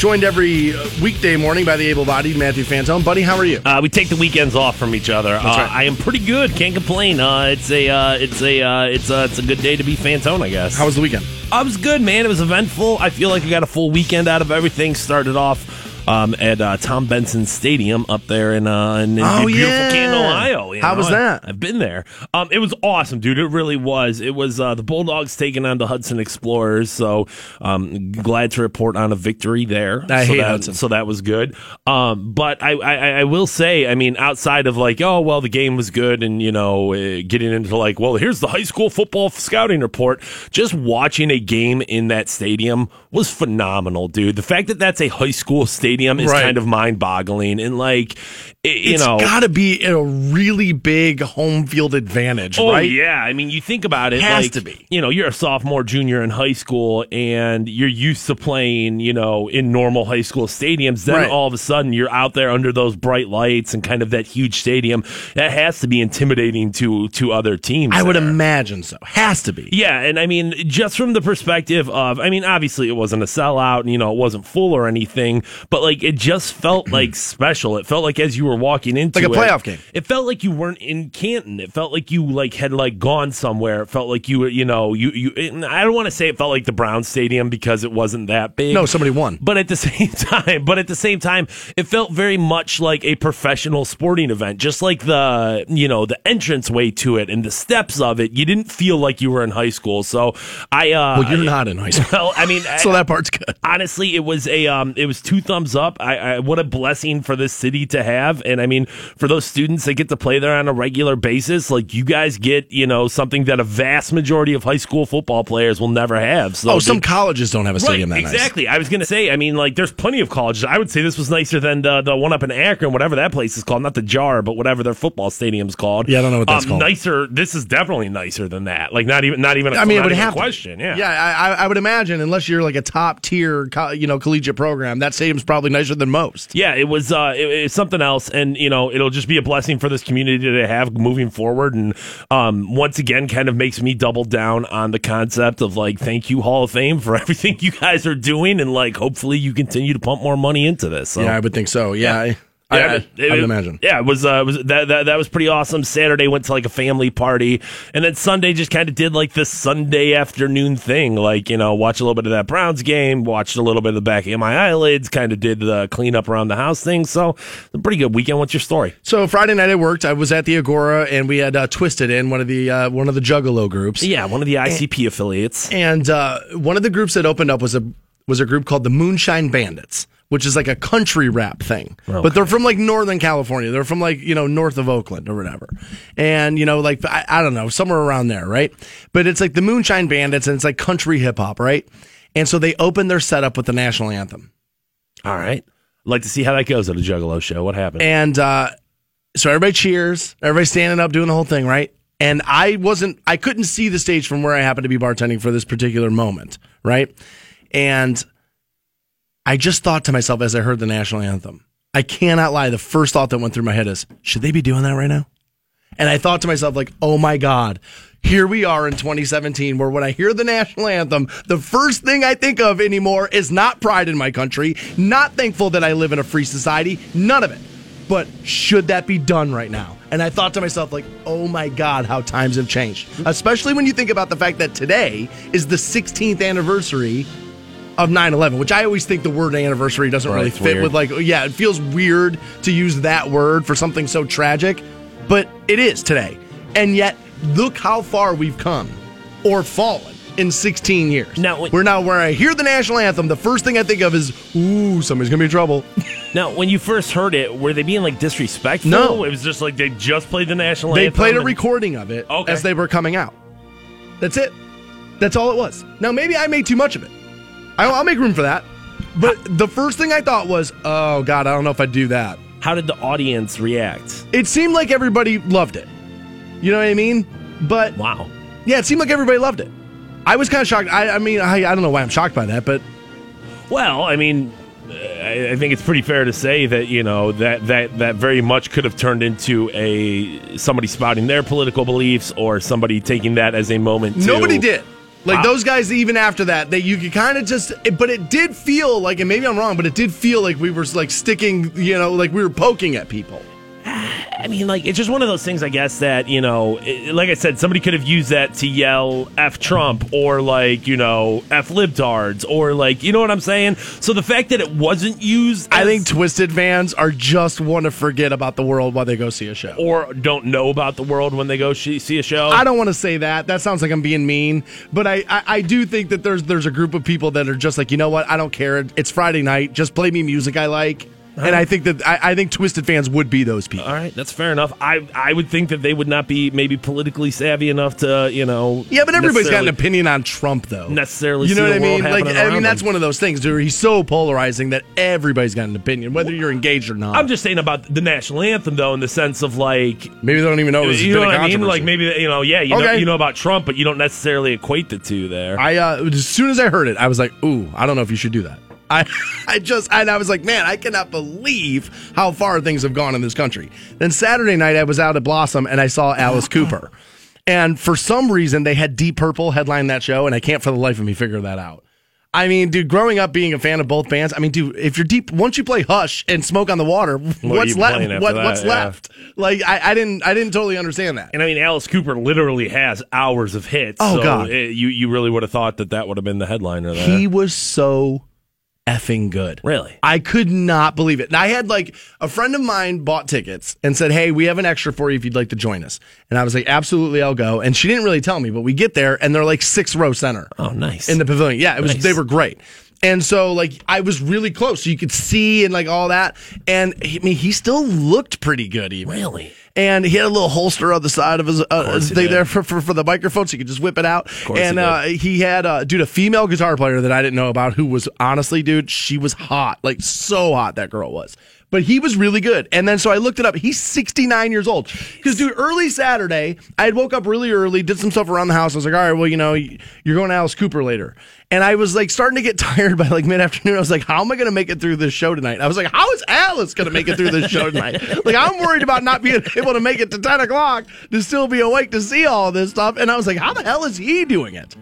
joined every uh, weekday morning by the able-bodied Matthew Fantone. Buddy, how are you? Uh, we take the weekends off from each other. Uh, right. I am pretty good. Can't complain. Uh, it's a uh, it's a uh, it's a it's a good day to be Fantone, I guess. How was the weekend? I was good, man. It was eventful. I feel like I got a full weekend out of everything. Started off um, at uh, Tom Benson Stadium up there in, uh, in, in Oh, beautiful yeah. Canton, Ohio. How know? was that? I've been there. Um, it was awesome, dude. It really was. It was uh, the Bulldogs taking on the Hudson Explorers. So um, glad to report on a victory there. I so hate that, Hudson. So that was good. Um, but I, I, I will say, I mean, outside of like, oh well, the game was good, and you know, uh, getting into like, well, here's the high school football scouting report. Just watching a game in that stadium was phenomenal, dude. The fact that that's a high school stadium is Right. kind of mind-boggling, and like, you It's know, got to be a really big home field advantage, Oh right? yeah, I mean, you think about it. Has like, to be. You know, you're a sophomore, junior in high school, and you're used to playing, you know, in normal high school stadiums. Then Right. all of a sudden, you're out there under those bright lights and kind of that huge stadium. That has to be intimidating to to other teams. I would imagine so. Has to be. Yeah, and I mean, just from the perspective of, I mean, obviously it wasn't a sellout, and you know, it wasn't full or anything, but like it just felt like special. It felt like as you were walking into Like a it, playoff game. It felt like you weren't in Canton. It felt like you like had like gone somewhere. It felt like you were, you know, you you. I don't want to say it felt like the Brown Stadium because it wasn't that big. No, somebody won. But at the same time, but at the same time, it felt very much like a professional sporting event. Just like the, you know, the entrance way to it and the steps of it. You didn't feel like you were in high school. So I, uh, Well, you're not in high school. Well, I mean, so that part's good. honestly, it was a um, it was two thumbs up. I, I what a blessing for this city to have, and I mean for those students that get to play there on a regular basis, like you guys get you know something that a vast majority of high school football players will never have. So Oh, some they- colleges don't have a stadium Right, that nice. exactly. I was going to say, I mean, like, there's plenty of colleges. I would say this was nicer than the, the one up in Akron, whatever that place is called. Not the Jar, but whatever their football stadium's called. Yeah, I don't know what that's um, called. Nicer. This is definitely nicer than that. Like, not even, not even. I I mean, it would have a to question. Yeah. yeah. I, I- would imagine, unless you're like a top tier, you know, collegiate program, that stadium's probably nicer than most. Yeah, it was uh, it, it's something else, and you know it'll just be a blessing for this community to have moving forward. And um, once again, kind of makes me double down on the concept of like, thank you Hall of Fame for everything you guys are doing, and like hopefully you continue to pump more money into this. So. Yeah, I would think so. Yeah, I, Yeah, I, it- I would imagine. Yeah, it was uh, it was that, that that was pretty awesome. Saturday went to like a family party, and then Sunday just kind of did like this Sunday afternoon thing, like you know, watch a little bit of that Browns game, watched a little bit of the back of my eyelids, kind of did the clean up around the house thing. So, a pretty good weekend. What's your story? So Friday night I worked. I was at the Agora, and we had uh, Twiztid in one of the uh, one of the Juggalo groups. Yeah, one of the ICP affiliates. And uh, one of the groups that opened up was a was a group called the Moonshine Bandits, which is like a country rap thing. But they're from like Northern California. They're from like you know north of Oakland or whatever. And you know like I, I don't know somewhere around there, right? But it's like the Moonshine Bandits, and it's like country hip hop, right? And so they opened their setup with the national anthem. All right, I'd like to see how that goes at a Juggalo show. What happened? And uh, so everybody cheers, everybody standing up, doing the whole thing, right? And I wasn't, I couldn't see the stage from where I happened to be bartending for this particular moment, right? And I just thought to myself as I heard the national anthem, I cannot lie. The first thought that went through my head is, should they be doing that right now? And I thought to myself, like, oh my God, here we are in 2017, where when I hear the national anthem, the first thing I think of anymore is not pride in my country, not thankful that I live in a free society, none of it. But should that be done right now? And I thought to myself, like, oh my God, how times have changed. Especially when you think about the fact that today is the 16th anniversary of 9-11 which i always think the word anniversary doesn't Right, really fit weird. with like yeah it feels weird to use that word for something so tragic but it is today and yet look how far we've come or fallen in 16 years Now, when- we're now where i hear the national anthem the first thing i think of is ooh somebody's gonna be in trouble Now, when you first heard it, were they being like disrespectful? No. it was just like they just played the national they anthem. They played a and- recording of it Okay. as they were coming out that's it that's all it was now maybe i made too much of it i'll, I'll make room for that but the first thing i thought was oh god i don't know if i'd do that How did the audience react? it seemed like everybody loved it. You know what I mean? But Wow. yeah, it seemed like everybody loved it. I was kind of shocked. I, I mean, I, I don't know why I'm shocked by that, but Well, I mean, I I think it's pretty fair to say that you know that that that very much could have turned into a somebody spouting their political beliefs or somebody taking that as a moment. To, nobody did. Like Wow. those guys, even after that, that you could kind of just, but it did feel like, and maybe I'm wrong, but it did feel like we were like sticking, you know, like we were poking at people. I mean, like it's just one of those things, I guess that you know, it, like I said, somebody could have used that to yell "f Trump" or like you know "f libtards" or like you know what I'm saying. So the fact that it wasn't used, I think Twiztid fans are just want to forget about the world while they go see a show. or don't know about the world when they go sh- see a show. I don't want to say that. That sounds like I'm being mean, but I, I, I do think that there's there's a group of people that are just like, you know what? I don't care. It's Friday night. Just play me music I like. And I think that I, I think Twiztid fans would be those people. All right, that's fair enough. I I would think that they would not be maybe politically savvy enough to you know. Yeah, but everybody's got an opinion on Trump, though. Necessarily you know what I mean? Like, I mean, that's them. one of those things where he's so polarizing that everybody's got an opinion, whether you're engaged or not. I'm just saying about the national anthem, though, in the sense of like maybe they don't even know. It's you know a what I mean? Like maybe you know, yeah, you know, you know about Trump, but you don't necessarily equate the two there. I uh, as soon as I heard it, I was like, "Ooh, I don't know if you should do that." I, I just, and I was like, "Man, I cannot believe how far things have gone in this country." Then Saturday night, I was out at Blossom and I saw Alice Cooper, and for some reason, they had Deep Purple headline that show, and I can't for the life of me figure that out. I mean, dude, growing up being a fan of both bands, I mean, dude, if you're deep, once you play Hush and Smoke on the Water, what's left? What, what's Yeah. left? Like, I, I didn't, I didn't totally understand that. and I mean, Alice Cooper literally has hours of hits. Oh, so God. it- you you really would have thought that that would have been the headliner there. He was so effing good. Really? I could not believe it. And I had like a friend of mine bought tickets and said, Hey, we have an extra for you if you'd like to join us. And I was like, Absolutely, I'll go. And she didn't really tell me, but we get there and they're like six row center oh, nice. in the pavilion. Yeah, it was Nice. they were great. And so like I was really close, so you could see and like all that. And I mean, he still looked pretty good, even Really? And he had a little holster on the side of his, uh, his thing did. there for, for, for the microphone, so you could just whip it out. and he did. uh, he had, uh, dude, a female guitar player that I didn't know about who was honestly, dude, she was hot, like so hot that girl was. But he was really good. And then so I looked it up. He's 69 years old. Because, dude, early Saturday, I had woke up really early, did some stuff around the house. I was like, all right, well, you know, you're going to Alice Cooper later. And I was like starting to get tired by like mid afternoon. I was like, how am I going to make it through this show tonight? I was like, how is Alice going to make it through this show tonight? like, I'm worried about not being able to make it to 10 o'clock to still be awake to see all this stuff. And I was like, how the hell is he doing it?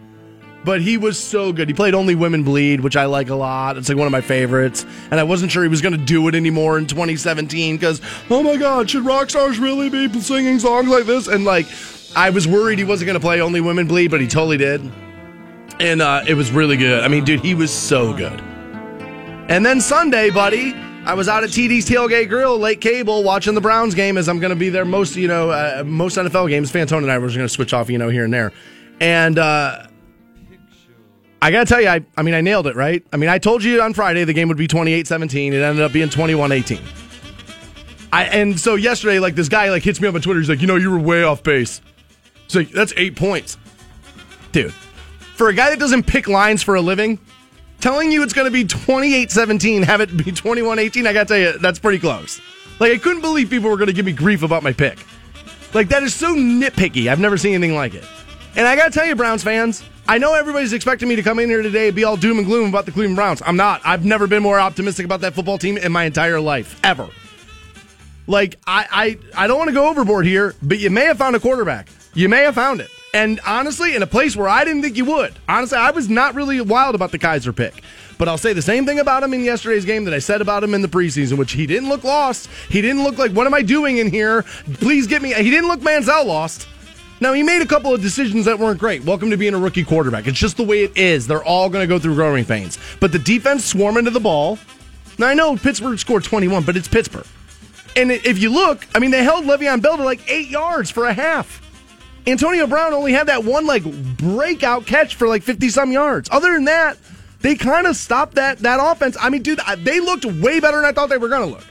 But he was so good. He played Only Women Bleed, which I like a lot. It's like one of my favorites. And I wasn't sure he was going to do it anymore in 2017 because, oh my God, should rock stars really be singing songs like this? And like, I was worried he wasn't going to play Only Women Bleed, but he totally did. And uh, it was really good. I mean, dude, he was so good. And then Sunday, buddy, I was out at TD's Tailgate Grill, late cable, watching the Browns game as I'm going to be there most, you know, uh, most NFL games. Fantone and I were just going to switch off, you know, here and there. And uh, I got to tell you, I, I mean, I nailed it, right? I mean, I told you on Friday the game would be 28 17. It ended up being 21 18. I, and so yesterday, like this guy like hits me up on Twitter. He's like, you know, you were way off base. It's like that's eight points, dude. For a guy that doesn't pick lines for a living, telling you it's going to be 28-17, have it be 21-18, I got to tell you that's pretty close. Like I couldn't believe people were going to give me grief about my pick. Like that is so nitpicky. I've never seen anything like it. And I got to tell you, Browns fans, I know everybody's expecting me to come in here today and be all doom and gloom about the Cleveland Browns. I'm not. I've never been more optimistic about that football team in my entire life, ever. Like I, I, I don't want to go overboard here, but you may have found a quarterback. You may have found it. And honestly, in a place where I didn't think you would. Honestly, I was not really wild about the Kizer pick. But I'll say the same thing about him in yesterday's game that I said about him in the preseason, which he didn't look lost. He didn't look like, what am I doing in here? Please get me. He didn't look Manziel lost. Now, he made a couple of decisions that weren't great. Welcome to being a rookie quarterback. It's just the way it is. They're all going to go through growing pains. But the defense swarming to the ball. Now, I know Pittsburgh scored 21, but it's Pittsburgh. And if you look, I mean, they held Le'Veon Bell to like eight yards for a half. Antonio Brown only had that one like breakout catch for like 50 some yards. Other than that, they kind of stopped that that offense. I mean, dude, they looked way better than I thought they were going to look.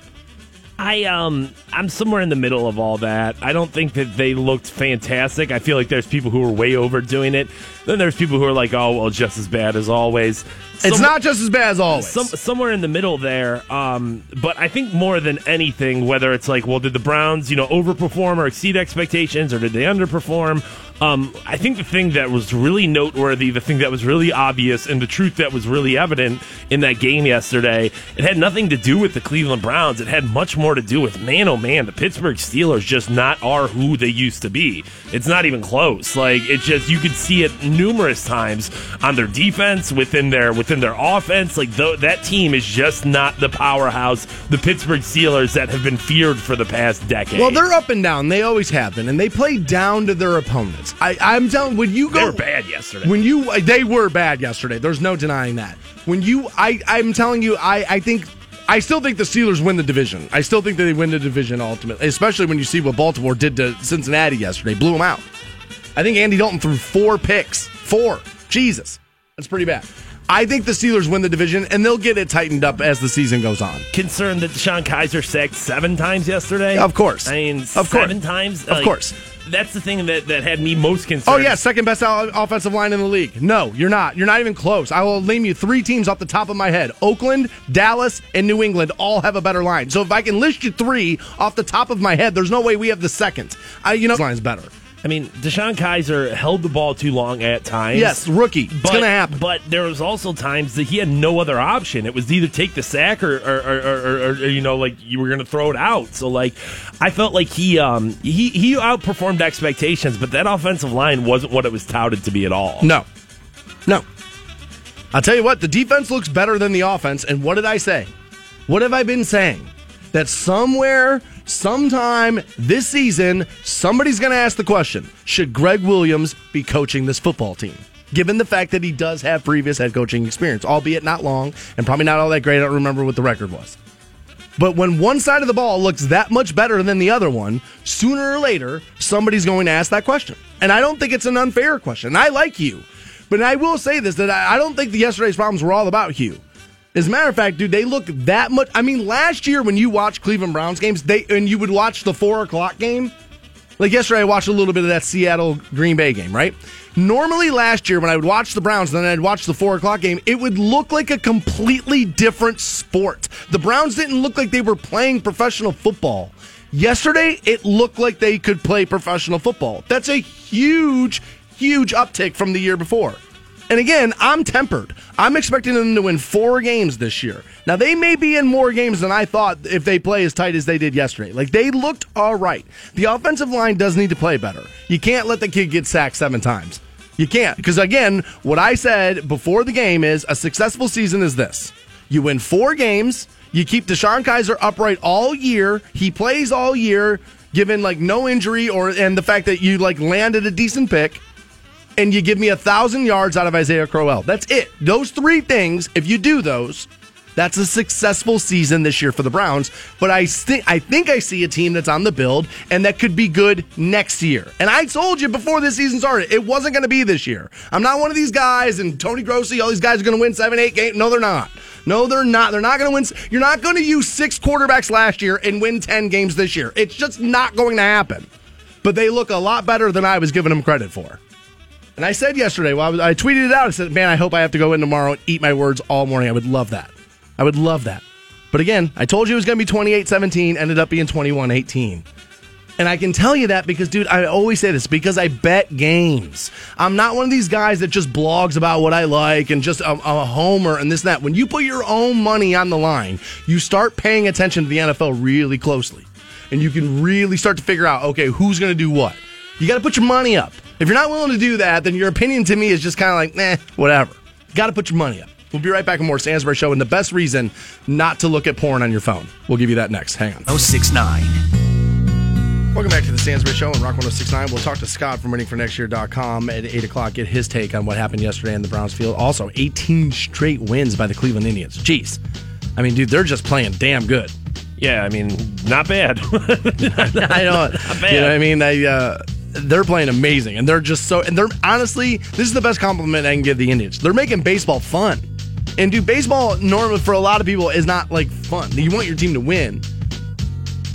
I um I'm somewhere in the middle of all that. I don't think that they looked fantastic. I feel like there's people who are way overdoing it. Then there's people who are like, oh well, just as bad as always. It's not just as bad as always. Some, somewhere in the middle there. Um, but I think more than anything, whether it's like, well, did the Browns, you know, overperform or exceed expectations, or did they underperform? Um, I think the thing that was really noteworthy, the thing that was really obvious, and the truth that was really evident in that game yesterday, it had nothing to do with the Cleveland Browns. It had much more to do with, man, oh man, the Pittsburgh Steelers just not are who they used to be. It's not even close. Like it just you could see it numerous times on their defense, within their within their offense. Like th- that team is just not the powerhouse, the Pittsburgh Steelers that have been feared for the past decade. Well, they're up and down. They always have been, and they play down to their opponents. I, I'm telling when you go, they were bad yesterday. When you they were bad yesterday. There's no denying that. When you, I, I'm telling you, I, I think. I still think the Steelers win the division. I still think that they win the division ultimately, especially when you see what Baltimore did to Cincinnati yesterday. Blew them out. I think Andy Dalton threw four picks. Four. Jesus. That's pretty bad. I think the Steelers win the division, and they'll get it tightened up as the season goes on. Concerned that DeShone Kizer sacked seven times yesterday? Of course. I mean, of seven course. times? Of Like, course. That's the thing that, that had me most concerned. Oh yeah, second best offensive line in the league. No, you're not. You're not even close. I will name you three teams off the top of my head: Oakland, Dallas, and New England all have a better line. So if I can list you three off the top of my head, there's no way we have the second. I, you know, this line's better. I mean, DeShone Kizer held the ball too long at times. Yes, rookie. It's but, gonna happen. But there was also times that he had no other option. It was either take the sack or, or, or, or, or, or you know, like you were going to throw it out. So, like, I felt like he um he he outperformed expectations, but that offensive line wasn't what it was touted to be at all. No, no. I'll tell you what. The defense looks better than the offense. And what did I say? What have I been saying? That somewhere, sometime this season, somebody's going to ask the question Should Gregg Williams be coaching this football team? Given the fact that he does have previous head coaching experience, albeit not long and probably not all that great. I don't remember what the record was. But when one side of the ball looks that much better than the other one, sooner or later, somebody's going to ask that question. And I don't think it's an unfair question. I like you. But I will say this that I don't think the yesterday's problems were all about Hue. As a matter of fact, dude, they look that much. I mean, last year when you watched Cleveland Browns games, they and you would watch the four o'clock game. Like yesterday, I watched a little bit of that Seattle Green Bay game, right? Normally, last year when I would watch the Browns, then I'd watch the four o'clock game, it would look like a completely different sport. The Browns didn't look like they were playing professional football. Yesterday, it looked like they could play professional football. That's a huge, huge uptick from the year before. And again, I'm tempered. I'm expecting them to win four games this year. Now, they may be in more games than I thought if they play as tight as they did yesterday. Like, they looked all right. The offensive line does need to play better. You can't let the kid get sacked seven times. You can't. Because, again, what I said before the game is a successful season is this you win four games, you keep DeShone Kizer upright all year, he plays all year, given like no injury or and the fact that you like landed a decent pick and you give me a thousand yards out of Isaiah Crowell. That's it. Those three things, if you do those, that's a successful season this year for the Browns. But I think I think I see a team that's on the build and that could be good next year. And I told you before this season started, it wasn't going to be this year. I'm not one of these guys, and Tony Grossi, all these guys are going to win seven, eight games. No, they're not. No, they're not. They're not going to win. You're not going to use six quarterbacks last year and win ten games this year. It's just not going to happen. But they look a lot better than I was giving them credit for. And I said yesterday, well, I, was, I tweeted it out. I said, man, I hope I have to go in tomorrow and eat my words all morning. I would love that. I would love that. But again, I told you it was going to be 28 17, ended up being 21 18. And I can tell you that because, dude, I always say this because I bet games. I'm not one of these guys that just blogs about what I like and just I'm, I'm a homer and this and that. When you put your own money on the line, you start paying attention to the NFL really closely. And you can really start to figure out, okay, who's going to do what. You got to put your money up. If you're not willing to do that, then your opinion to me is just kind of like, nah, whatever. Got to put your money up. We'll be right back with more Stansbury Show and the best reason not to look at porn on your phone. We'll give you that next. Hang on. 069. Welcome back to the Stansbury Show on Rock 1069. We'll talk to Scott from waitingfornextyear.com at 8 o'clock, get his take on what happened yesterday in the Browns field. Also, 18 straight wins by the Cleveland Indians. Jeez. I mean, dude, they're just playing damn good. Yeah, I mean, not bad. I know. Not bad. You know what I mean? They, uh, they're playing amazing, and they're just so. And they're honestly, this is the best compliment I can give the Indians. They're making baseball fun, and dude, baseball normally for a lot of people is not like fun. You want your team to win,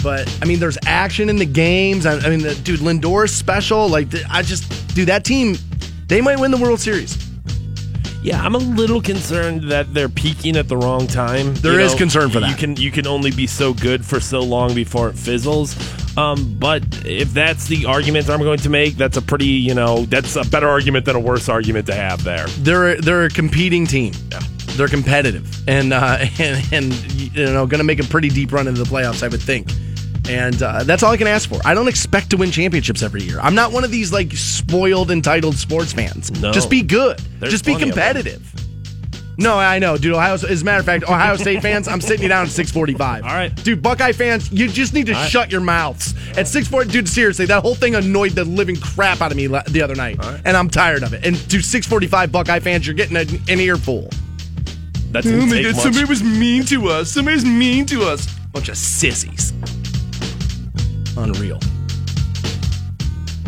but I mean, there's action in the games. I, I mean, the, dude, Lindor's special. Like, I just, dude, that team, they might win the World Series. Yeah, I'm a little concerned that they're peaking at the wrong time. There is is concern for that. You can you can only be so good for so long before it fizzles. Um, but if that's the argument I'm going to make, that's a pretty you know that's a better argument than a worse argument to have there. They're they're a competing team. They're competitive and uh, and and you know going to make a pretty deep run into the playoffs, I would think. And uh, that's all I can ask for. I don't expect to win championships every year. I'm not one of these like spoiled, entitled sports fans. No. Just be good. There's Just be plenty of them. competitive. No, I know, dude. Ohio. As a matter of fact, Ohio State fans, I'm sitting you down at 6:45. All right. dude. Buckeye fans, you just need to right. shut your mouths at 6:40. Dude, seriously, that whole thing annoyed the living crap out of me the other night, and I'm tired of it. And to 6:45 Buckeye fans, you're getting a, an earful. That's Oh my God, much. somebody was mean to us. Somebody's mean to us. Bunch of sissies. Unreal.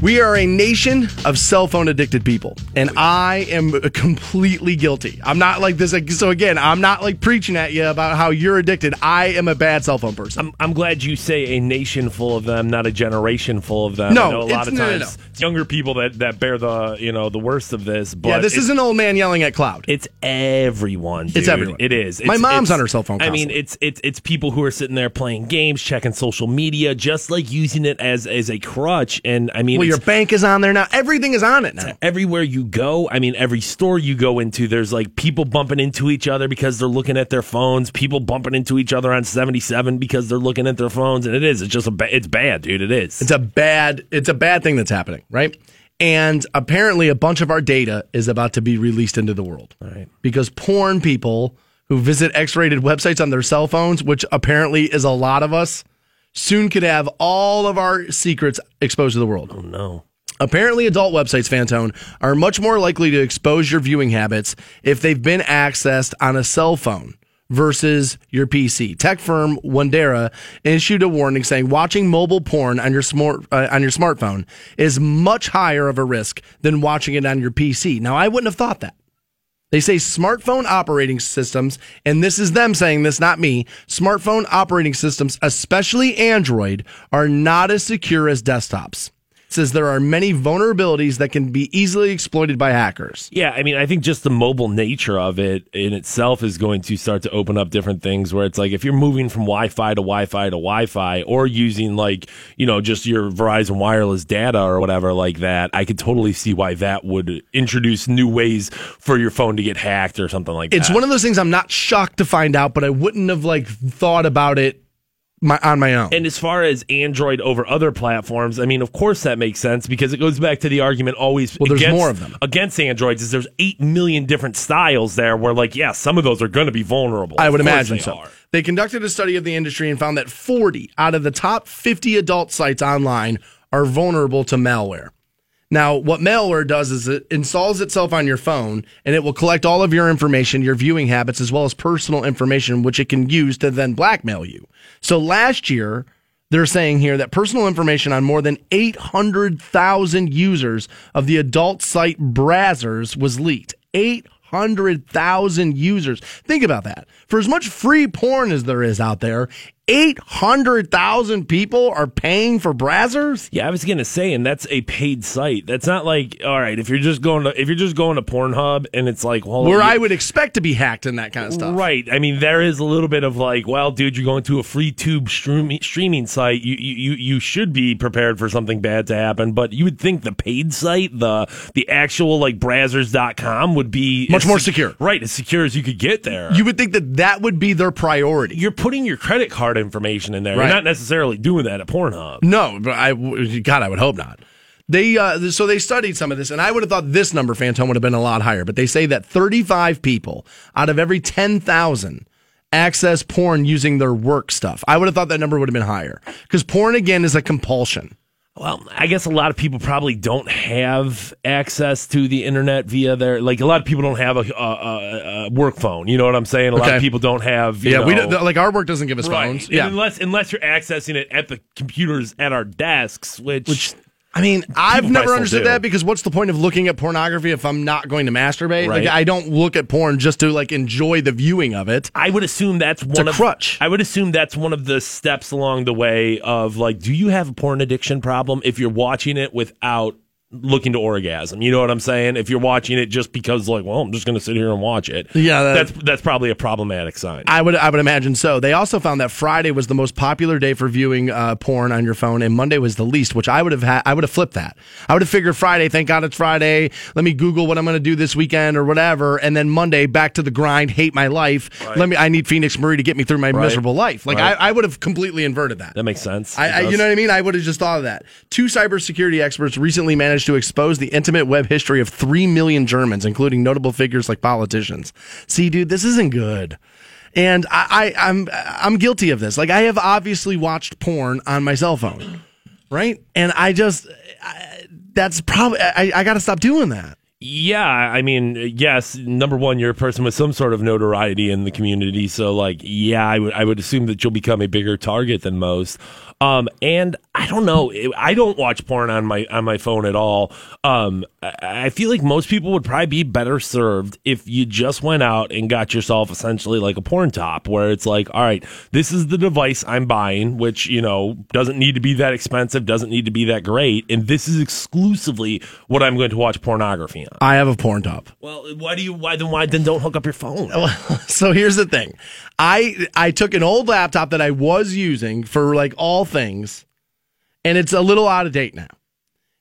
We are a nation of cell phone addicted people, and I am completely guilty. I'm not like this. So again, I'm not like preaching at you about how you're addicted. I am a bad cell phone person. I'm, I'm glad you say a nation full of them, not a generation full of them. No, I know a lot it's- of no, no, times no. it's younger people that, that bear the you know the worst of this. But yeah, this is an old man yelling at cloud. It's everyone. It's everyone. It is. My mom's on her cell phone I mean, it's it's it's people who are sitting there playing games, checking social media, just like using it as as a crutch. And I mean, well, your bank is on there now. Everything is on it now. everywhere you go, I mean, every store you go into, there's like people bumping into each other because they're looking at their phones. People bumping into each other on 77 because they're looking at their phones, and it is. It's just a. Ba- it's bad, dude. It is. It's a bad it's a bad thing that's happening, right? And apparently a bunch of our data is about to be released into the world. Right. Because porn people who visit X-rated websites on their cell phones, which apparently is a lot of us, soon could have all of our secrets exposed to the world. oh no. Apparently, adult websites, Fantone, are much more likely to expose your viewing habits if they've been accessed on a cell phone versus your PC. Tech firm Wandera issued a warning saying watching mobile porn on your smart uh, on your smartphone is much higher of a risk than watching it on your PC. Now, I wouldn't have thought that. They say smartphone operating systems, and this is them saying this, not me. Smartphone operating systems, especially Android, are not as secure as desktops. Says there are many vulnerabilities that can be easily exploited by hackers. Yeah, I mean, I think just the mobile nature of it in itself is going to start to open up different things where it's like if you're moving from Wi Fi to Wi Fi to Wi Fi or using like, you know, just your Verizon wireless data or whatever like that, I could totally see why that would introduce new ways for your phone to get hacked or something like that. It's one of those things I'm not shocked to find out, but I wouldn't have like thought about it my, on my own. And as far as Android over other platforms, I mean, of course that makes sense because it goes back to the argument always. Well, there's against, more of them. against Androids. Is there's eight million different styles there where, like, yeah, some of those are going to be vulnerable. I would imagine they so. are. They conducted a study of the industry and found that 40 out of the top 50 adult sites online are vulnerable to malware. Now, what malware does is it installs itself on your phone and it will collect all of your information, your viewing habits, as well as personal information, which it can use to then blackmail you. So last year, they're saying here that personal information on more than 800,000 users of the adult site Brazzers was leaked. 800,000 users. Think about that. For as much free porn as there is out there, 800,000 people are paying for Brazzers? Yeah, I was gonna say, and that's a paid site. That's not like, all right, if you're just going to if you're just going to Pornhub and it's like, well, Where I would expect to be hacked and that kind of stuff. Right. I mean, there is a little bit of like, well, dude, you're going to a free tube streaming streaming site. You you you you should be prepared for something bad to happen. But you would think the paid site, the the actual like Brazzers.com would be Much more sec- secure. Right, as secure as you could get there. You would think that that would be their priority. you're putting your credit card information in there. Right. You're not necessarily doing that at Pornhub. No, but I God, I would hope not. They uh, so they studied some of this, and I would have thought this number, Fantone, would have been a lot higher. But they say that 35 people out of every 10,000 access porn using their work stuff. I would have thought that number would have been higher because porn again is a compulsion. Well, I guess a lot of people probably don't have access to the internet via their like. A lot of people don't have a, a, a, work phone. You know what I'm saying? A lot of people don't have. You Yeah, know, we don't, like our work doesn't give us Right. phones. And Yeah, Unless unless you're accessing it at the computers at our desks, which, which I mean, I've never understood do. that because what's the point of looking at pornography if I'm not going to masturbate? Right. Like I don't look at porn just to like enjoy the viewing of it. I would assume that's one of crutch. I would assume that's one of the steps along the way of like, do you have a porn addiction problem if you're watching it without looking to orgasm. You know what I'm saying? If you're watching it just because like, well, I'm just going to sit here and watch it. Yeah, that- that's that's probably a problematic sign. I would I would imagine so. They also found that Friday was the most popular day for viewing uh, porn on your phone, and Monday was the least. Which I would have had. I would have flipped that. I would have figured Friday. Thank God it's Friday. Let me Google what I'm going to do this weekend or whatever, and then Monday back to the grind. Hate my life. Let me. I need Phoenix Marie to get me through my miserable life. Like Right. I, I would have completely inverted that. that makes sense. I, I, you know what I mean? I would have just thought of that. Two cybersecurity experts recently managed to expose the intimate web history of three million Germans, including notable figures like politicians. See, dude, this isn't good. And I, I, I'm I'm guilty of this. Like I have obviously watched porn on my cell phone, right? And I just I, that's probably I, I got to stop doing that. Yeah, I mean, yes. Number one, you're a person with some sort of notoriety in the community, so like, yeah, I would I would assume that you'll become a bigger target than most. Um, and I don't know, I don't watch porn on my on my phone at all. Um, I, I feel like most people would probably be better served if you just went out and got yourself essentially like a porn top, where it's like, all right, this is the device I'm buying, which you know doesn't need to be that expensive, doesn't need to be that great, and this is exclusively what I'm going to watch pornography on. I have a porn top. Well, why do you? Why then? Why then? Don't hook up your phone. so here's the thing. I I took an old laptop that I was using for like all things, and it's a little out of date now.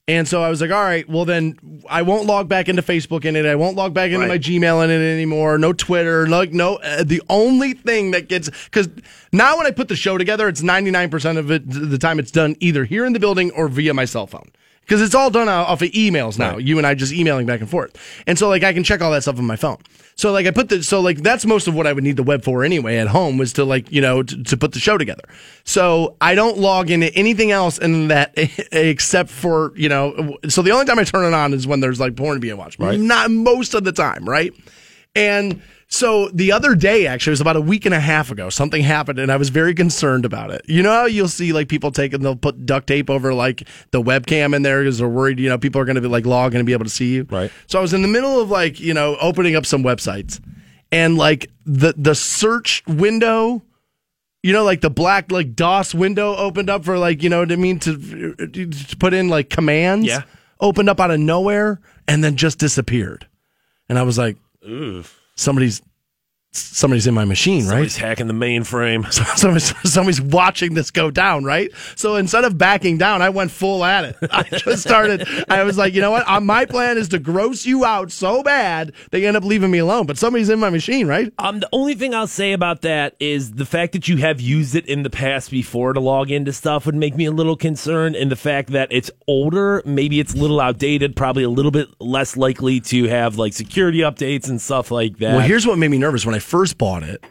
And so I was like, all right, well then I won't log back into Facebook in it. I won't log back into Right. my Gmail in it anymore. No Twitter. Like no. Uh, the only thing that gets because now when I put the show together, it's ninety nine percent of it the time it's done either here in the building or via my cell phone. Because it's all done off of emails now. Right. You and I just emailing back and forth. And so like I can check all that stuff on my phone. So like I put the so like that's most of what I would need the web for anyway at home was to like you know to, to put the show together. So I don't log into anything else in that except for you know. So the only time I turn it on is when there's like porn being watched. Right. Not most of the time, right? And so the other day, actually, it was about a week and a half ago, something happened and I was very concerned about it. You know how you'll see like people taking, they'll put duct tape over like the webcam in there because they're worried, you know, people are going to be like log in and be able to see you. Right. So I was in the middle of like, you know, opening up some websites and like the, the search window, you know, like the black like DOS window opened up for like, you know what I mean, to, to put in like commands. Yeah. Opened up out of nowhere and then just disappeared. And I was like, somebody's somebody's in my machine, right? Somebody's hacking the mainframe. somebody's, somebody's watching this go down, right? So instead of backing down, I went full at it. I just started. I was like, you know what? Uh, my plan is to gross you out so bad they end up leaving me alone. But somebody's in my machine, right? Um, the only thing I'll say about that is the fact that you have used it in the past before to log into stuff would make me a little concerned, and the fact that it's older, maybe it's a little outdated, probably a little bit less likely to have like security updates and stuff like that. Well, here's what made me nervous when I first bought it.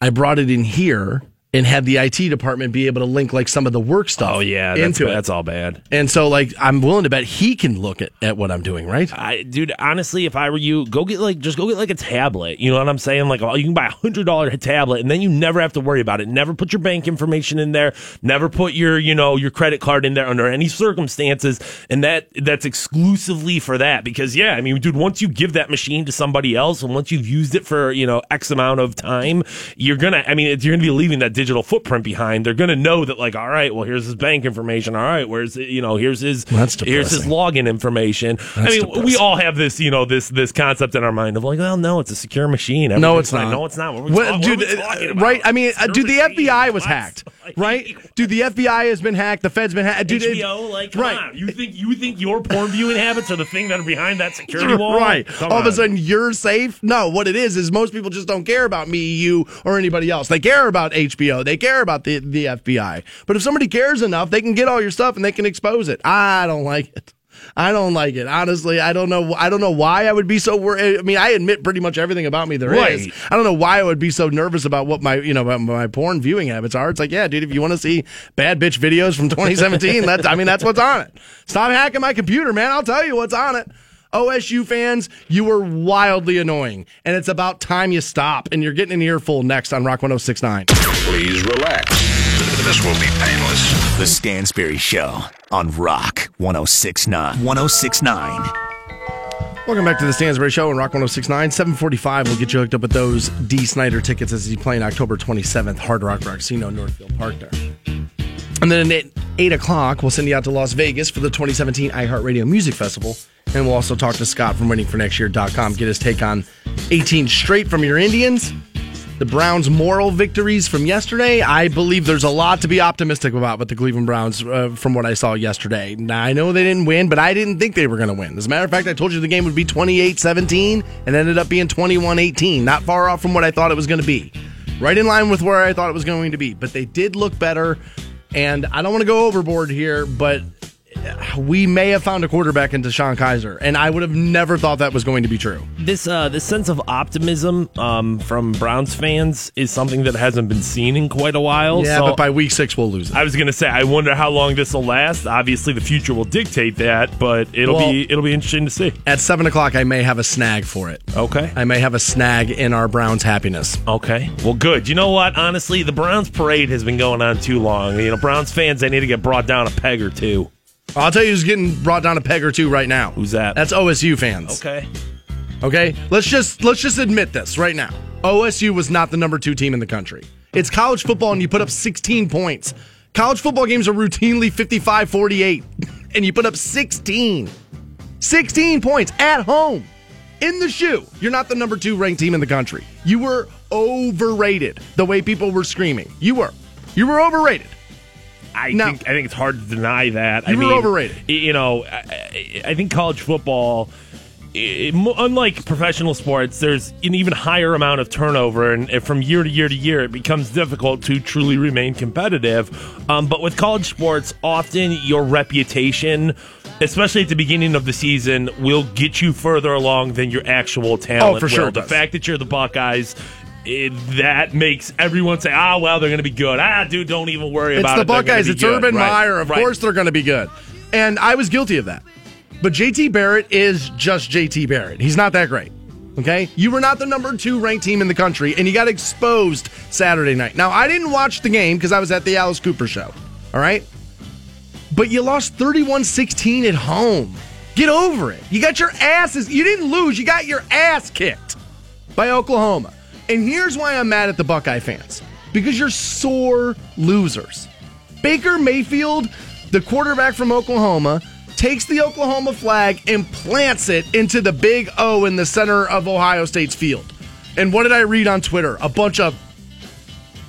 I brought it in here and had the IT department be able to link like some of the work stuff. oh yeah, that's, into it. that's all bad. And so, like, I'm willing to bet he can look at, at what I'm doing, right? I, dude, honestly, if I were you, go get like just go get like a tablet. You know what I'm saying? Like oh, you can buy a hundred dollar tablet, and then you never have to worry about it. Never put your bank information in there. Never put your you know your credit card in there under any circumstances. And that that's exclusively for that. Because yeah, I mean, dude, once you give that machine to somebody else, and once you've used it for you know X amount of time, you're gonna. I mean, you're gonna be leaving that digital footprint behind. They're gonna know that like, all right, well, here's his bank information. All right, where's you know here's his That's here's his login information. I That's mean, we all have this, you know, this this concept in our mind of like, well, no, it's a secure machine. No, it's not. No, it's not. What are we, What- ta- what dude, we uh, right? I mean, uh, dude, the machine. FBI was What? hacked, right? Dude, the FBI has been hacked. The Fed's been hacked. Dude, it- HBO, like, come right. on. You think you think your porn viewing habits are the thing that are behind that security wall? Right. Come All of a sudden, you're safe. No, what it is is most people just don't care about me, you, or anybody else. They care about HBO. They care about the the FBI. But if somebody cares enough, they can get all your stuff and they can expose it. I don't like it. I don't like it. Honestly, I don't know. I don't know why I would be so worried. I mean, I admit pretty much everything about me there is. Right. I don't know why I would be so nervous about what my you know about my porn viewing habits are. It's like, yeah, dude, if you want to see bad bitch videos from 2017, that's I mean that's what's on it. Stop hacking my computer, man. I'll tell you what's on it. OSU fans, you were wildly annoying, and it's about time you stop. And you're getting an earful next on Rock 1069. Please relax. This will be painless. The Stansbury Show on Rock 1069. 1069. Welcome back to the Stansbury Show on Rock 1069. 745 will get you hooked up with those Dee Snider tickets as he's playing October 27th, Hard Rock Casino, Northfield Park there. And then at 8 o'clock, we'll send you out to Las Vegas for the 2017 iHeartRadio Music Festival. And we'll also talk to Scott from waitingfornextyear.com, get his take on 18 straight from your Indians. The Browns' moral victories from yesterday. I believe there's a lot to be optimistic about with the Cleveland Browns uh, from what I saw yesterday. Now, I know they didn't win, but I didn't think they were going to win. As a matter of fact, I told you the game would be 28 17 and ended up being 21 18. Not far off from what I thought it was going to be. Right in line with where I thought it was going to be. But they did look better. And I don't want to go overboard here, but we may have found a quarterback in DeShone Kizer, and I would have never thought that was going to be true. This uh, this sense of optimism um, from Browns fans is something that hasn't been seen in quite a while. Yeah, so but by week six, we'll lose it. I was gonna say, I wonder how long this will last. Obviously, the future will dictate that, but it'll Well- be it'll be interesting to see. At seven o'clock, I may have a snag for it. Okay. I may have a snag in our Browns' happiness. Okay. Well, good. You know what? Honestly, the Browns parade has been going on too long. You know, Browns fans, they need to get brought down a peg or two. I'll tell you who's getting brought down a peg or two right now. Who's that? That's OSU fans. Okay. Okay, let's just let's just admit this right now. OSU was not the number two team in the country. It's college football, and you put up 16 points. College football games are routinely 55 48, and you put up 16. 16 points at home in the shoe. You're not the number two ranked team in the country. You were overrated the way people were screaming. You were. You were overrated. I No. think I think it's hard to deny that. I were mean, overrated. You know, I, I- think college football, i- mo- unlike professional sports, there's an even higher amount of turnover, and from year to year to year, it becomes difficult to truly remain competitive. Um, but with college sports, often your reputation. Especially at the beginning of the season, will get you further along than your actual talent. Oh, for sure will. it The does. fact that you're the Buckeyes, it, that makes everyone say, "Ah, well, they're going to be good." Ah, dude, don't even worry It's about the it. They're gonna Buckeyes. It's good. Urban Right, Meyer. Of right. course they're going to be good. And I was guilty of that. But JT Barrett is just JT Barrett. He's not that great. Okay? You were not the number two ranked team in the country, and you got exposed Saturday night. Now, I didn't watch the game because I was at the Alice Cooper show. All right? But you lost 31 16 at home. Get over it. You got your asses. You didn't lose. You got your ass kicked by Oklahoma. And here's why I'm mad at the Buckeye fans because you're sore losers. Baker Mayfield, the quarterback from Oklahoma, takes the Oklahoma flag and plants it into the big O in the center of Ohio State's field. And what did I read on Twitter? A bunch of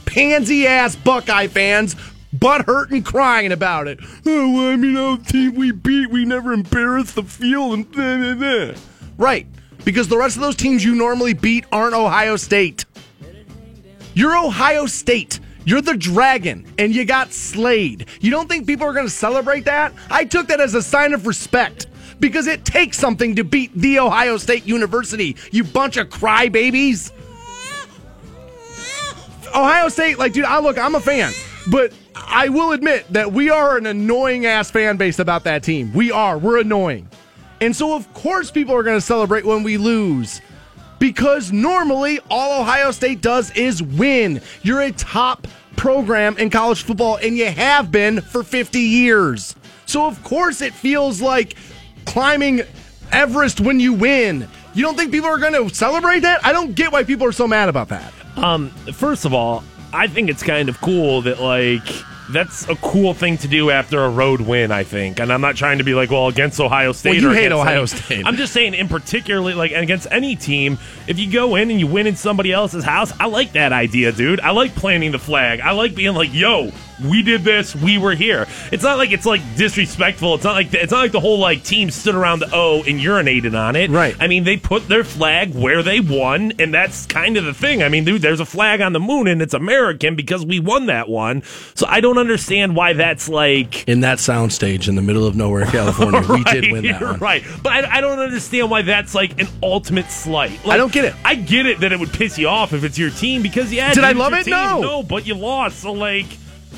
pansy ass Buckeye fans butt hurt and crying about it. Oh, I mean, oh, team we beat, we never embarrassed the field and da, da, da. Right. Because the rest of those teams you normally beat aren't Ohio State. You're Ohio State. You're the dragon, and you got slayed. You don't think people are going to celebrate that? I took that as a sign of respect because it takes something to beat the Ohio State University. You bunch of crybabies. Ohio State, like, dude, I look, I'm a fan, but I will admit that we are an annoying ass fan base about that team. We are. We're annoying. And so, of course, people are going to celebrate when we lose because normally all Ohio State does is win. You're a top program in college football, and you have been for 50 years. So, of course, it feels like climbing Everest when you win. You don't think people are going to celebrate that? I don't get why people are so mad about that. Um, first of all, I think it's kind of cool that like that's a cool thing to do after a road win. I think, and I'm not trying to be like, well, against Ohio State. Well, you or hate Ohio any- State. I'm just saying, in particularly, like against any team, if you go in and you win in somebody else's house, I like that idea, dude. I like planting the flag. I like being like, yo. We did this. We were here. It's not like it's like disrespectful. It's not like it's not like the whole like team stood around the O and urinated on it. Right. I mean, they put their flag where they won, and that's kind of the thing. I mean, dude, there's a flag on the moon, and it's American because we won that one. So I don't understand why that's like. In that soundstage in the middle of nowhere, California, we did win that one. Right, but I, I don't understand why that's like an ultimate slight. Like, I don't get it. I get it that it would piss you off if it's your team because yeah, Did dude, I love it? team. No. no, but you lost. So like,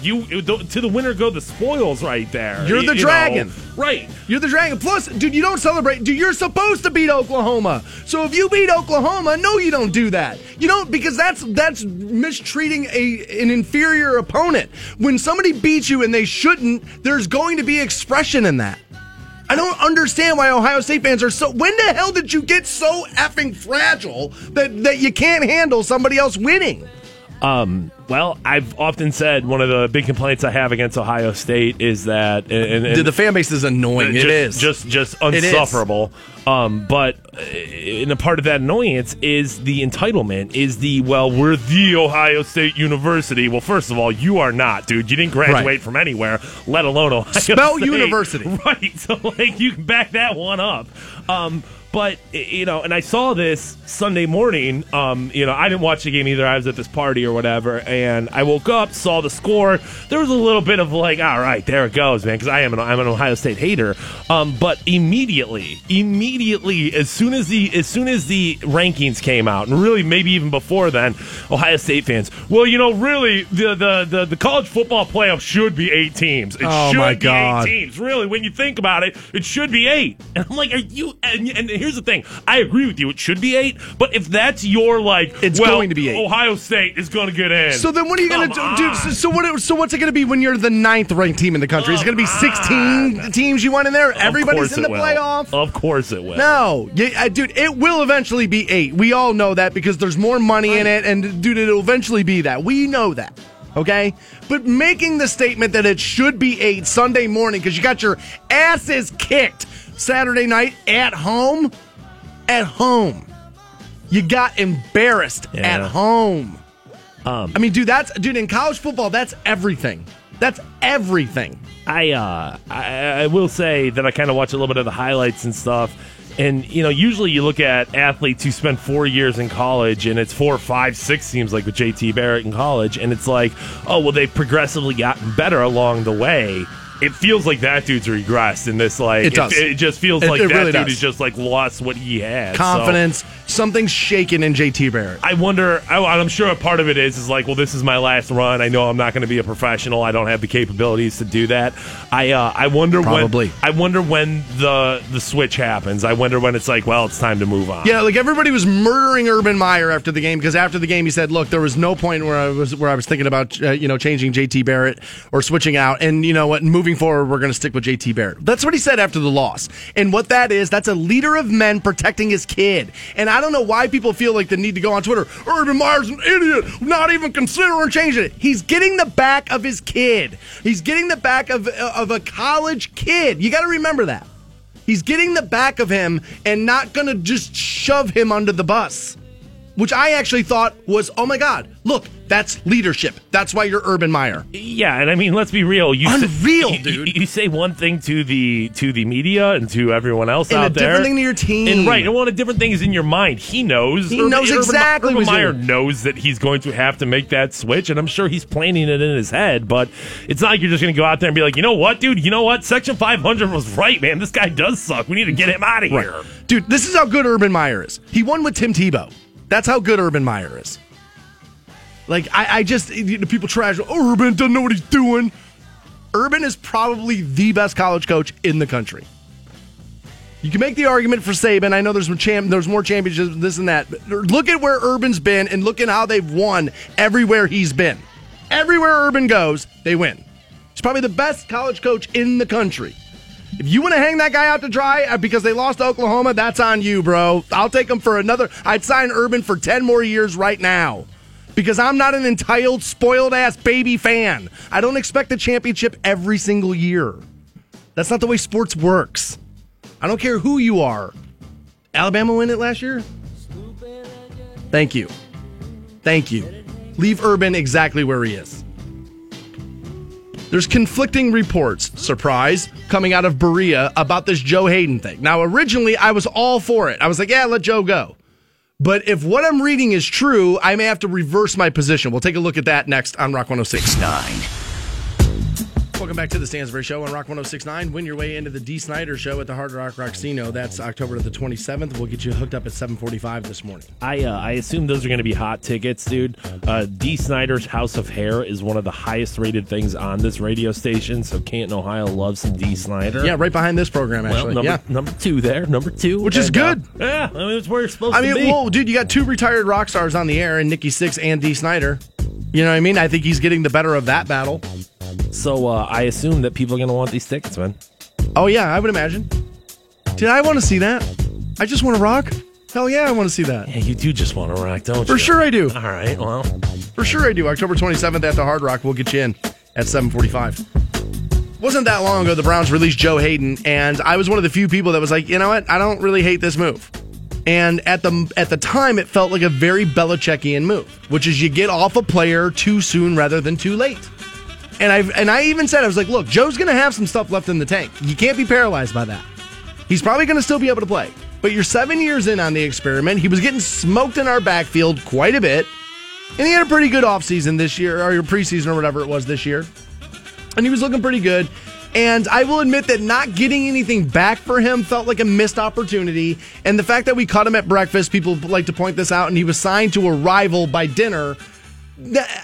you to the winner go the spoils right there. You're You- the you know. dragon. right? You're the dragon. Plus, dude, you don't celebrate. Dude, you're supposed to beat Oklahoma. So if you beat Oklahoma, no, you don't do that. You don't because that's that's mistreating a an inferior opponent. When somebody beats you and they shouldn't, there's going to be expression in that. I don't understand why Ohio State fans are so. When the hell did you get so effing fragile that that you can't handle somebody else winning? Um, well, I've often said one of the big complaints I have against Ohio State is that, and, and the fan base is annoying. just, it is just just unsufferable. Um, but uh, and a part of that annoyance is the entitlement. Is the well, we're the Ohio State University. Well, first of all, you are not, dude. You didn't graduate Right. from anywhere, let alone Ohio Spell State. university. right? So like, you can back that one up. Um, but you know, and I saw this Sunday morning. Um, you know, I didn't watch the game either. I was at this party or whatever, and I woke up, saw the score. There was a little bit of like, all right, there it goes, man, because I am an I'm an Ohio State hater. Um, but immediately, immediately, as soon as the as soon as the rankings came out, and really maybe even before then, Ohio State fans, well, you know, really, the the the, the college football playoff should be eight teams. It Oh, should my be God. eight teams. Really, when you think about it, it should be eight. And I'm like, are you? And, and here's the thing. I agree with you. It should be eight. But if that's your like, It's well, going to be eight. Ohio State is going to get in. So then, what are you going to do, dude? So, so what? So what's it going to be when you're the ninth ranked team in the country? Is it going to be 16 teams you want in there? Everybody's course in the will. playoff. Of course it will. No, yeah, uh, dude, it will eventually be eight. We all know that because there's more money in it, and dude, it'll eventually be that. We know that. Okay, but making the statement that it should be eight Sunday morning because you got your asses kicked Saturday night at home, at home, you got embarrassed Yeah. at home. Um, I mean, dude, that's dude in college football. That's everything. That's everything. I uh I, I will say that I kind of watch a little bit of the highlights and stuff. And you know, usually you look at athletes who spend four years in college, and it's four, five, six seems like with JT Barrett in college, and it's like, oh well, they've progressively gotten better along the way. It feels like that dude's regressed in this. Like It does. It, just feels It- like it that really dude does. is just like lost what he had. So- Confidence. Something's shaken in JT Barrett. I wonder. I, I'm sure a part of it is is like, well, this is my last run. I know I'm not going to be a professional. I don't have the capabilities to do that. I uh, I wonder Probably. when. I wonder when the the switch happens. I wonder when it's like, well, it's time to move on. Yeah, like everybody was murdering Urban Meyer after the game because after the game he said, "Look, there was no point where I was where I was thinking about uh, you know changing JT Barrett or switching out, and you know what, moving forward we're going to stick with JT Barrett." That's what he said after the loss, and what that is, that's a leader of men protecting his kid. And I don't know why people feel like the need to go on Twitter. Urban Meyer's an idiot, not even considering changing it. He's getting the back of his kid. He's getting the back of uh, of a college kid. You got to remember that. He's getting the back of him and not going to just shove him under the bus, which I actually thought was, oh my God, look, that's leadership. That's why you're Urban Meyer. Yeah, and I mean, let's be real. You say- Unreal, you- dude. You, you say one thing to the to the media and to everyone else And a out there, different thing to your team. and right, and one a different things in your mind. He knows. He knows exactly Urban what's Meyer doing. knows that he's going to have to make that switch, and I'm sure he's planning it in his head. But it's not like you're just going to go out there and be like, you know what, dude, you know what, Section 500 was right, man. This guy does suck. We need to get him out of here. Dude, this is how good Urban Meyer is. He won with Tim Tebow. That's how good Urban Meyer is. Like, I, I just, you know, people trash, oh, Urban doesn't know what he's doing. Urban is probably the best college coach in the country. You can make the argument for Saban. I know there's more, champ, there's more championships, this and that. But look at where Urban's been and look at how they've won everywhere he's been. Everywhere Urban goes, they win. He's probably the best college coach in the country. If you want to hang that guy out to dry uh, because they lost to Oklahoma, that's on you, bro. I'll take him for another. I'd sign Urban for 10 more years right now because I'm not an entitled, spoiled ass baby fan. I don't expect a championship every single year. That's not the way sports works. I don't care who you are. Alabama win it last year? Thank you. Thank you. Leave Urban exactly where he is. There's conflicting reports, surprise, coming out of Berea about this Joe Haden thing. Now, originally, I was all for it. I was like, yeah, let Joe go. But if what I'm reading is true, I may have to reverse my position. We'll take a look at that next on Rock 106. Welcome back to the Stansbury Show on Rock 1069. Win your way into the Dee Snider Show at the Hard Rock Rocksino. That's October the 27th. We'll get you hooked up at 745 this morning. I uh, I assume those are going to be hot tickets, dude. Uh, Dee Snider's House of Hair is one of the highest rated things on this radio station. So Canton, Ohio loves some Dee Snider. Yeah, right behind this program, Well, actually. number, yeah. number two there, number two, Which is And, uh, good. yeah, I mean, it's where you're supposed I to be. I mean, whoa, dude, you got two retired rock stars on the air, and Nikki Sixx and Dee Snider. You know what I mean? I think he's getting the better of that battle. So uh, I assume that people are going to want these tickets, man. Oh yeah, I would imagine. Did I want to see that? I just want to rock. Hell yeah, I want to see that. Yeah, you do just want to rock, don't you? For sure I do. All right, well, For sure I do. October 27th at the Hard Rock. We'll get you in at 745. Wasn't that long ago the Browns released Joe Haden, and I was one of the few people that was like, you know what? I don't really hate this move. And at the at the time, it felt like a very Belichickian move, which is you get off a player too soon rather than too late. And I and I even said I was like, look, Joe's going to have some stuff left in the tank. You can't be paralyzed by that. He's probably going to still be able to play. But you're seven years in on the experiment. He was getting smoked in our backfield quite a bit. And he had a pretty good offseason this year, or your preseason, or whatever it was this year. And he was looking pretty good. And I will admit that not getting anything back for him felt like a missed opportunity. And the fact that we caught him at breakfast, people like to point this out, and he was signed to a rival by dinner.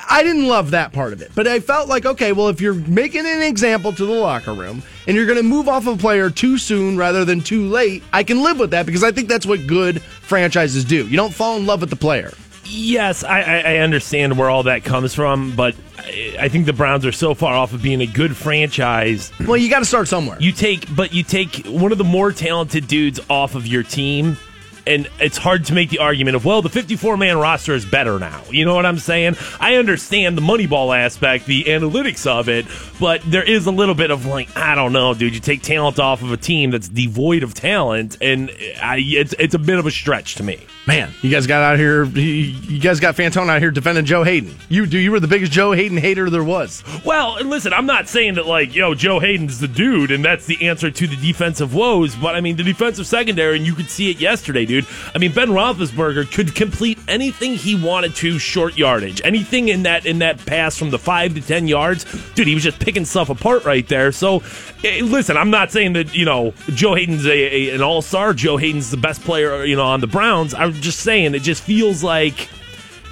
I didn't love that part of it, but I felt like, okay, well, if you're making an example to the locker room and you're going to move off a player too soon rather than too late, I can live with that because I think that's what good franchises do. You don't fall in love with the player. Yes, I, I, I understand where all that comes from, but I, I think the Browns are so far off of being a good franchise. Well, you got to start somewhere. You take, but you take one of the more talented dudes off of your team, and it's hard to make the argument of, well, the 54 man roster is better now. You know what I'm saying? I understand the Moneyball aspect, the analytics of it, but there is a little bit of like, I don't know, dude. You take talent off of a team that's devoid of talent, and I, it's it's a bit of a stretch to me. Man, you guys got out here. You guys got Fantone out here defending Joe Haden. You do. You were the biggest Joe Haden hater there was. Well, listen, I'm not saying that like, yo, Joe Haden's the dude and that's the answer to the defensive woes, but I mean the defensive secondary, and you could see it yesterday, dude. I mean Ben Roethlisberger could complete anything he wanted to short yardage, anything in that in that pass from the five to ten yards, dude. He was just picking stuff apart right there. So, eh, listen, I'm not saying that you know Joe Haden's a, a an all star. Joe Haden's the best player, you know, on the Browns. I'm just saying it just feels like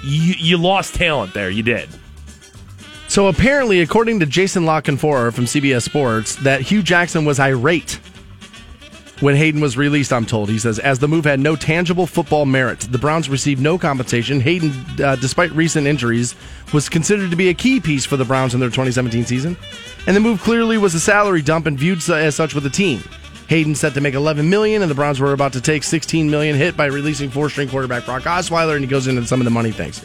you, you lost talent there. You did. So apparently, according to Jason La Canfora from CBS Sports, that Hue Jackson was irate when Haden was released. I'm told he says as the move had no tangible football merit, the Browns received no compensation. Haden, uh, despite recent injuries, was considered to be a key piece for the Browns in their 2017 season, and the move clearly was a salary dump and viewed as such with the team. Haden set to make 11 million, and the Browns were about to take 16 million hit by releasing four-string quarterback Brock Osweiler, and he goes into some of the money things.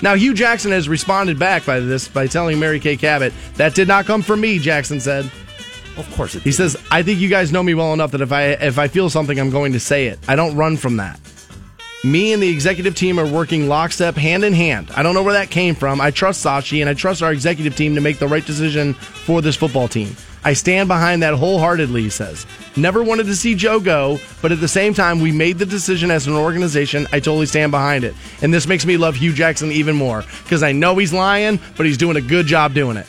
Now, Hue Jackson has responded back by this by telling Mary Kay Cabot that did not come from me. Jackson said. Of course, it He says, "I think you guys know me well enough that if I if I feel something, I'm going to say it. I don't run from that. Me and the executive team are working lockstep, hand in hand. I don't know where that came from. I trust Sashi and I trust our executive team to make the right decision for this football team. I stand behind that wholeheartedly." He says, "Never wanted to see Joe go, but at the same time, we made the decision as an organization. I totally stand behind it, and this makes me love Hue Jackson even more because I know he's lying, but he's doing a good job doing it."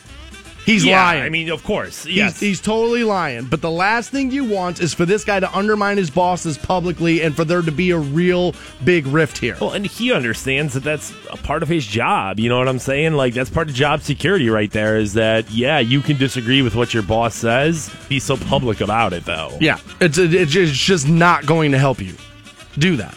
He's yeah, lying. I mean, of course, He's, yes. he's totally lying. But the last thing you want is for this guy to undermine his bosses publicly and for there to be a real big rift here. well, and he understands that that's a part of his job. You know what I'm saying? Like that's part of job security right there. Is that yeah, you can disagree with what your boss says. Be so public about it though. Yeah, it's it's just not going to help you do that.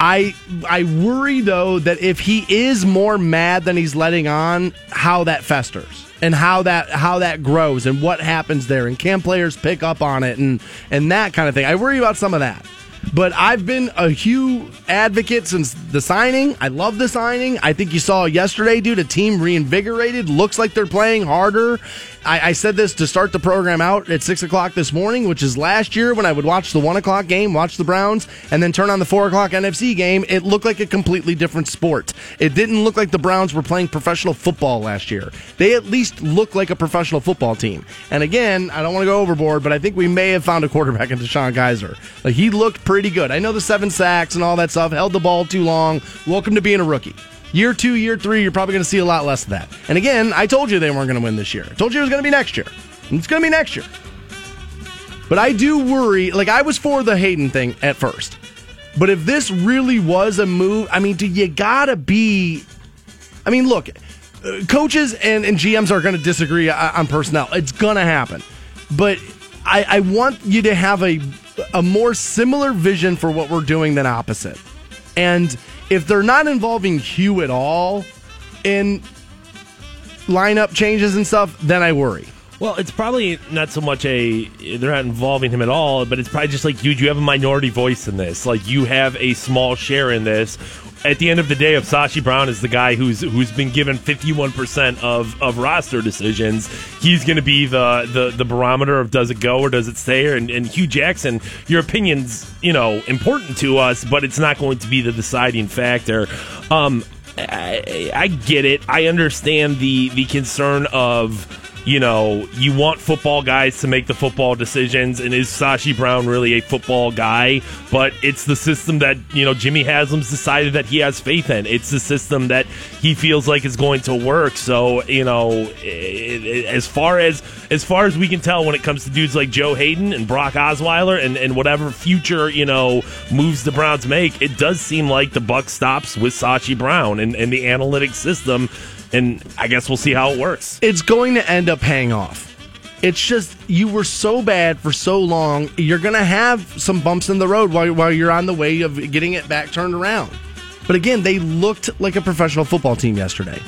I I worry though that if he is more mad than he's letting on, how that festers and how that how that grows and what happens there and can players pick up on it and and that kind of thing. I worry about some of that. But I've been a Hue advocate since the signing. I love the signing. I think you saw yesterday, dude, a team reinvigorated. Looks like they're playing harder. I, I said this to start the program out at six o'clock this morning, which is last year when I would watch the one o'clock game, watch the Browns, and then turn on the four o'clock NFC game. It looked like a completely different sport. It didn't look like the Browns were playing professional football last year. They at least looked like a professional football team. And again, I don't want to go overboard, but I think we may have found a quarterback in DeShone Kizer. Like he looked pretty good. I know the seven sacks and all that stuff, held the ball too long. Welcome to being a rookie. Year two, year three, you're probably going to see a lot less of that. And again, I told you they weren't going to win this year. I told you it was going to be next year. And it's going to be next year. But I do worry. Like I was for the Haden thing at first, but if this really was a move, I mean, do you gotta be? I mean, look, uh, coaches and, and GMs are going to disagree uh, on personnel. It's going to happen, but I, I want you to have a a more similar vision for what we're doing than opposite. And if they're not involving Hue at all in lineup changes and stuff, then I worry. Well, it's probably not so much a they're not involving him at all, but it's probably just like dude, you have a minority voice in this. Like you have a small share in this. At the end of the day, if Sashi Brown is the guy who's who's been given fifty one percent of of roster decisions, he's going to be the, the the barometer of does it go or does it stay. And, and Hue Jackson, your opinion's you know important to us, but it's not going to be the deciding factor. Um, I, I get it. I understand the the concern of you know, you want football guys to make the football decisions, and is Sashi Brown really a football guy? But it's the system that, you know, Jimmy Haslam's decided that he has faith in. It's the system that he feels like is going to work. So, you know, as far as as far as we can tell when it comes to dudes like Joe Haden and Brock Osweiler and, and whatever future, you know, moves the Browns make, it does seem like the buck stops with Sashi Brown and, and the analytics system and I guess we'll see how it works. It's going to end up paying off. It's just you were so bad for so long. You're going to have some bumps in the road while, while you're on the way of getting it back turned around. But again, they looked like a professional football team yesterday.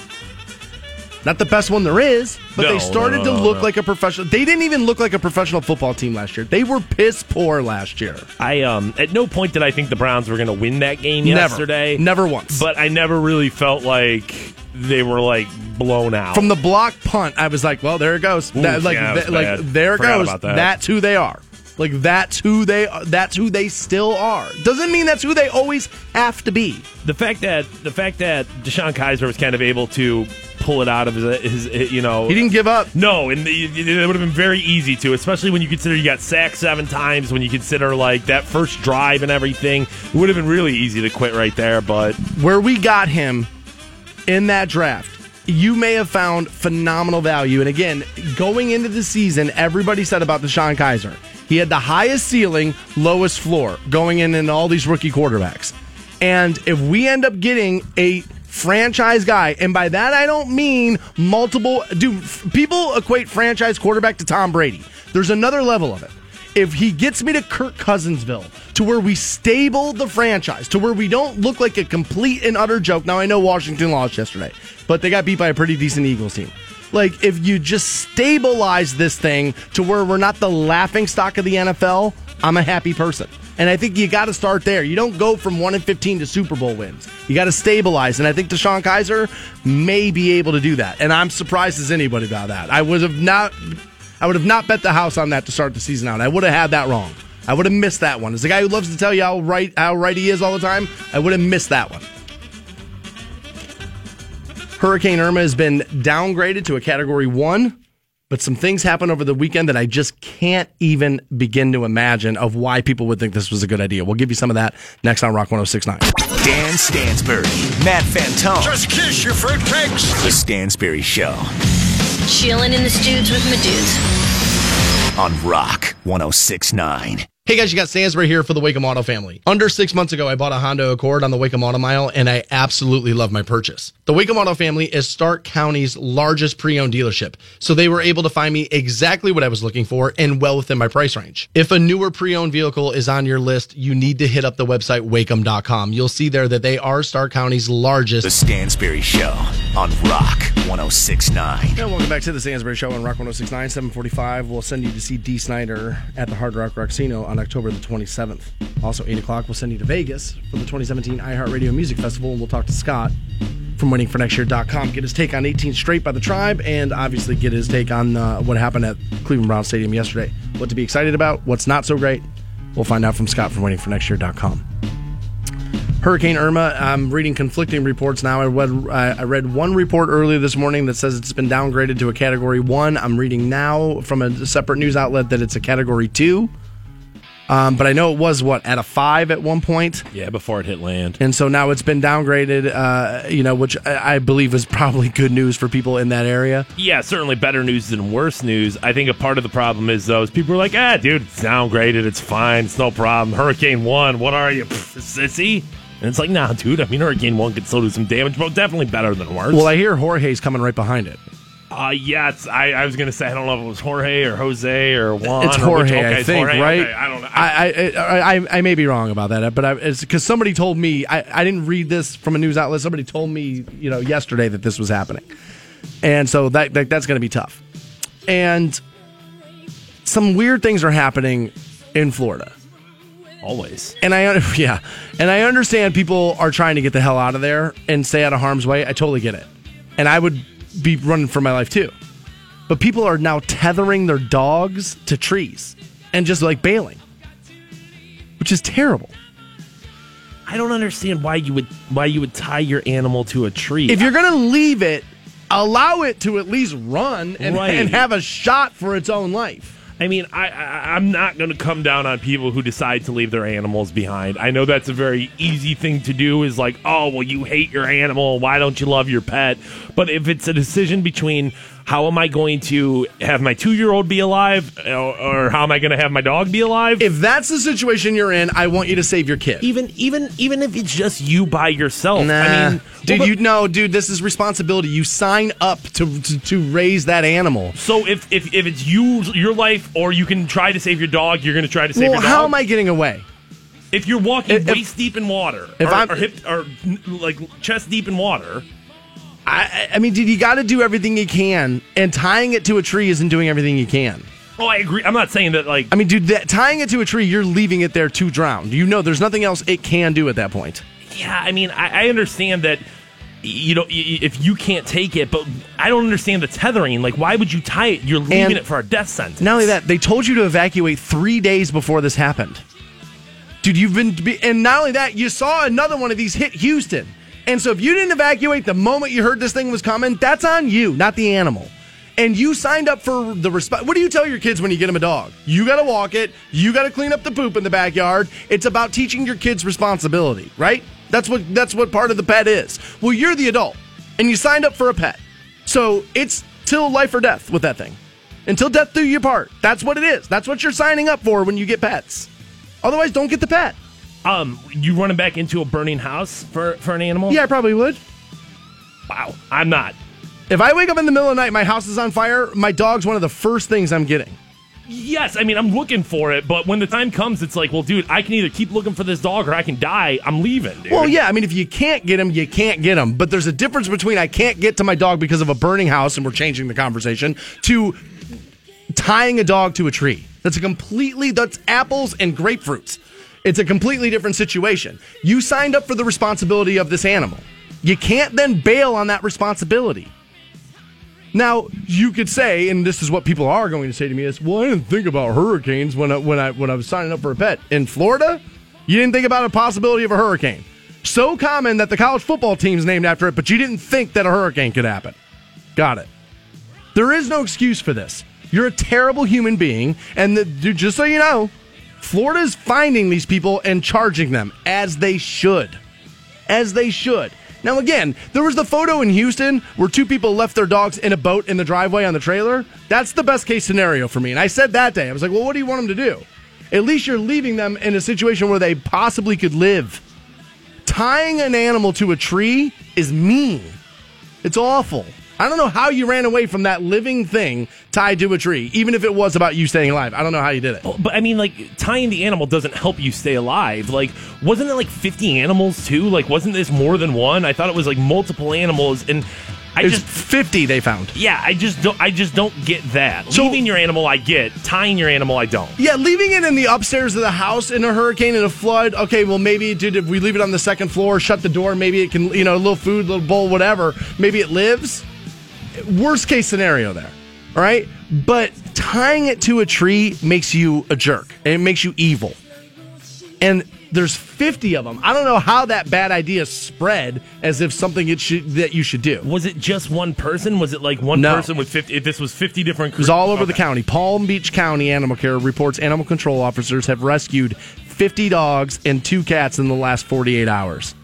Not the best one there is, but No, they started no, to look no. like a professional. They didn't even look like a professional football team last year. They were piss poor last year. I um at no point did I think the Browns were going to win that game yesterday. Never. Never once. But I never really felt like they were like blown out. from the block punt, I was like, well, there it goes. That- like, yeah, that- like there it Forgot goes. that. That's who they are. Like that's who they that's who they still are. Doesn't mean that's who they always have to be. the fact that the fact that DeShone Kizer was kind of able to pull it out of his, his you know He didn't give up. No, and it would have been very easy to, especially when you consider you got sacked seven times. When you consider like that first drive and everything, it would have been really easy to quit right there. But Where we got him in that draft, you may have found phenomenal value. And again, going into the season, everybody said about DeShone Kizer, he had the highest ceiling, lowest floor going in in all these rookie quarterbacks. And if we end up getting a franchise guy, and by that I don't mean multiple. Do people equate franchise quarterback to Tom Brady? There's another level of it. If he gets me to Kirk Cousinsville, to where we stable the franchise, to where we don't look like a complete and utter joke. Now I know Washington lost yesterday, but they got beat by a pretty decent Eagles team. Like if you just stabilize this thing to where we're not the laughing stock of the NFL, I'm a happy person. And I think you got to start there. You don't go from 1 and 15 to Super Bowl wins. You got to stabilize. And I think DeShone Kizer may be able to do that. And I'm surprised as anybody about that. I would have not I would have not bet the house on that to start the season out. I would have had that wrong. I would have missed that one. As a guy who loves to tell you how right how right he is all the time, I would have missed that one. Hurricane Irma has been downgraded to a category one, but some things happened over the weekend that I just can't even begin to imagine of why people would think this was a good idea. We'll give you some of that next on Rock 1069. Dan Stansbury, Matt Fantone. Just kiss your fruitcakes. The Stansbury Show Chilling in the studs with my dudes. on Rock 1069. Hey guys, you got Stansbury here for the Waikem Auto family. Under six months ago, I bought a Honda Accord on the Waikem Auto Mile, and I absolutely love my purchase. The Waikem Auto family is Stark County's largest pre-owned dealership, so they were able to find me exactly what I was looking for and well within my price range. If a newer pre-owned vehicle is on your list, you need to hit up the website waikem.com. You'll see there that they are Stark County's largest The Stansbury Show on Rock 1069. And welcome back to the Stansbury Show on Rock 1069, 745. We'll send you to see Dee Snider at the Hard Rock Rocksino on October the 27th. Also, 8 o'clock, we'll send you to Vegas for the 2017 iHeartRadio Music Festival, and we'll talk to Scott from waitingfornextyear.com. Get his take on 18 Straight by the Tribe, and obviously get his take on uh, what happened at Cleveland Brown Stadium yesterday. What to be excited about, what's not so great. We'll find out from Scott from waitingfornextyear.com. Hurricane Irma. I'm reading conflicting reports now. I read, I read one report earlier this morning that says it's been downgraded to a category one. I'm reading now from a separate news outlet that it's a category two. Um, but I know it was what at a five at one point, yeah, before it hit land. and so now it's been downgraded. Uh, you know, which I, I believe is probably good news for people in that area. Yeah, certainly better news than worse news. I think a part of the problem is those people are like, ah, dude, it's downgraded, it's fine, it's no problem. Hurricane one, what are you, pff, sissy? And it's like, nah, dude. I mean, Hurricane one could still do some damage, but definitely better than worse. Well, I hear Jorge's coming right behind it. Uh, yeah, it's, I, I was going to say, I don't know if it was Jorge or Jose or Juan. It's or which- Jorge, okay, I think, Jorge, right? okay, I don't know. I, I, I, I may be wrong about that, but I, it's because somebody told me. I, I didn't read this from a news outlet. Somebody told me, you know, yesterday that this was happening, and so that, that that's going to be tough. and some weird things are happening in Florida. Always. And I yeah, and I understand people are trying to get the hell out of there and stay out of harm's way. I totally get it. And I would be running for my life too. But people are now tethering their dogs to trees and just like bailing. Which is terrible. I don't understand why you would why you would tie your animal to a tree. If you're going to leave it, allow it to at least run and, Right. and have a shot for its own life. I mean, I, I I'm not going to come down on people who decide to leave their animals behind. I know that's a very easy thing to do. Is like, oh well, you hate your animal. Why don't you love your pet? But if it's a decision between how am I going to have my two year old be alive, or, or how am I going to have my dog be alive? If that's the situation you're in, I want you to save your kid. even even even if it's just you by yourself, Nah. I mean, dude, well, you know, dude, this is responsibility. You sign up to, to to raise that animal. So if, if if it's you your life, or you can try to save your dog, you're going to try to save Well, your dog. how am I getting away? If you're walking If- if- waist deep in water, if or, I'm- or hip or like chest deep in water, I, I mean, dude, you got to do everything you can, and tying it to a tree isn't doing everything you can. oh, I agree. I'm not saying that like I mean, dude, that, tying it to a tree, you're leaving it there to drown. You know, there's nothing else it can do at that point. yeah. I mean, I, I understand that. You know, if you can't take it, but I don't understand the tethering. Like, why would you tie it? You're leaving And- it for a death sentence. Not only that, they told you to evacuate three days before this happened. Dude, you've been, and not only that, you saw another one of these hit Houston. And so if you didn't evacuate the moment you heard this thing was coming, that's on you, not the animal. And you signed up for the respect. What do you tell your kids when you get them a dog? You got to walk it. You got to clean up the poop in the backyard. It's about teaching your kids responsibility, right? That's what that's what part of the pet is. Well, you're the adult, and you signed up for a pet, so it's till life or death with that thing until death do you part. That's what it is. That's what you're signing up for when you get pets. Otherwise, don't get the pet. Um, you running back into a burning house for for an animal? Yeah, I probably would. Wow, I'm not. If I wake up in the middle of the night, my house is on fire, my dog's one of the first things I'm getting. Yes, I mean I'm looking for it, but when the time comes, it's like, well, dude, I can either keep looking for this dog or I can die. I'm leaving, dude. Well, yeah, I mean, if you can't get him, you can't get him. But there's a difference between I can't get to my dog because of a burning house, and we're changing the conversation, to tying a dog to a tree. That's a completely, that's apples and grapefruits. It's a completely different situation. You signed up for the responsibility of this animal. You can't then bail on that responsibility. Now you could say, and this is what people are going to say to me: is well, I didn't think about hurricanes when I, when I when I was signing up for a pet in Florida. You didn't think about a possibility of a hurricane. So common that the college football team's named after it, but you didn't think that a hurricane could happen. Got it. There is no excuse for this. You're a terrible human being, and the, dude, just so you know, Florida's finding these people and charging them as they should as they should. Now, again, there was the photo in Houston where two people left their dogs in a boat in the driveway on the trailer. That's the best case scenario for me. And I said that day, I was like, well, what do you want them to do? At least you're leaving them in a situation where they possibly could live. Tying an animal to a tree is mean. It's awful. I don't know how you ran away from that living thing tied to a tree, even if it was about you staying alive. I don't know how you did it. But I mean, like tying the animal doesn't help you stay alive. Like, wasn't it like 50 animals too? Like, wasn't this more than one? I thought it was like multiple animals, and I It's just, 50 they found. yeah, I just don't, I just don't get that. So- Leaving your animal, I get. Tying your animal, I don't. Yeah, leaving it in the upstairs of the house in a hurricane and a flood. Okay, well maybe dude, if we leave it on the second floor, shut the door, maybe it can, you know, a little food, a little bowl, whatever. Maybe it lives. Worst case scenario there. All right, but tying it to a tree makes you a jerk and it makes you evil. And there's 50 of them. I don't know how that bad idea spread as if something it should that you should do. Was it just one person? Was it like one No. person with 50? If this was 50 different. It was all over the county. Palm Beach County Animal Care reports animal control officers have rescued 50 dogs and two cats in the last 48 hours.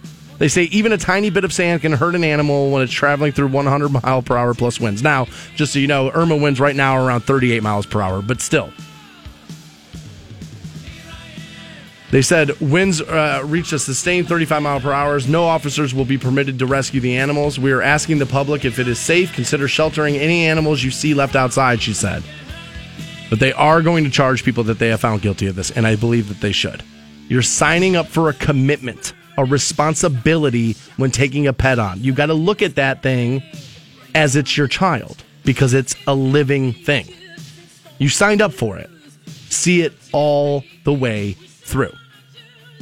They say even a tiny bit of sand can hurt an animal when it's traveling through 100 mile per hour plus winds. Now, just so you know, Irma winds right now are around 38 miles per hour, but still. They said winds uh, reached a sustained 35 mile per hour. No officers will be permitted to rescue the animals. We are asking the public if it is safe, consider sheltering any animals you see left outside, she said. But they are going to charge people that they have found guilty of this, and I believe that they should. You're signing up for a commitment, a responsibility when taking a pet on. You got to look at that thing as it's your child. because it's a living thing. You signed up for it. See it all the way through.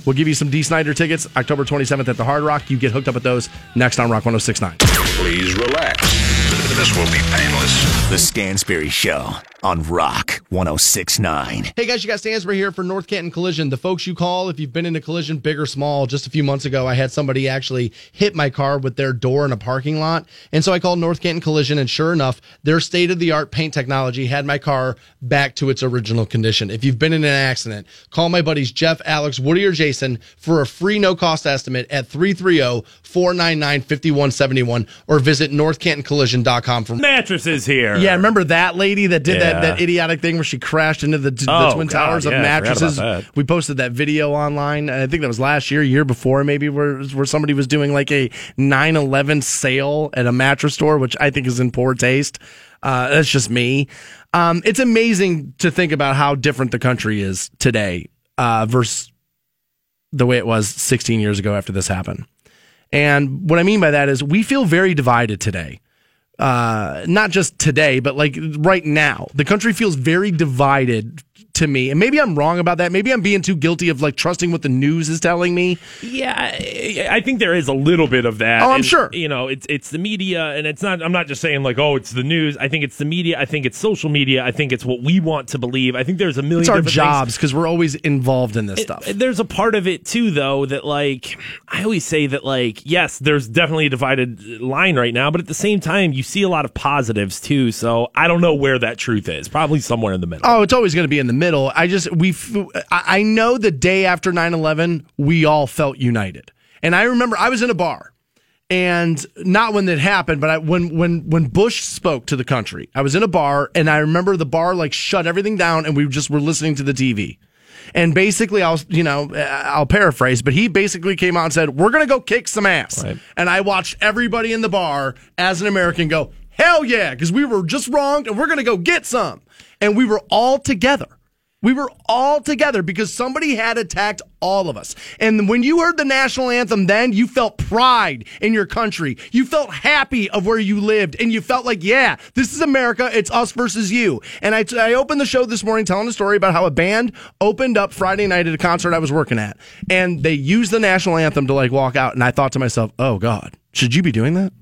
We'll give you some Dee Snider tickets October 27th at the Hard Rock. You get hooked up with those next on Rock 1069. Please relax. This will be painless. The Stansbury Show on Rock 1069. Hey guys, you got Stansbury here for North Canton Collision. The folks you call if you've been in a collision, big or small. Just a few months ago, I had somebody actually hit my car with their door in a parking lot. And so I called North Canton Collision, and sure enough, their state of the art paint technology had my car back to its original condition. If you've been in an accident, call my buddies Jeff, Alex, Woody, or Jason for a free no cost estimate at 330 499 5171 or visit northcantoncollision.com for Mattresses here. Yeah, remember that lady that did that, Yeah. that idiotic thing where she crashed into the, the Oh, twin God, towers of yeah, I mattresses? We posted that video online. I think that was last year, year before, maybe where where somebody was doing like a 9/11 sale at a mattress store, which I think is in poor taste. Uh, that's just me. Um, it's amazing to think about how different the country is today uh, versus the way it was 16 years ago after this happened. And what I mean by that is we feel very divided today uh, not just today, but like right now. The country feels very divided to me. And maybe I'm wrong about that. Maybe I'm being too guilty of like trusting what the news is telling me. Yeah, I I think there is a little bit of that. Oh, I'm And, sure. You know, it's it's the media, and it's not. I'm not just saying like, oh, it's the news. I think it's the media. I think it's social media. I think it's what we want to believe. I think there's a million. It's our jobs because we're always involved in this stuff. There's a part of it too, though, that like I always say that like yes, there's definitely a divided line right now, but at the same time, you see a lot of positives too. So I don't know where that truth is. Probably somewhere in the middle. Oh, it's always going to be in the middle. I just we I I know the day after 9/11 we all felt united. And I remember I was in a bar and not when that happened, but I, when when when Bush spoke to the country. I was in a bar and I remember the bar like shut everything down and we just were listening to the TV. And basically, I'll you know uh, I'll paraphrase, but he basically came out and said, "We're gonna go kick some ass." Right. And I watched everybody in the bar as an American go, "Hell yeah!" Because we were just wronged, and we're gonna go get some. And we were all together. We were all together because somebody had attacked all of us. And when you heard the national anthem, then you felt pride in your country. You felt happy of where you lived. And you felt like, yeah, this is America. It's us versus you. And I, I opened the show this morning telling a story about how a band opened up Friday night at a concert I was working at. And they used the national anthem to like walk out. And I thought to myself, oh God, should you be doing that?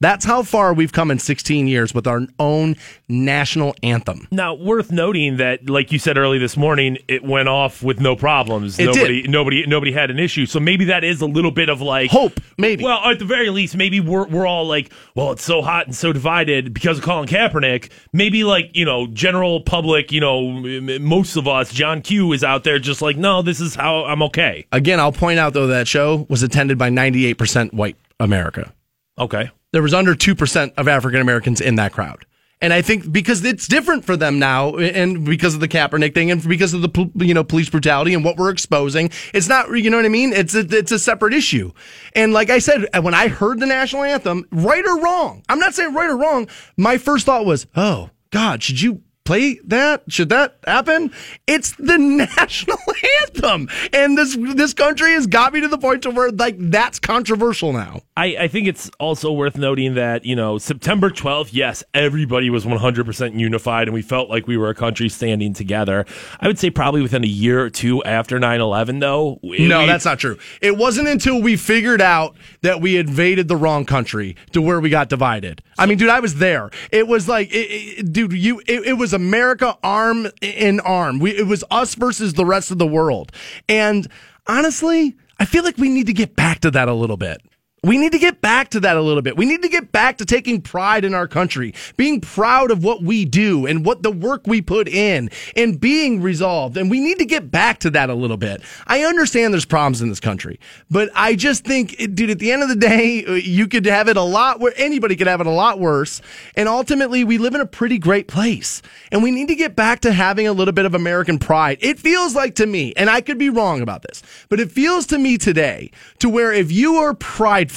That's how far we've come in 16 years with our own national anthem. Now, worth noting that, like you said early this morning, it went off with no problems. It nobody, did. nobody, nobody had an issue. So maybe that is a little bit of like Hope, maybe. Well, at the very least, maybe we're we're all like, well, it's so hot and so divided because of Colin Kaepernick. Maybe like you know, general public, you know, most of us, John Q is out there just like, no, this is how I'm okay. Again, I'll point out though that show was attended by 98% white America. Okay. There was under 2% of African Americans in that crowd. And I think because it's different for them now, and because of the Kaepernick thing, and because of the you know police brutality and what we're exposing, it's not you know what I mean. It's a, it's a separate issue. And like I said, uh, when I heard the national anthem, right or wrong, I'm not saying right or wrong. My first thought was, oh God, should you play that? Should that happen? It's the national anthem, and this this country has got me to the point to where like that's controversial now. I, I think it's also worth noting that, you know, September 12th, yes, everybody was 100% unified and we felt like we were a country standing together. I would say probably within a year or two after 9 11, though. we- No, we- that's not true. It wasn't until we figured out that we invaded the wrong country to where we got divided. I mean, dude, I was there. It was like, it, it- dude, you. It, it was America arm in arm. We, it was us versus the rest of the world. And honestly, I feel like we need to get back to that a little bit. We need to get back to that a little bit. We need to get back to taking pride in our country, being proud of what we do and what the work we put in and being resolved. And we need to get back to that a little bit. I understand there's problems in this country, but I just think, dude, at the end of the day, uh, you could have it a lot where anybody could have it a lot worse. And ultimately, we live in a pretty great place and we need to get back to having a little bit of American pride. It feels like to me, and I could be wrong about this, but it feels to me today to where if you are prideful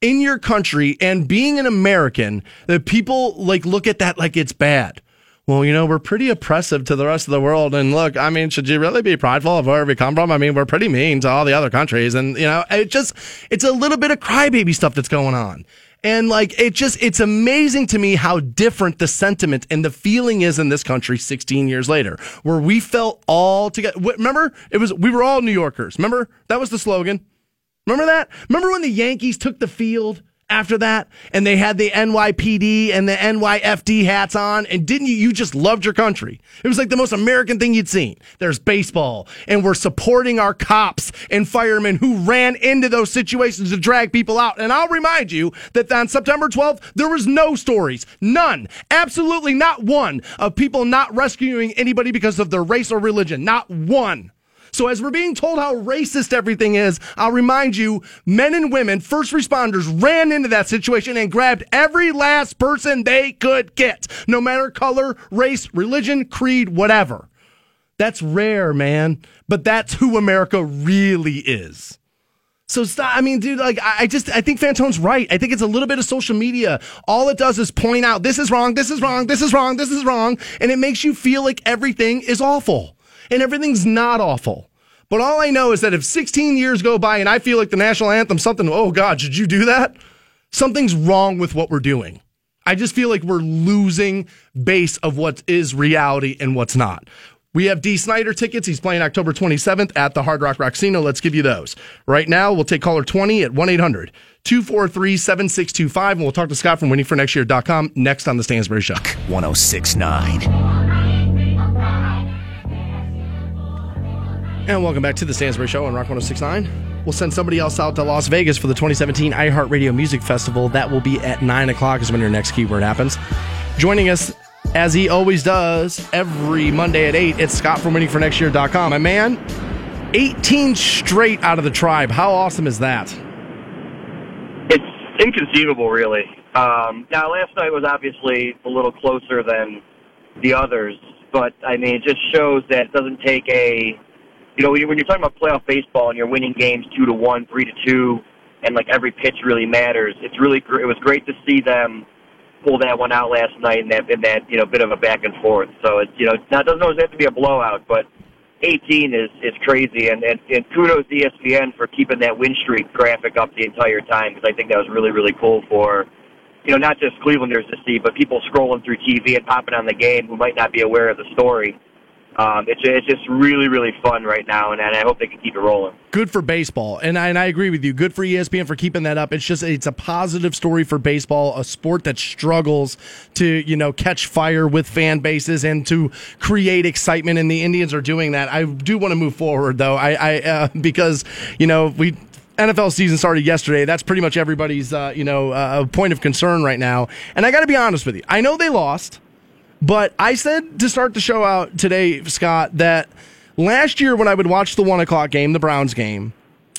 in your country and being an American, that people like look at that like it's bad. Well, you know, we're pretty oppressive to the rest of the world. And look, I mean, should you really be prideful of where we come from? I mean, we're pretty mean to all the other countries. And, you know, it just, it's a little bit of crybaby stuff that's going on. And like it just it's amazing to me how different the sentiment and the feeling is in this country 16 years later, where we felt all together. Remember, it was we were all New Yorkers. Remember that was the slogan. Remember that? Remember when the Yankees took the field after that and they had the NYPD and the NYFD hats on and didn't you you just loved your country? It was like the most american thing you'd seen. There's baseball and we're supporting our cops and firemen who ran into those situations to drag people out. And I'll remind you that on September 12th there was no stories. None. Absolutely not one of people not rescuing anybody because of their race or religion. Not one so as we're being told how racist everything is, I'll remind you, men and women, first responders ran into that situation and grabbed every last person they could get, no matter color, race, religion, creed, whatever. That's rare, man. But that's who America really is. So stop. I mean, dude, like, I just, I think Fantone's right. I think it's a little bit of social media. All it does is point out this is wrong, this is wrong, this is wrong, this is wrong. And it makes you feel like everything is awful and everything's not awful. But all I know is that if 16 years go by and I feel like the national anthem, something, oh God, should you do that? Something's wrong with what we're doing. I just feel like we're losing base of what is reality and what's not. We have Dee Snider tickets. He's playing October 27th at the Hard Rock Rocksino. Let's give you those. Right now, we'll take caller 20 at 1 800 243 7625. And we'll talk to Scott from waitingfornextyear.com next on The Stansbury Show. 1069. And welcome back to the Stansbury Show on Rock 1069. We'll send somebody else out to Las Vegas for the 2017 iHeartRadio Music Festival. That will be at 9 o'clock, is when your next keyword happens. Joining us, as he always does, every Monday at 8, it's Scott from waitingfornextyear.com. My man, 18 straight out of the tribe. How awesome is that? It's inconceivable, really. Um, now, last night was obviously a little closer than the others, but I mean, it just shows that it doesn't take a you know, when you're, talking about playoff baseball and you're winning games two to one, three to two, and like every pitch really matters. It's really gr- it was great to see them pull that one out last night in that in that you know bit of a back and forth. So it's you know now it doesn't always have to be a blowout, but 18 is is crazy, and and, and kudos to ESPN for keeping that win streak graphic up the entire time because I think that was really really cool for you know not just Clevelanders to see, but people scrolling through TV and popping on the game who might not be aware of the story um, it's, it's just really, really fun right now, and, and I hope they can keep it rolling. Good for baseball, and I, and I agree with you. Good for ESPN for keeping that up. It's just it's a positive story for baseball, a sport that struggles to you know catch fire with fan bases and to create excitement, and the Indians are doing that. I do want to move forward though, I, I uh, because you know we NFL season started yesterday. That's pretty much everybody's, uh, you know, uh, point of concern right now. And I got to be honest with you. I know they lost. But I said to start the show out today, Scott, that last year when I would watch the one o'clock game, the Browns game,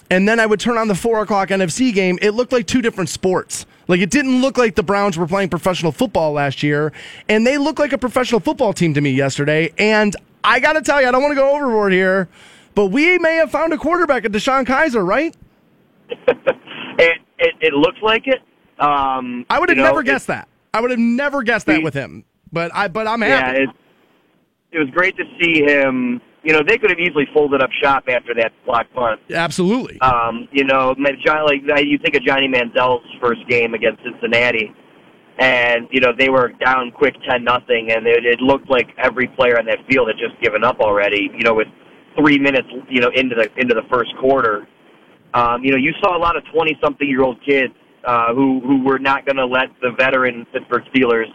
and then I would turn on the four o'clock NFC game, it looked like two different sports. Like it didn't look like the Browns were playing professional football last year, and they looked like a professional football team to me yesterday. And I got to tell you, I don't want to go overboard here, but we may have found a quarterback at DeShone Kizer, right? it, it, it looks like it. Um, I would have never guessed that. I would have never guessed that with him. But I but I'm happy. Yeah, it, it was great to see him. You know, they could have easily folded up shop after that block punt. Absolutely. Um, you know, like you think of Johnny Manziel's first game against Cincinnati, and you know they were down quick ten nothing, and it, it looked like every player on that field had just given up already. You know, with three minutes, you know, into the into the first quarter. Um, you know, you saw a lot of twenty something year old kids uh, who who were not going to let the veteran Pittsburgh Steelers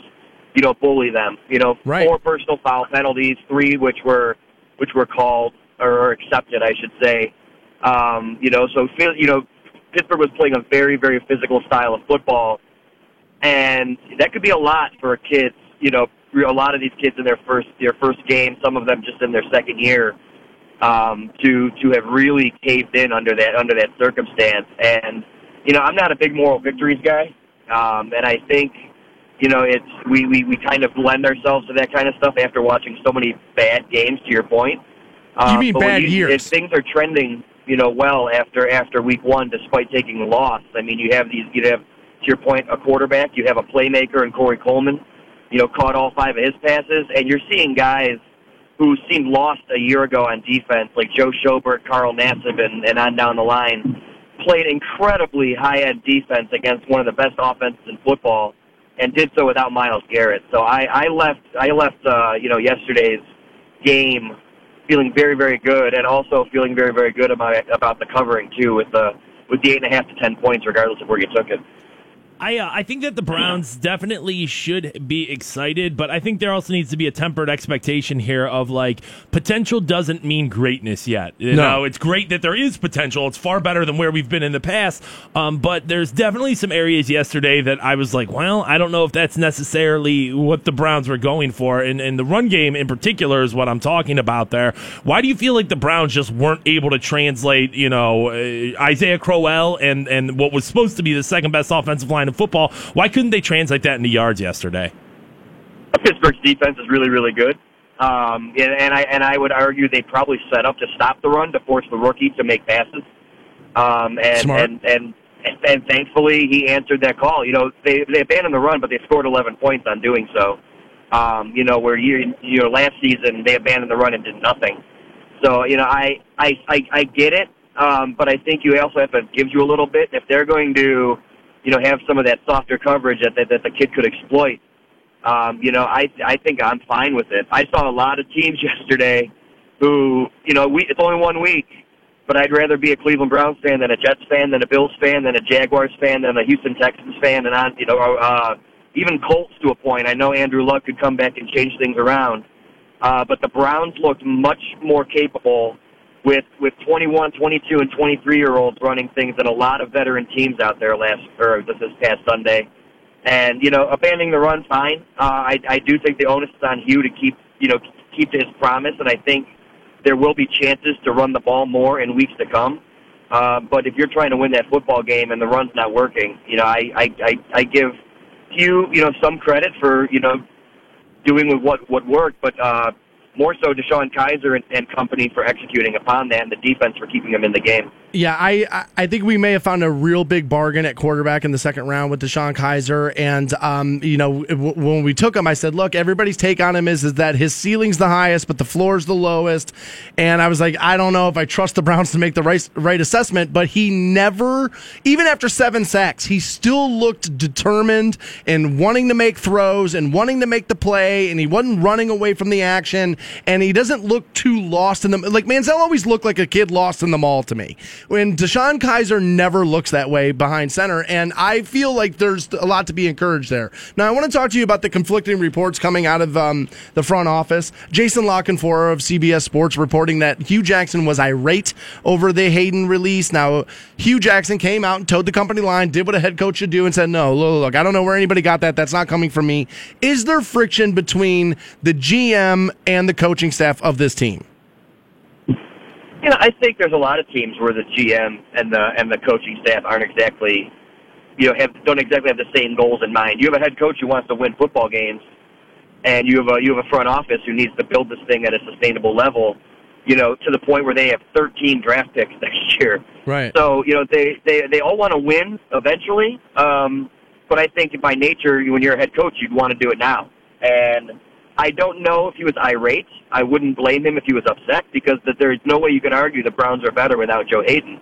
you know, bully them. You know, right. four personal foul penalties, three which were which were called or accepted, I should say. Um, you know, so you know, Pittsburgh was playing a very very physical style of football, and that could be a lot for kids. You know, a lot of these kids in their first their first game, some of them just in their second year, um, to to have really caved in under that under that circumstance. And you know, I'm not a big moral victories guy, um, and I think you know, it's we, we, we kind of lend ourselves to that kind of stuff after watching so many bad games. To your point, uh, you mean bad you, years? If things are trending, you know, well after after week one, despite taking a loss. I mean, you have these. You have, to your point, a quarterback. You have a playmaker in Corey Coleman. You know, caught all five of his passes, and you're seeing guys who seemed lost a year ago on defense, like Joe Schobert, Carl Nassib, and, and on down the line played incredibly high end defense against one of the best offenses in football, and did so without Myles Garrett. So I, I left I left uh, you know yesterday's game feeling very very good, and also feeling very very good about about the covering too with the with the eight and a half to ten points, regardless of where you took it. I uh, I think that the Browns definitely should be excited, but I think there also needs to be a tempered expectation here of like potential doesn't mean greatness yet. You No. know, it's great that there is potential. It's far better than where we've been in the past. Um, but there's definitely some areas yesterday that I was like, well, I don't know if that's necessarily what the Browns were going for, and and the run game in particular is what I'm talking about there. Why do you feel like the Browns just weren't able to translate, you know, uh, Isaiah Crowell and and what was supposed to be the second best offensive line football? Why couldn't they translate that into yards yesterday? Pittsburgh's defense is really, really good. Um, and, and I and I would argue they probably set up to stop the run to force the rookie to make passes. Um, and, Smart. and and and and thankfully he answered that call. You know, they they abandoned the run, but they scored 11 points on doing so. Um, you know, where you you know last season they abandoned the run and did nothing. So you know, I I I, I get it, um, but I think you also have to give you a little bit if they're going to, you know, have some of that softer coverage that that, that the kid could exploit. Um, you know, I I think I'm fine with it. I saw a lot of teams yesterday who, you know, we, it's only one week, but I'd rather be a Cleveland Browns fan than a Jets fan, than a Bills fan, than a Jaguars fan, than a Houston Texans fan, and on, you know, uh, even Colts to a point. I know Andrew Luck could come back and change things around, uh, but the Browns looked much more capable with with 21, 22, and 23 year olds running things than a lot of veteran teams out there last or this, this past Sunday. And you know, abandoning the run, fine. Uh, I I do think the onus is on Hue to keep you know keep to his promise, and I think there will be chances to run the ball more in weeks to come. Uh, but if you're trying to win that football game and the run's not working, you know, I I I, I give Hue you know some credit for you know doing with what what worked, but uh, more so DeShone Kizer and, and company for executing upon that, and the defense for keeping him in the game. Yeah, I I- think we may have found a real big bargain at quarterback in the second round with DeShone Kizer, and um, you know when we took him, I said, look, everybody's take on him is is that his ceiling's the highest, but the floor's the lowest, and I was like, I don't know if I trust the Browns to make the right right assessment, but he never, even after seven sacks, he still looked determined and wanting to make throws and wanting to make the play, and he wasn't running away from the action, and he doesn't look too lost in the like Manziel always looked like a kid lost in the mall to me. When DeShone Kizer never looks that way behind center, and I feel like there's a lot to be encouraged there. Now, I want to talk to you about the conflicting reports coming out of um, the front office. Jason La Canfora of CBS Sports reporting that Hue Jackson was irate over the Haden release. Now, Hue Jackson came out and towed the company line, did what a head coach should do, and said, "No, look, look, I don't know where anybody got that. That's not coming from me." Is there friction between the GM and the coaching staff of this team? You know, I think there's a lot of teams where the GM and the and the coaching staff aren't exactly, you know, have don't exactly have the same goals in mind. You have a head coach who wants to win football games, and you have a you have a front office who needs to build this thing at a sustainable level. You know, to the point where they have 13 draft picks next year. Right. So you know they they they all want to win eventually, um, but I think by nature, when you're a head coach, you'd want to do it now. And I don't know if he was irate. I wouldn't blame him if he was upset because that there's no way you can argue the Browns are better without Joe Haden.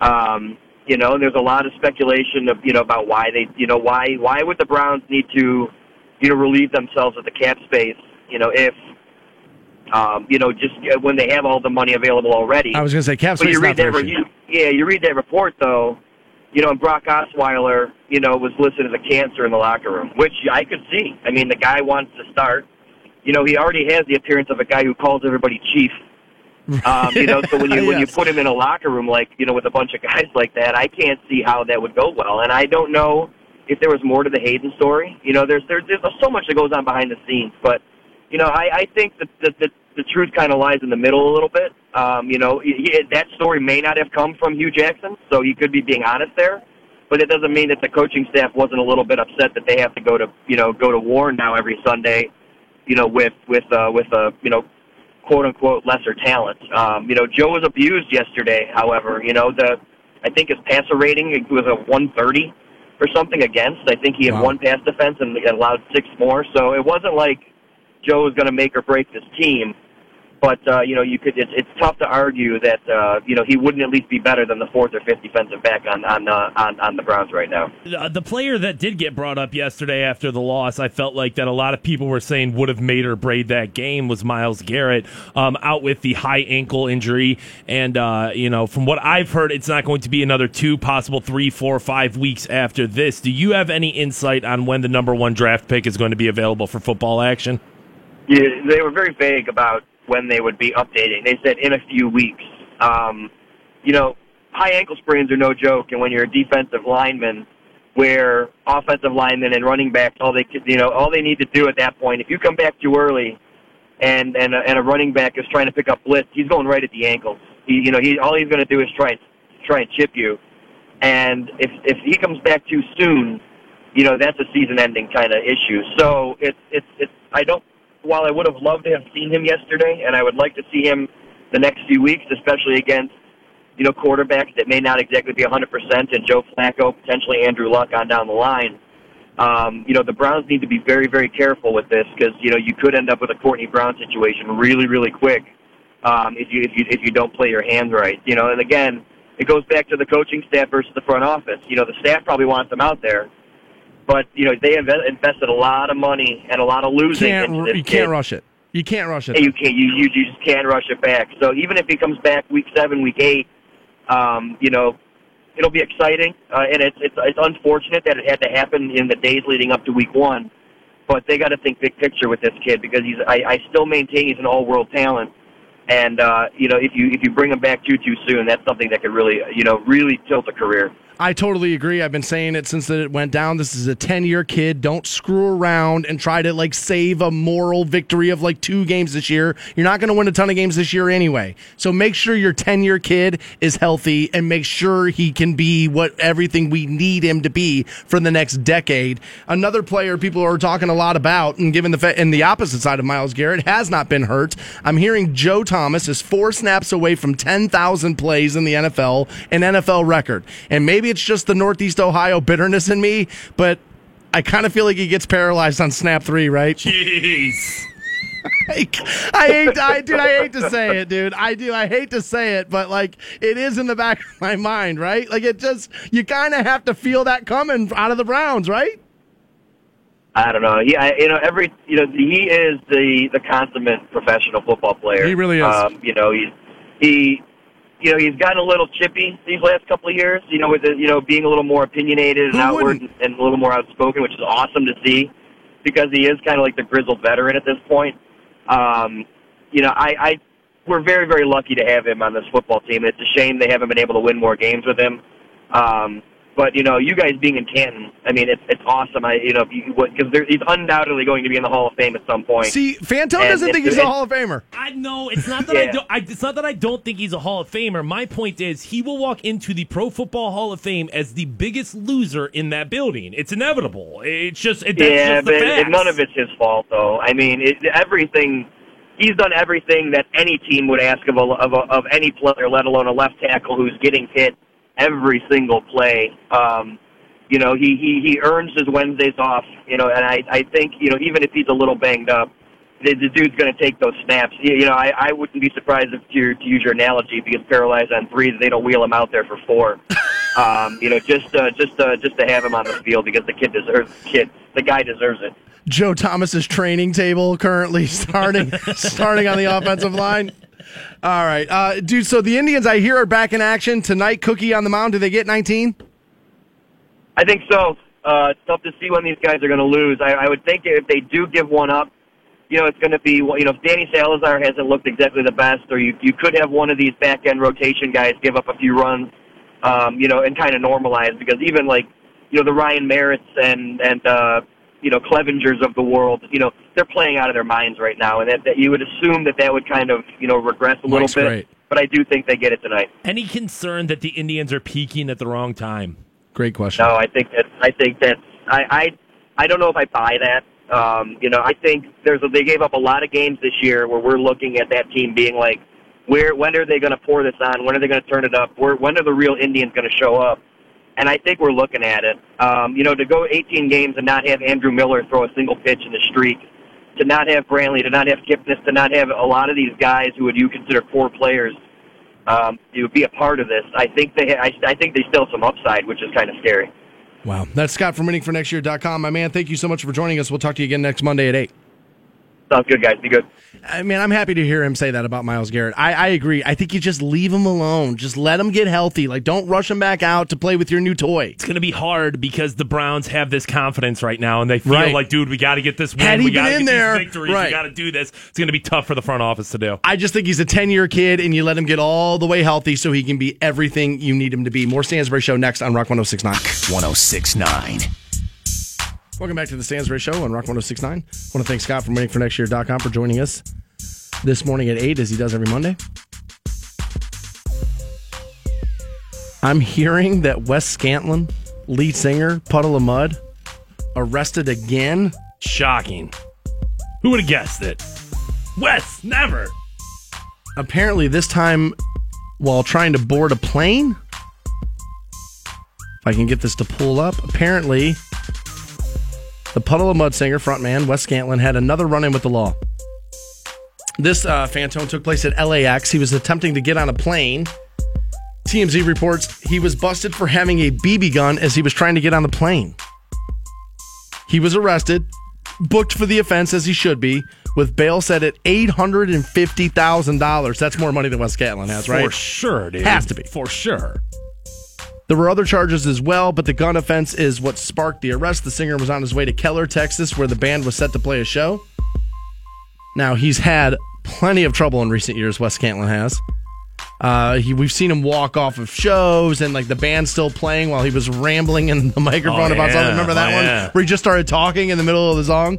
Um, you know, and there's a lot of speculation of you know about why they you know why why would the Browns need to you know relieve themselves of the cap space you know if um, you know just uh, when they have all the money available already. I was going to say cap But space. you not read that, re- you, yeah, you read that report though. You know, and Brock Osweiler, you know, was listed as a cancer in the locker room, which I could see. I mean, the guy wants to start. You know, he already has the appearance of a guy who calls everybody chief. Um, you know, so when you when you put him in a locker room like you know with a bunch of guys like that, I can't see how that would go well. And I don't know if there was more to the Haden story. You know, there's there's, there's so much that goes on behind the scenes, but you know, I, I think that the, the, the truth kind of lies in the middle a little bit. Um, you know, he- that story may not have come from Hue Jackson, so he could be being honest there. But it doesn't mean that the coaching staff wasn't a little bit upset that they have to go to you know go to war now every Sunday, you know, with with uh, with a you know quote unquote lesser talent. Um, you know, Joe was abused yesterday. However, you know the I think his passer rating was a 130 or something against. I think he had Wow. one pass defense and allowed six more. So it wasn't like Joe was going to make or break this team. But uh, you know, you could. It's, it's tough to argue that uh, you know he wouldn't at least be better than the fourth or fifth defensive back on on uh, on, on the Browns right now. Uh, the player that did get brought up yesterday after the loss, I felt like that a lot of people were saying would have made or braid that game was Myles Garrett um, out with the high ankle injury, and uh, you know from what I've heard, it's not going to be another two, possible three, four, five weeks after this. Do you have any insight on when the number one draft pick is going to be available for football action? Yeah, they were very vague about when they would be updating. They said in a few weeks. Um, you know, high ankle sprains are no joke, and when you're a defensive lineman, where offensive linemen and running backs, all they could- you know, all they need to do at that point, if you come back too early, and and a, and a running back is trying to pick up blitz, he's going right at the ankles. He, you know, he all he's going to do is try and try and chip you, and if if he comes back too soon, you know, that's a season-ending kind of issue. So it's it's it's I don't while I would have loved to have seen him yesterday, and I would like to see him the next few weeks, especially against you know quarterbacks that may not exactly be 100%, and Joe Flacco, potentially Andrew Luck on down the line. Um, you know the Browns need to be very very careful with this because you know you could end up with a Courtney Brown situation really really quick um, if you if you if you don't play your hands right. You know, and again, it goes back to the coaching staff versus the front office. You know, the staff probably wants them out there but you know they have invested a lot of money and a lot of losing Can't, you kid. can't rush it. You can't rush it. And you can't you, you you just can't rush it back. So even if he comes back week seven, week eight, um, you know, it'll be exciting. Uh, and it's it's it's unfortunate that it had to happen in the days leading up to week one. But they got to think big picture with this kid because he's I, I still maintain he's an all world talent. And uh, you know, if you if you bring him back too too soon, that's something that could really you know really tilt a career. I totally agree. I've been saying it since that it went down. This is a 10 year kid. Don't screw around and try to like save a moral victory of like two games this year. You're not going to win a ton of games this year anyway. So make sure your 10 year kid is healthy and make sure he can be what everything we need him to be for the next decade. Another player people are talking a lot about and given the fa- and the opposite side of Myles Garrett has not been hurt. I'm hearing Joe Thomas is four snaps away from 10,000 plays in the NFL, an NFL record. And maybe it's just the Northeast Ohio bitterness in me, but I kind of feel like he gets paralyzed on snap three, right? Jeez. Like, I hate, I dude, I hate to say it, dude. I do, I hate to say it, but like, it is in the back of my mind, right? Like, it just, you kind of have to feel that coming out of the Browns, right? I don't know. He, I, you know, every you know, he is the the consummate professional football player. He really is. Um, you know, he's he, you know, he's gotten a little chippy these last couple of years. You know, with the, you know being a little more opinionated and Who outward wouldn't? and a little more outspoken, which is awesome to see because he is kind of like the grizzled veteran at this point. Um, you know, I, I we're very very lucky to have him on this football team. It's a shame they haven't been able to win more games with him. Um, but you know, you guys being in Canton, I mean, it's it's awesome. I you know because he's undoubtedly going to be in the Hall of Fame at some point. See, Fantone And doesn't think he's a Hall of Famer. I know it's not that I don't. I, it's not that I don't think he's a Hall of Famer. My point is, he will walk into the Pro Football Hall of Fame as the biggest loser in that building. It's inevitable. It's just it, that's yeah, just the but facts. none of it's his fault, though. I mean, it, everything. He's done everything that any team would ask of a, of, a, of any player, let alone a left tackle who's getting hit every single play. Um, you know, he, he he earns his Wednesdays off. You know, and I I think you know even if he's a little banged up, the, the dude's going to take those snaps. You, you know, I I wouldn't be surprised if to, to use your analogy, because paralyzed on three, they don't wheel him out there for four. um, you know, just uh, just uh, just to have him on the field because the kid deserves kid the guy deserves it. Joe Thomas's training table currently starting starting on the offensive line. All right, uh, dude. So the Indians, I hear, are back in action tonight. Cookie on the mound. Do they get 19? I think so. Uh, it's tough to see when these guys are going to lose. I, I would think if they do give one up, you know, it's going to be, you know, if Danny Salazar hasn't looked exactly the best, or you, you could have one of these back end rotation guys give up a few runs, um, you know, and kind of normalize because even like, you know, the Ryan Merritts and, and, uh, you know, Clevingers of the world, you know, they're playing out of their minds right now. And that, that you would assume that that would kind of, you know, regress a little Mike's bit. great. But I do think they get it tonight. Any concern that the Indians are peaking at the wrong time? Great question. No, I think that I think that I I I don't know if I buy that. Um, you know, I think there's a, they gave up a lot of games this year where we're looking at that team being like, where when are they going to pour this on? When are they going to turn it up? Where when are the real Indians going to show up? And I think we're looking at it. Um, you know, to go 18 games and not have Andrew Miller throw a single pitch in the streak to not have Brantley, to not have Kipnis, to not have a lot of these guys who would you consider core players, um, be a part of this, I think they, I, I think they still have some upside, which is kind of scary. Wow. That's Scott from waitingfornextyear.com. My man, thank you so much for joining us. We'll talk to you again next Monday at 8. Sounds good, guys. Be good. I mean, I'm happy to hear him say that about Myles Garrett. I, I agree. I think you just leave him alone. Just let him get healthy. Like, don't rush him back out to play with your new toy. It's going to be hard because the Browns have this confidence right now, and they feel Right. like, dude, we got to get this win. Had he we got to been in get there, these victories. right. We got to do this. It's going to be tough for the front office to do. I just think he's a 10 year kid, and you let him get all the way healthy so he can be everything you need him to be. More Stansbury Show next on Rock 1069. 1069. Welcome back to the Stansbury Show on Rock 1069. I want to thank Scott from waitingfornextyear.com for joining us this morning at 8, as he does every Monday. I'm hearing that Wes Scantlin, lead singer, Puddle of Mudd, arrested again. Shocking. Who would have guessed it? Wes, never. Apparently, this time while trying to board a plane. If I can get this to pull up, apparently the Puddle of Mudd singer, frontman Wes Scantlin, had another run in with the law. This uh, Fantone took place at LAX. He was attempting to get on a plane. TMZ reports he was busted for having a BB gun as he was trying to get on the plane. He was arrested, booked for the offense as he should be, with bail set at eight hundred and fifty thousand dollars. That's more money than Wes Scantlin has, right? For sure, dude. Has to be. For sure. There were other charges as well, but the gun offense is what sparked the arrest. The singer was on his way to Keller, Texas, where the band was set to play a show. Now, he's had plenty of trouble in recent years, Wes Scantlin has. Uh, he, we've seen him walk off of shows and like the band still playing while he was rambling in the microphone Oh, about yeah. something. Remember that Oh, one yeah. where he just started talking in the middle of the song?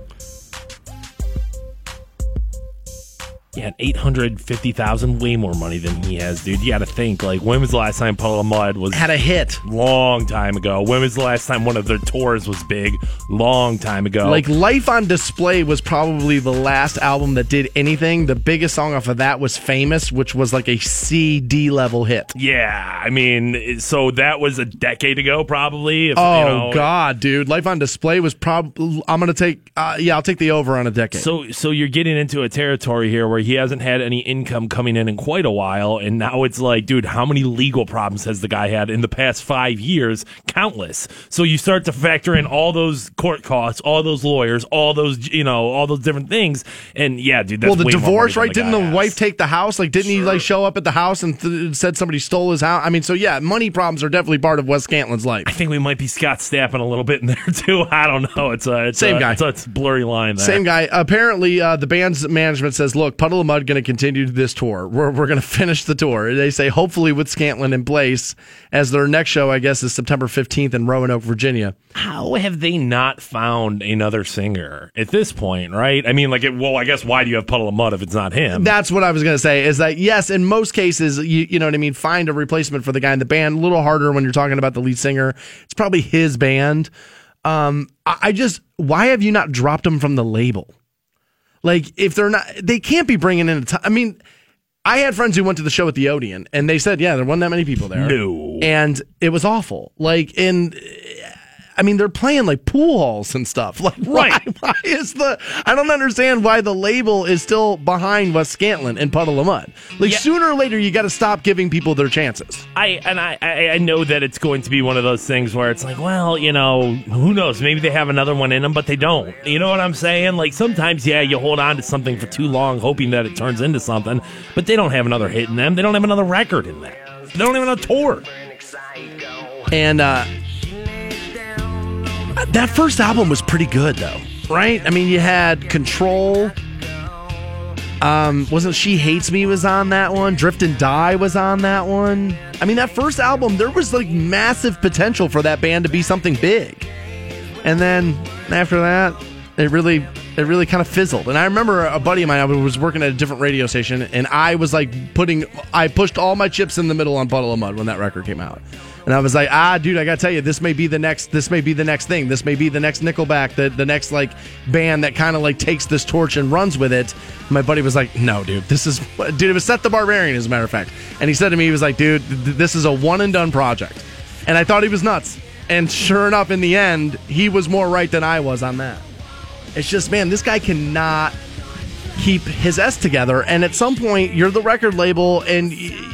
Yeah, eight hundred fifty thousand, way more money than he has, dude. You got to think like when was the last time Puddle of Mudd was Had a hit. long time ago? When was the last time one of their tours was big? Long time ago. Like Life on Display was probably the last album that did anything. The biggest song off of that was Famous, which was like a CD level hit. yeah, I mean, so that was a decade ago, probably. If, Oh you know, God, dude! Life on Display was probably. I'm gonna take. Uh, yeah, I'll take the over on a decade. So, so you're getting into a territory here where he hasn't had any income coming in in quite a while, and now it's like, dude, how many legal problems has the guy had in the past five years? Countless. So you start to factor in all those court costs, all those lawyers, all those, you know, all those different things, and yeah, dude. That's well, the way more divorce, money right? than Didn't the guy wife take the house? Like, didn't he like show up at the house and th- said somebody stole his house? I mean, so yeah, money problems are definitely part of Wes Scantlin's life. I think we might be Scott Stappen a little bit in there too. I don't know. It's a it's Same a, guy. It's a, it's a blurry line. There. Same guy. Apparently, uh, the band's management says, "Look, Puddle of Mudd going to continue this tour. We're we're going to finish the tour." They say, hopefully, with Scantlin in place, as their next show, I guess, is September 15th in Roanoke, Virginia. How have they not found another singer at this point? Right? I mean, like, it, well, I guess why do you have Puddle of Mudd if it's not him? That's what I was going to say. Is that yes? In most cases, you you know what I mean. Find a replacement for the guy in the band. A little harder when you're talking about the lead singer. It's probably his band. Um, I, I just why have you not dropped him from the label? Like if they're not, they can't be bringing in. A ton, I mean, I had friends who went to the show at the Odeon, and they said, yeah, there wasn't that many people there. No. and it was awful. Like in. I mean, they're playing like pool halls and stuff. Like, why, Right. why is the? I don't understand why the label is still behind Wes Scantlin and Puddle of Mudd. Like, Yeah. sooner or later, you got to stop giving people their chances. I and I, I I know that it's going to be one of those things where it's like, well, you know, who knows? Maybe they have another one in them, but they don't. You know what I'm saying? Like sometimes, yeah, you hold on to something for too long, hoping that it turns into something, but they don't have another hit in them. They don't have another record in them. They don't even have a tour. And uh, that first album was pretty good, though, right? I mean, you had Control. Um, wasn't She Hates Me was on that one? Drift and Die was on that one. I mean, that first album, there was like massive potential for that band to be something big. And then after that, it really it really kind of fizzled. And I remember a buddy of mine I was working at a different radio station and I was like putting I pushed all my chips in the middle on Puddle of Mudd when that record came out. And I was like, ah, dude, I gotta tell you, this may be the next, this may be the next thing. This may be the next Nickelback, the, the next like band that kind of like takes this torch and runs with it. My buddy was like, no, dude, this is, dude, it was Seth the Barbarian, as a matter of fact. And he said to me, he was like, dude, th- this is a one and done project. And I thought he was nuts. And sure enough, in the end, he was more right than I was on that. It's just, man, this guy cannot keep his S together. And at some point, you're the record label, and y-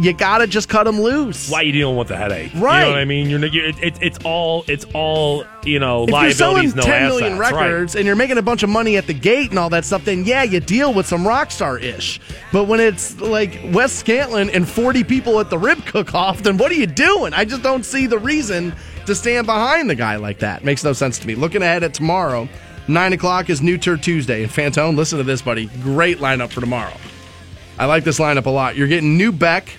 you gotta just cut him loose. Why you dealing with the headache? You Right. know what I mean? You're, you're it, it, it's all it's all you know If you're selling no 10 million assets. Right. records and you're making a bunch of money at the gate and all that stuff, then yeah, you deal with some rock star ish. But when it's like Wes Scantlin and 40 people at the rib cook off, then what are you doing? I just don't see the reason to stand behind the guy like that. Makes no sense to me. Looking ahead at tomorrow, 9 o'clock is New Tour Tuesday. And Fantone, listen to this, buddy. Great lineup for tomorrow. I like this lineup a lot. You're getting new Beck,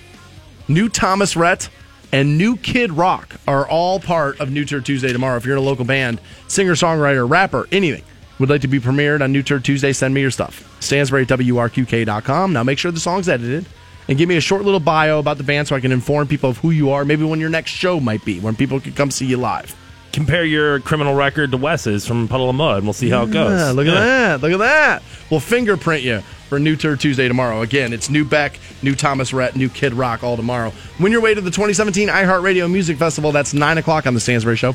new Thomas Rhett, and new Kid Rock are all part of New Tour Tuesday tomorrow. If you're in a local band, singer, songwriter, rapper, anything would like to be premiered on New Tour Tuesday, send me your stuff. Stansbury at WRQK.com. Now make sure the song's edited and give me a short little bio about the band so I can inform people of who you are, maybe when your next show might be, when people can come see you live. Compare your criminal record to Wes's from Puddle of Mudd, and we'll see how it goes. Yeah, look at Yeah. that. Look at that. We'll fingerprint you for New Tour Tuesday tomorrow. Again, it's new Beck, new Thomas Rhett, new Kid Rock all tomorrow. Win your way to the 2017 iHeartRadio Music Festival. That's 9 o'clock on The Stansbury Show.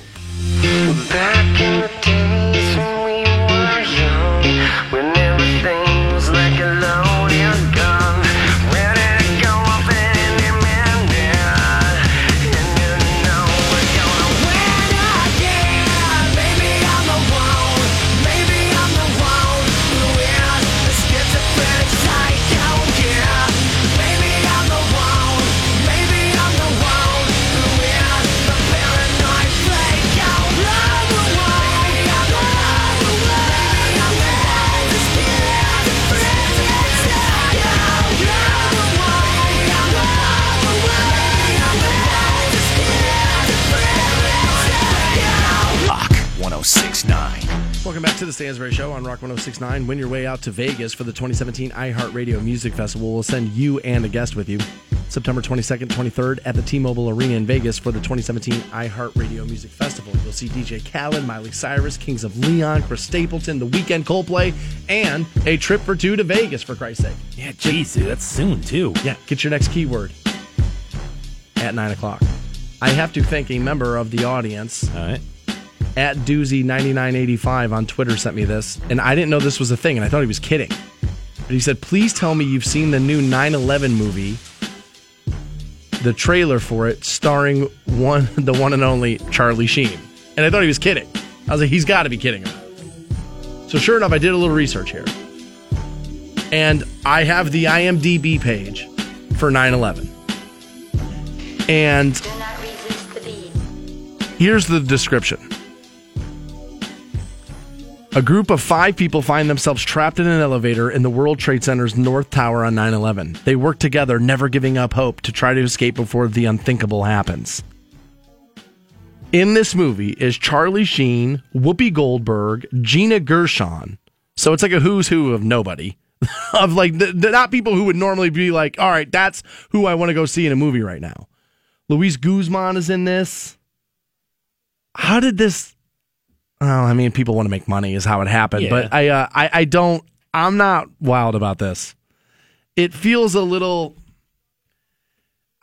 Welcome back to The Stansbury Show on Rock 1069. Win your way out to Vegas for the 2017 iHeartRadio Music Festival. We'll send you and a guest with you September 22nd, 23rd at the T Mobile Arena in Vegas for the 2017 iHeartRadio Music Festival. You'll see DJ Khaled, Miley Cyrus, Kings of Leon, Chris Stapleton, The Weeknd Coldplay, and a trip for two to Vegas, for Christ's sake. Yeah, geez, dude, that's soon too. Yeah, get your next keyword at 9 o'clock. I have to thank a member of the audience All right. At Doozy9985 on Twitter sent me this, and I didn't know this was a thing, and I thought he was kidding. But he said, Please tell me you've seen the new 9 11 movie, the trailer for it, starring one the one and only Charlie Sheen. And I thought he was kidding. I was like, He's got to be kidding. So, sure enough, I did a little research here. And I have the IMDb page for 9 11. And Here's the description. A group of five people find themselves trapped in an elevator in the World Trade Center's North Tower on 9 11. They work together, never giving up hope to try to escape before the unthinkable happens. In this movie is Charlie Sheen, Whoopi Goldberg, Gina Gershon. So it's like a who's who of nobody. of like, the, the- not people who would normally be like, all right, that's who I want to go see in a movie right now. Luis Guzman is in this. How did this? Well, I mean, people want to make money, is how it happened. Yeah. But I, uh, I, I don't. I'm not wild about this. It feels a little.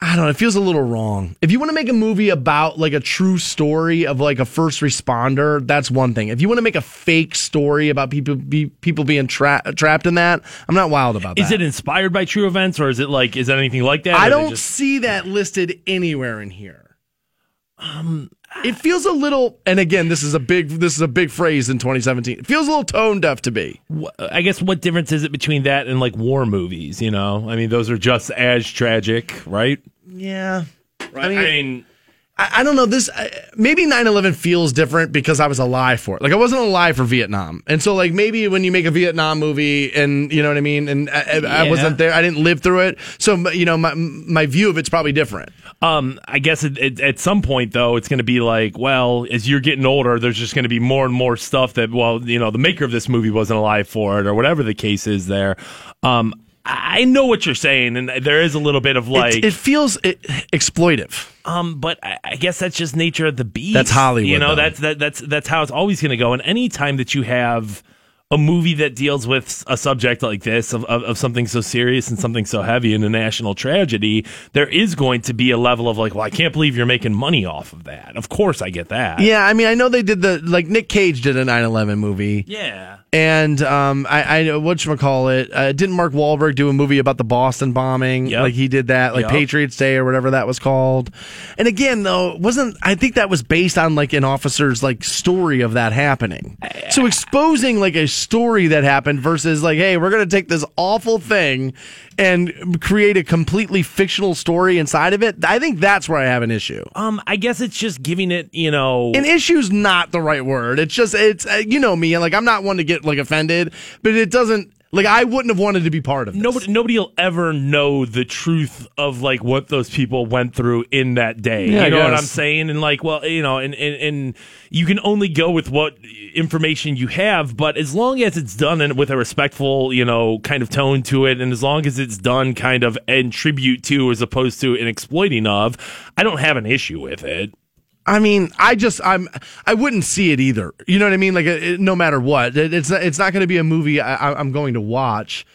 I don't know. It feels a little wrong. If you want to make a movie about like a true story of like a first responder, that's one thing. If you want to make a fake story about people be, people being tra- trapped in that, I'm not wild about Is that. it inspired by true events, or is it like is that anything like that? I is don't just- see that listed anywhere in here. Um, it feels a little, and again, this is a big, this is a big phrase in 2017. It feels a little tone deaf to me. I guess what difference is it between that and like war movies? You know, I mean, those are just as tragic, right? Yeah, Right. I mean, I mean I, I don't know. This I, maybe 9/11 feels different because I was alive for it. Like I wasn't alive for Vietnam, and so like maybe when you make a Vietnam movie, and you know what I mean, and I, I- I wasn't there, I didn't live through it, so you know my my view of it's probably different. Um, I guess it, it, at some point though, it's going to be like, well, as you're getting older, there's just going to be more and more stuff that, well, you know, the maker of this movie wasn't alive for it, or whatever the case is. There, um, I know what you're saying, and there is a little bit of like, it, it feels it, exploitive. um, but I, I guess that's just nature of the beast. That's Hollywood, You know, though. that's that, that's that's how it's always going to go. And any time that you have a movie that deals with a subject like this of, of, of something so serious and something so heavy in a national tragedy, there is going to be a level of like, well, I can't believe you're making money off of that. Of course, I get that. Yeah, I mean, I know they did the like Nick Cage did a 9/11 movie. Yeah. And um, I, I what call it? Uh, didn't Mark Wahlberg do a movie about the Boston bombing? Yep. Like he did that, like Yep. Patriots Day or whatever that was called. And again, though, wasn't I think that was based on like an officer's like story of that happening. So exposing like a story that happened versus like, hey, we're gonna take this awful thing and create a completely fictional story inside of it. I think that's where I have an issue. Um, I guess it's just giving it, you know, An issue's not the right word. It's just it's uh, you know me, and like I'm not one to get like offended, but it doesn't like I wouldn't have wanted to be part of this. nobody nobody will ever know the truth of like what those people went through in that day. Yeah, I you know what. I'm saying? And like, well, you know, and, and and you can only go with what information you have, but as long as it's done and with a respectful, you know, kind of tone to it, and as long as it's done kind of in tribute to as opposed to an exploiting of, I don't have an issue with it. I mean, I just I'm I wouldn't see it either. You know what I mean? Like it, no matter what, it, it's not, it's not going to be a movie I, I'm going to watch.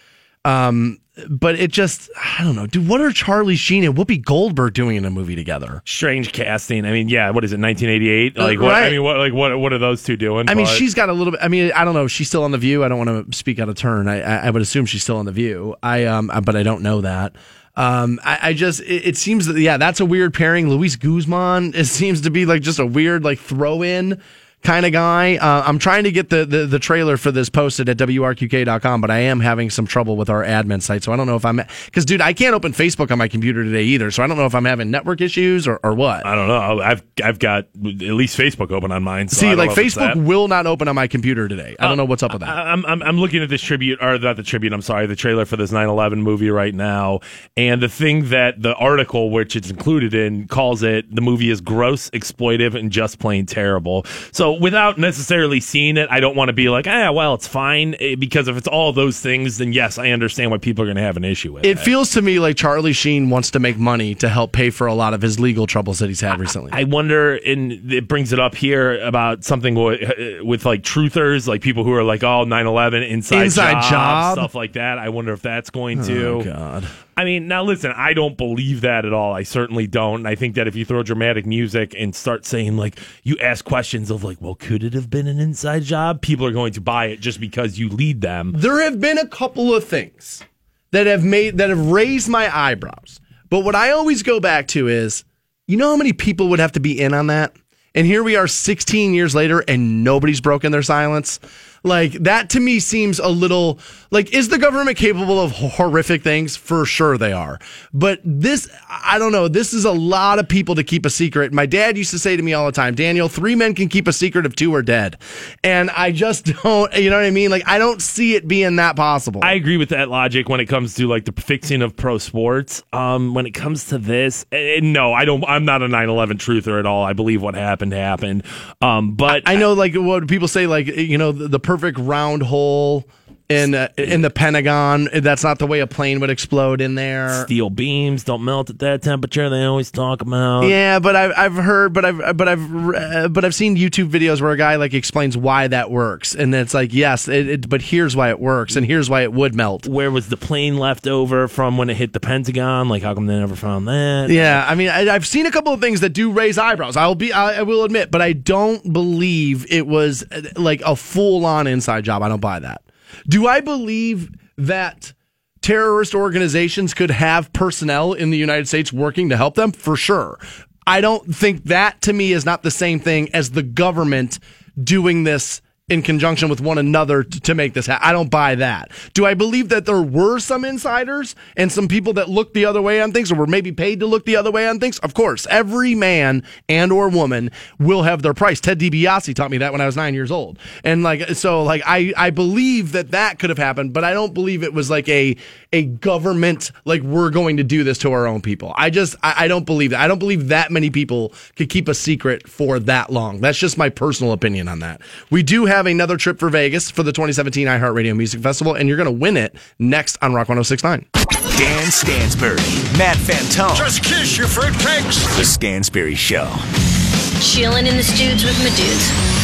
Um, but it just I don't know, dude. What are Charlie Sheen and Whoopi Goldberg doing in a movie together? Strange casting. I mean, yeah, what is it, 1988? Like, what, I mean, what, like, what, what are those two doing? I mean, But- she's got a little bit. I mean, I don't know. She's still on the View. I don't want to speak out of turn. I, I, I would assume she's still on the View. I um, but I don't know that. Um, I, I just it, it seems that yeah, that's a weird pairing. Luis Guzman. It seems to be like just a weird like throw in kind of guy. Uh, I'm trying to get the, the the trailer for this posted at wrqk.com, but I am having some trouble with our admin site. So I don't know if I'm because dude, I can't open Facebook on my computer today either. So I don't know if I'm having network issues or, or what. I don't know. I've I've got at least Facebook open on mine. So See, like Facebook will not open on my computer today. I don't know what's up with that. I- I'm, I'm I'm looking at this tribute or not the tribute. I'm sorry, the trailer for this 9/11 movie right now, and the thing that the article which it's included in calls it the movie is gross, exploitive, and just plain terrible. So without necessarily seeing it, I don't want to be like, ah, well, it's fine eh, because if it's all those things, then yes, I understand why people are going to have an issue with it. It feels to me like Charlie Sheen wants to make money to help pay for a lot of his legal troubles that he's had recently. I wonder, and it brings it up here about something with, with like truthers, like people who are like, oh, 9 11, inside, Inside job, job? stuff like that. I wonder if that's going to. oh God. I mean, now listen, I don't believe that at all. I certainly don't. And I think that if you throw dramatic music and start saying, like, you ask questions of, like, well, could it have been an inside job? People are going to buy it just because you lead them. There have been a couple of things that have made that have raised my eyebrows. But what I always go back to is, you know how many people would have to be in on that? And here we are 16 years later and nobody's broken their silence. Like that to me seems a little like is the government capable of horrific things? For sure they are. But this I don't know, this is a lot of people to keep a secret. My dad used to say to me all the time, "Daniel, three men can keep a secret if two are dead." And I just don't, you know what I mean? Like I don't see it being that possible. I agree with that logic when it comes to like the fixing of pro sports. Um, when it comes to this, eh, no, I don't. I'm not a 9/11 truther at all. I believe what happened happened. Um, but I know, like what people say, like you know, the, the perfect round hole in uh, in the Pentagon. That's not the way a plane would explode in there. steel beams don't melt at that temperature. They always talk about. Yeah, but I've I've heard, but I've but I've uh, but I've seen YouTube videos where a guy like explains why that works, and it's like yes, it, it, but here's why it works, and here's why it would melt. Where was the plane left over from when it hit the Pentagon? Like, how come they never found that? Yeah, I mean, I, I've seen a couple of things that do raise eyebrows. I'll be, I, I will admit, but I don't believe it was uh, like a full on inside job. I don't buy that. Do I believe that terrorist organizations could have personnel in the United States working to help them? For sure. I don't think that to me is not the same thing as the government doing this in conjunction with one another to, to make this happen. I don't buy that. Do I believe that there were some insiders and some people that looked the other way on things or were maybe paid to look the other way on things? Of course, every man and or woman will have their price. Ted DiBiase taught me that when I was nine years old. And like, so like, I, I believe that that could have happened, but I don't believe it was like a, a government, like we're going to do this to our own people. I just, I, I don't believe that. I don't believe that many people could keep a secret for that long. That's just my personal opinion on that. We do have another trip for Vegas for the 2017 iHeartRadio Music Festival, and you're going to win it next on Rock 1069. Dan Stansbury, Matt Fantone. Just kiss your fruitcakes. The Stansbury Show. Chilling in the studs with my dudes.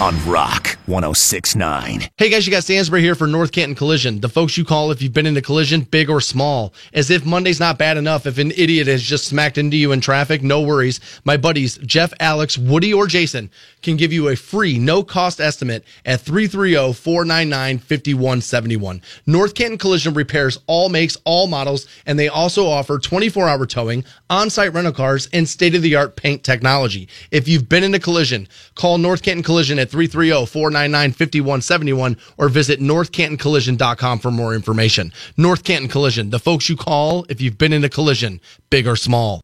On Rock 1069. Hey guys, you got Stansbury here for North Canton Collision. The folks you call if you've been in a collision, big or small. As if Monday's not bad enough, if an idiot has just smacked into you in traffic, no worries. My buddies, Jeff, Alex, Woody, or Jason, can give you a free, no cost estimate at 330 499 5171. North Canton Collision repairs all makes, all models, and they also offer 24 hour towing, on site rental cars, and state of the art paint technology. If you've been in a collision, call North Canton Collision at 330 499 5171 or visit northcantoncollision.com for more information. North Canton Collision, the folks you call if you've been in a collision, big or small.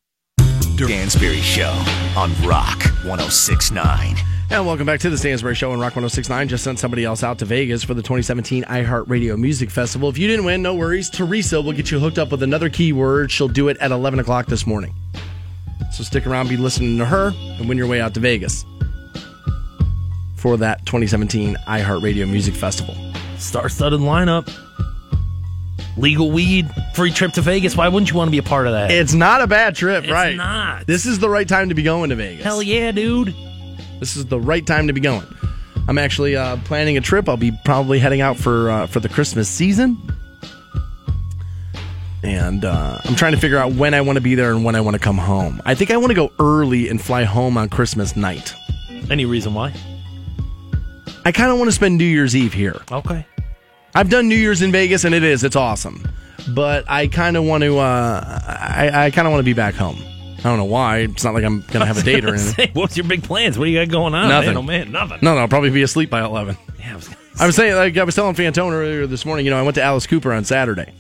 Stansbury Show on Rock 1069. And welcome back to the Stansbury Show on Rock 1069. Just sent somebody else out to Vegas for the 2017 iHeartRadio Music Festival. If you didn't win, no worries. Teresa will get you hooked up with another keyword. She'll do it at 11 o'clock this morning. So stick around, be listening to her, and win your way out to Vegas for that 2017 iHeartRadio Music Festival. Star-studded lineup. Legal weed, free trip to Vegas. Why wouldn't you want to be a part of that? It's not a bad trip, It's right? not. This is the right time to be going to Vegas. Hell yeah, dude. This is the right time to be going. I'm actually uh, planning a trip. I'll be probably heading out for uh, for the Christmas season, and uh, I'm trying to figure out when I want to be there and when I want to come home. I think I want to go early and fly home on Christmas night. Any reason why? I kind of want to spend New Year's Eve here. Okay. I've done New Year's in Vegas, and it is it's awesome. But I kind of want to. Uh, I, I kind of want to be back home. I don't know why. It's not like I'm gonna have a date or anything. Say, what's your big plans? What do you got going on? Nothing. Man, oh man, nothing. No, no, I'll probably be asleep by eleven. Yeah, I was I was saying, like I was telling Fantone earlier this morning, you know, I went to Alice Cooper on Saturday,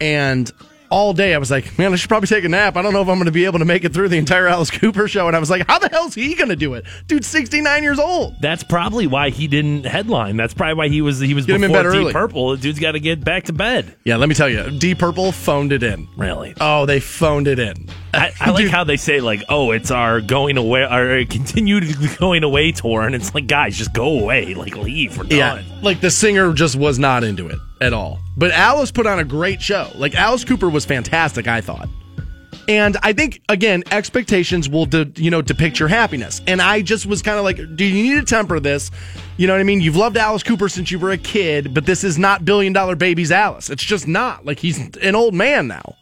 and all day I was like, man, I should probably take a nap. I don't know if I'm going to be able to make it through the entire Alice Cooper show. And I was like, how the hell's he going to do it? Dude's 69 years old. That's probably why he didn't headline. That's probably why he was he was Get him in before bed Deep early. Purple. The dude's got to get back to bed. Yeah, let me tell you, Deep Purple phoned it in. Really? Oh, they phoned it in. I, I like how they say like, "Oh, it's our going away, our continued going away tour," and it's like, guys, just go away, like leave. We're Yeah, done. like the singer just was not into it at all. But Alice put on a great show. Like Alice Cooper was fantastic, I thought. And I think again, expectations will de- you know depict your happiness. And I just was kind of like, do you need to temper this? You know what I mean? You've loved Alice Cooper since you were a kid, but this is not billion dollar babies Alice. It's just not. Like he's an old man now.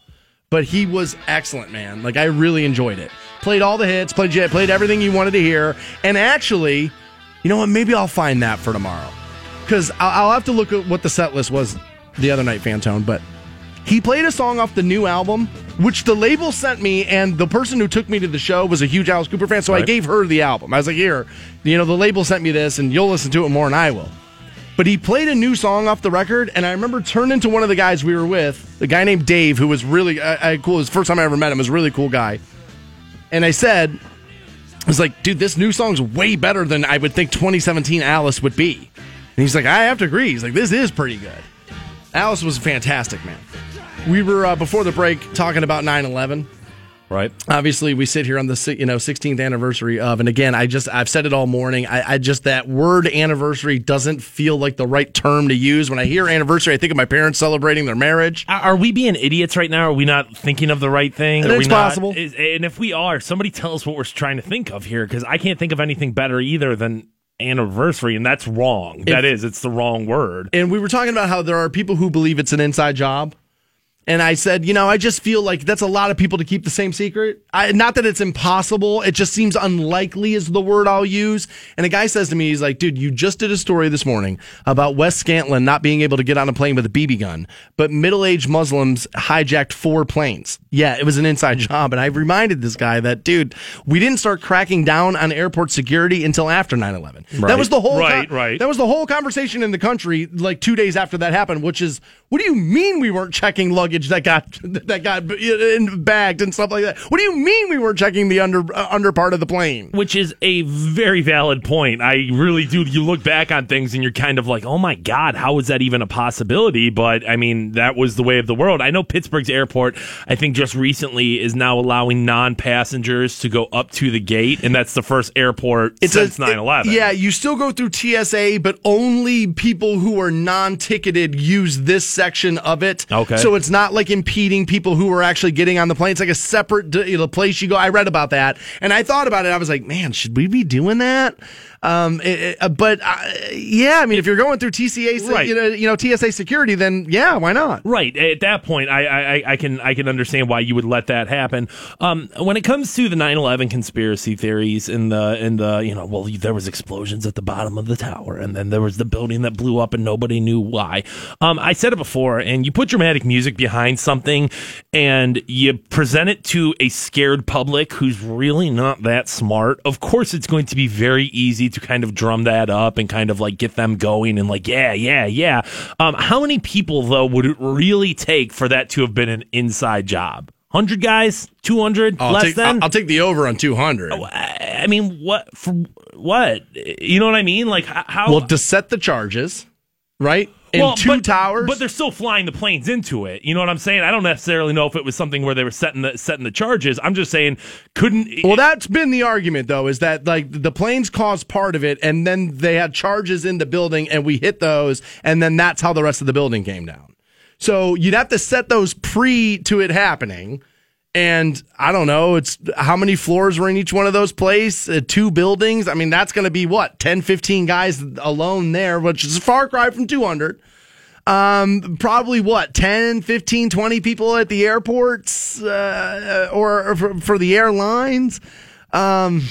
But he was excellent, man. Like I really enjoyed it. Played all the hits, played played everything you wanted to hear. And actually, you know what? Maybe I'll find that for tomorrow because I'll, I'll have to look at what the set list was the other night, Fantone. But he played a song off the new album, which the label sent me, and the person who took me to the show was a huge Alice Cooper fan, so I gave her the album. I was like, "Here, you know, the label sent me this, and you'll listen to it more than I will." But he played a new song off the record, and I remember turning to one of the guys we were with, the guy named Dave, who was really uh, cool. It was the first time I ever met him. Was a really cool guy, and I said, I was like, dude, this new song's way better than I would think 2017 Alice would be. And he's like, I have to agree. He's like, this is pretty good. Alice was fantastic, man. We were uh, before the break talking about 9/11. Right. Obviously, we sit here on the you know 16th anniversary of, and again, I just I've said it all morning. I, I just that word anniversary doesn't feel like the right term to use. When I hear anniversary, I think of my parents celebrating their marriage. Are are we being idiots right now? Are we not thinking of the right thing? Are It's possible. is- and if we are, somebody tell us what we're trying to think of here, because I can't think of anything better either than anniversary, and that's wrong. that is, it's the wrong word. and we were talking about how there are people who believe it's an inside job. And I said, you know, I just feel like that's a lot of people to keep the same secret. I, not that it's impossible. It just seems unlikely is the word I'll use. And a guy says to me, he's like, dude, you just did a story this morning about Wes Scantlin not being able to get on a plane with a BB gun, but middle-aged Muslims hijacked four planes. Yeah, it was an inside job. And I reminded this guy that, dude, we didn't start cracking down on airport security until after 9-11. That was the whole Right, right. That was the whole conversation in the country like two days after that happened, which is, what do you mean we weren't checking luggage that got that got in- bagged and stuff like that? What do you mean we weren't checking the under uh, under part of the plane? Which is a very valid point. I really do. You look back on things and you're kind of like, oh my God, how is that even a possibility? But I mean, that was the way of the world. I know Pittsburgh's airport, I think just recently is now allowing non passengers to go up to the gate, and that's the first airport since a- 9 11. Yeah, you still go through TSA, but only people who are non-ticketed use this section of it. Okay. So it's not like impeding people who are actually getting on the plane. It's like a separate you know, place you go. I read about that, and I thought about it. I was like, man, should we be doing that? Um, it- it- but uh, yeah, I mean, if you're going through TCA, Right. you know, you know, TSA security, then yeah, why not? Right at that point, I, I I- I can I can understand why you would let that happen. Um, when it comes to the 9/11 conspiracy theories and the and the you know well there was explosions at the bottom of the tower and then there was the building that blew up and nobody knew why. Um, I said it before, and you put dramatic music behind something and you present it to a scared public who's really not that smart. Of course, it's going to be very easy to kind of drum that up and kind of like get them going and like yeah yeah yeah. Um, how many people though would it really take for that to have been an inside job? Hundred guys, two hundred, I'll less take, than. I'll, I'll take the over on 200. I I mean, what for? What you know what I mean? Like how? well, to set the charges, right? In Well, two but, towers. but they're still flying the planes into it. You know what I'm saying? I don't necessarily know if it was something where they were setting the setting the charges. I'm just saying, couldn't. Well, that's been the argument, though, is that like the planes caused part of it, and then they had charges in the building, and we hit those, and then that's how the rest of the building came down. So you'd have to set those pre to it happening, and I don't know, it's how many floors were in each one of those places, uh, two buildings. I mean, that's going to be what 10, 15 guys alone there, which is a far cry from two hundred. Um, probably what 10, 15, 20 people at the airports, uh, or, or for, for the airlines. Um,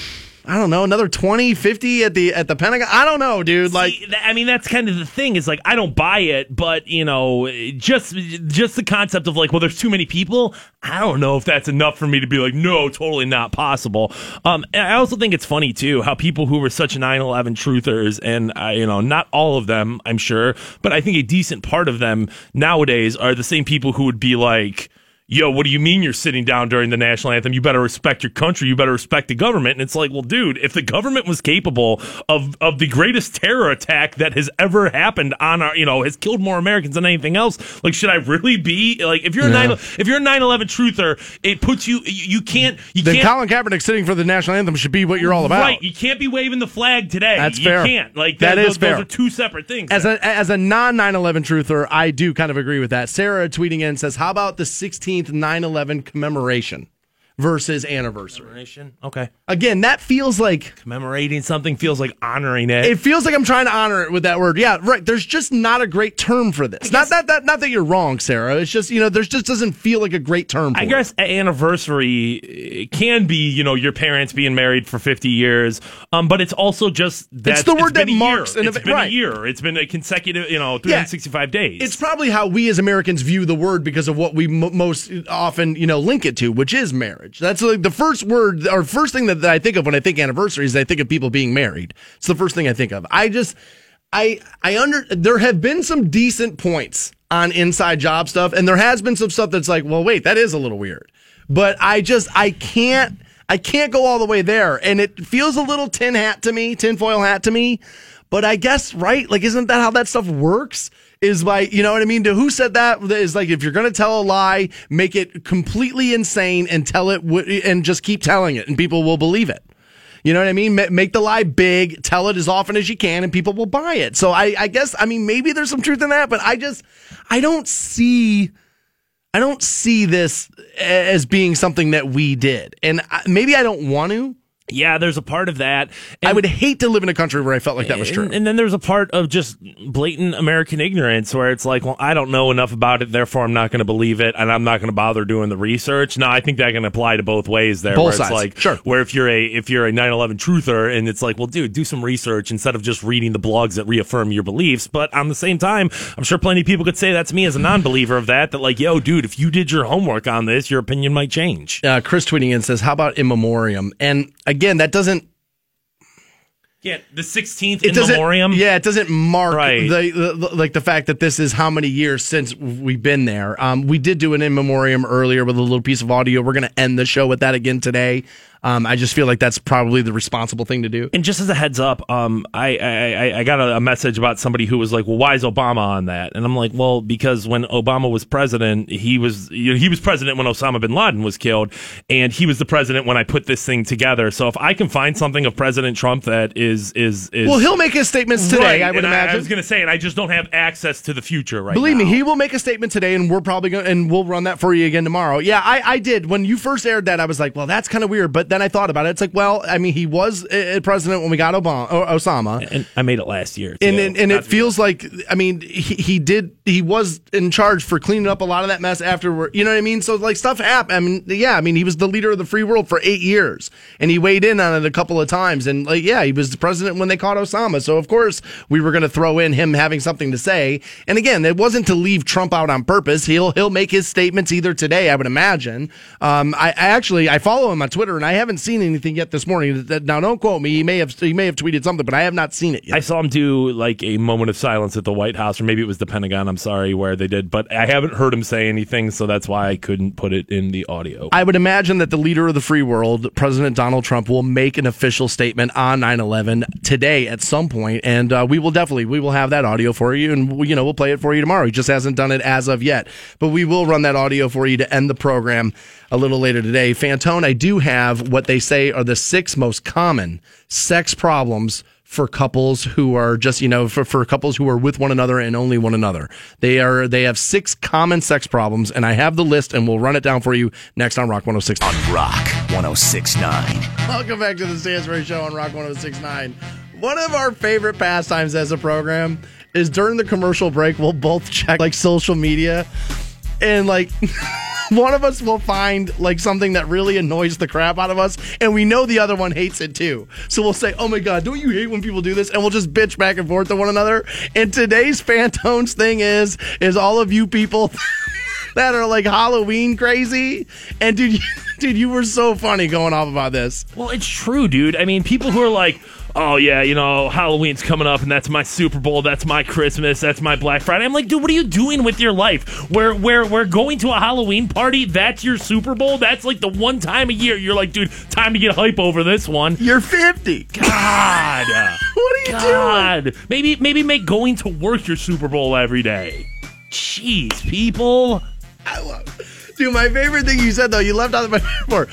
I don't know, another 20, 50 at the at the Pentagon. I don't know, dude. Like, I mean, that's kind of the thing. Is like I don't buy it, but you know, just just the concept of like, well, there's too many people. I don't know if that's enough for me to be like, no, totally not possible. Um, I also think it's funny too how people who were such 9/11 truthers, and uh, you know, not all of them, I'm sure, but I think a decent part of them nowadays are the same people who would be like. Yo, what do you mean you're sitting down during the national anthem? You better respect your country. You better respect the government. And it's like, well, dude, if the government was capable of of the greatest terror attack that has ever happened on our, you know, has killed more Americans than anything else, like, should I really be like, if you're a nine, if you're a 9/11 truther, it puts you, you, you can't, you then can't. Colin Kaepernick sitting for the national anthem should be what you're all about. Right, you can't be waving the flag today. That's you fair. can't. Like That that is those, fair. Those are two separate things. As a as a non 9/11 truther, I do kind of agree with that. Sarah tweeting in says, "How about the 16th 9/11 commemoration versus anniversary?" okay, Again, that feels like commemorating something feels like honoring it. it feels like I'm trying to honor it with that word. Yeah, right. There's just not a great term for this. Not that that not that you're wrong, Sarah. It's just you know there's just doesn't feel like a great term. For I guess anniversary can be, you know, your parents being married for 50 years, um, but it's also just that the word been that marks an It's event- been right. a year. It's been a consecutive, you know, 365 days. It's probably how we as Americans view the word because of what we mo most often, you know, link it to, which is marriage. That's like the first word or first thing that, that I think of when I think anniversary is I think of people being married. It's the first thing I think of. I just, I, I under, there have been some decent points on inside job stuff, and there has been some stuff that's like, well, wait, that is a little weird. But I just, I can't, I can't go all the way there, and it feels a little tin hat to me, tinfoil hat to me. But I guess, right? Like, isn't that how that stuff works? Is like, you know what I mean? To who said that? Is like, if you're going to tell a lie, make it completely insane and tell it, w- and just keep telling it, and people will believe it. You know what I mean? Ma- Make the lie big, tell it as often as you can, and people will buy it. So I, I guess, I mean, maybe there's some truth in that, but I just, I don't see, I don't see this as being something that we did, and maybe I don't want to. Yeah, there's a part of that. I would hate to live in a country where I felt like that was true. And, and then there's a part of just blatant American ignorance where it's like, well, I don't know enough about it, therefore I'm not going to believe it, and I'm not going to bother doing the research. No, I think that can apply to both ways there. Both where sides, It's like, sure. Where if you're a if you're a 9/11 truther, and it's like, well, dude, do some research instead of just reading the blogs that reaffirm your beliefs. But on the same time, I'm sure plenty of people could say that's me as a non-believer of that. That like, yo, dude, if you did your homework on this, your opinion might change. uh, Chris tweeting in says, "How about in memoriam?" And again, that doesn't Yeah, the 16th it in memoriam. Yeah, it doesn't mark Right. the, the, the- like the fact that this is how many years since we've been there. Um, we did do an in memoriam earlier with a little piece of audio. We're going to end the show with that again today. Um, I just feel like that's probably the responsible thing to do. And just as a heads up, um, I, I, I- I got a, message about somebody who was like, "Well, why is Obama on that?" And I'm like, "Well, because when Obama was president, he was you know, he was president when Osama bin Laden was killed, and he was the president when I put this thing together. So if I can find something of President Trump that is is is Well, he'll make his statements today. Right, I would and I, imagine. was going to say, and I just don't have access to the future right Believe now. me, he will make a statement today, and we're probably going, and we'll run that for you again tomorrow. Yeah, I, I did when you first aired that. I was like, well, that's kind of weird, but But then I thought about it. It's like, well, I mean, he was uh, president when we got Obama, or Osama. And I made it last year. And, too. and, and Not it feels like I mean he, he did he was in charge for cleaning up a lot of that mess afterward you know what I mean so like stuff happened I mean yeah I mean he was the leader of the free world for eight years and he weighed in on it a couple of times and like yeah he was the president when they caught Osama so of course we were going to throw in him having something to say and again it wasn't to leave Trump out on purpose he'll he'll make his statements either today I would imagine um, I, I actually I follow him on Twitter and I haven't seen anything yet this morning now don't quote me he may have he may have tweeted something but I have not seen it yet I saw him do like a moment of silence at the White House, or maybe it was the Pentagon. I'm sorry where they did, but I haven't heard him say anything, so that's why I couldn't put it in the audio. I would imagine that the leader of the free world, President Donald Trump, will make an official statement on 9/11 today at some point, and uh, we will definitely we will have that audio for you, and you know we'll play it for you tomorrow. He just hasn't done it as of yet, but we will run that audio for you to end the program a little later today. Fantone, I do have what they say are the six most common sex problems for couples who are just you know for, for couples who are with one another and only one another they are they have six common sex problems and i have the list and we'll run it down for you next on rock 106 On Rock 1069. welcome back to the stansbury show on rock 1069 one of our favorite pastimes as a program is during the commercial break we'll both check like social media and like one of us will find like something that really annoys the crap out of us and we know the other one hates it too. So we'll say oh my god don't you hate when people do this? And we'll just bitch back and forth to one another. And today's fantones thing is is all of you people that are like halloween crazy. And dude you, dude you were so funny going off about this. Well, it's true, dude. I mean, people who are like, oh, yeah, you know, Halloween's coming up and that's my Super Bowl, that's my Christmas, that's my Black Friday. I'm like, dude, what are you doing with your life? Where, where, we're going to a Halloween party, that's your Super Bowl? That's like the one time a year you're like, dude, time to get hype over this one. you're 50 God. what are you doing God. Maybe, maybe make going to work your Super Bowl every day. Jeez, people. I love. Dude, my favorite thing you said though, you left out favorite part.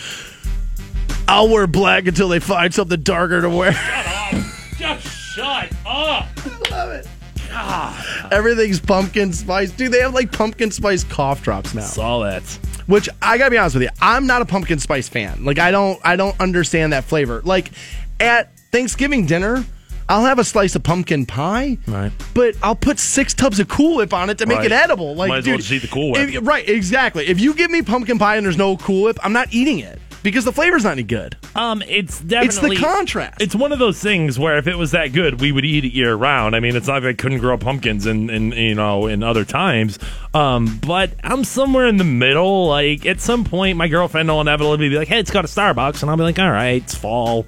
I'll wear black until they find something darker to wear. Shut up. Just shut up. love it. God. Everything's pumpkin spice. Dude, they have like pumpkin spice cough drops now. Saw that. Which I gotta be honest with you, I'm not a pumpkin spice fan. Like I don't I don't understand that flavor. Like at Thanksgiving dinner, I'll have a slice of pumpkin pie, Right. But I'll put six tubs of Cool Whip on it to make Right. it edible. Like, Might as well dude, just eat the Cool Whip. if- right? Exactly. If you give me pumpkin pie and there's no Cool Whip, I'm not eating it because the flavor's not any good. Um, it's It's definitely the contrast. It's one of those things where if it was that good, we would eat it year round. I mean, it's not like I couldn't grow pumpkins in, in you know in other times. Um, but I'm somewhere in the middle. Like at some point, my girlfriend will inevitably be like, "Hey, it's got a Starbucks," and I'll be like, "All right, it's fall."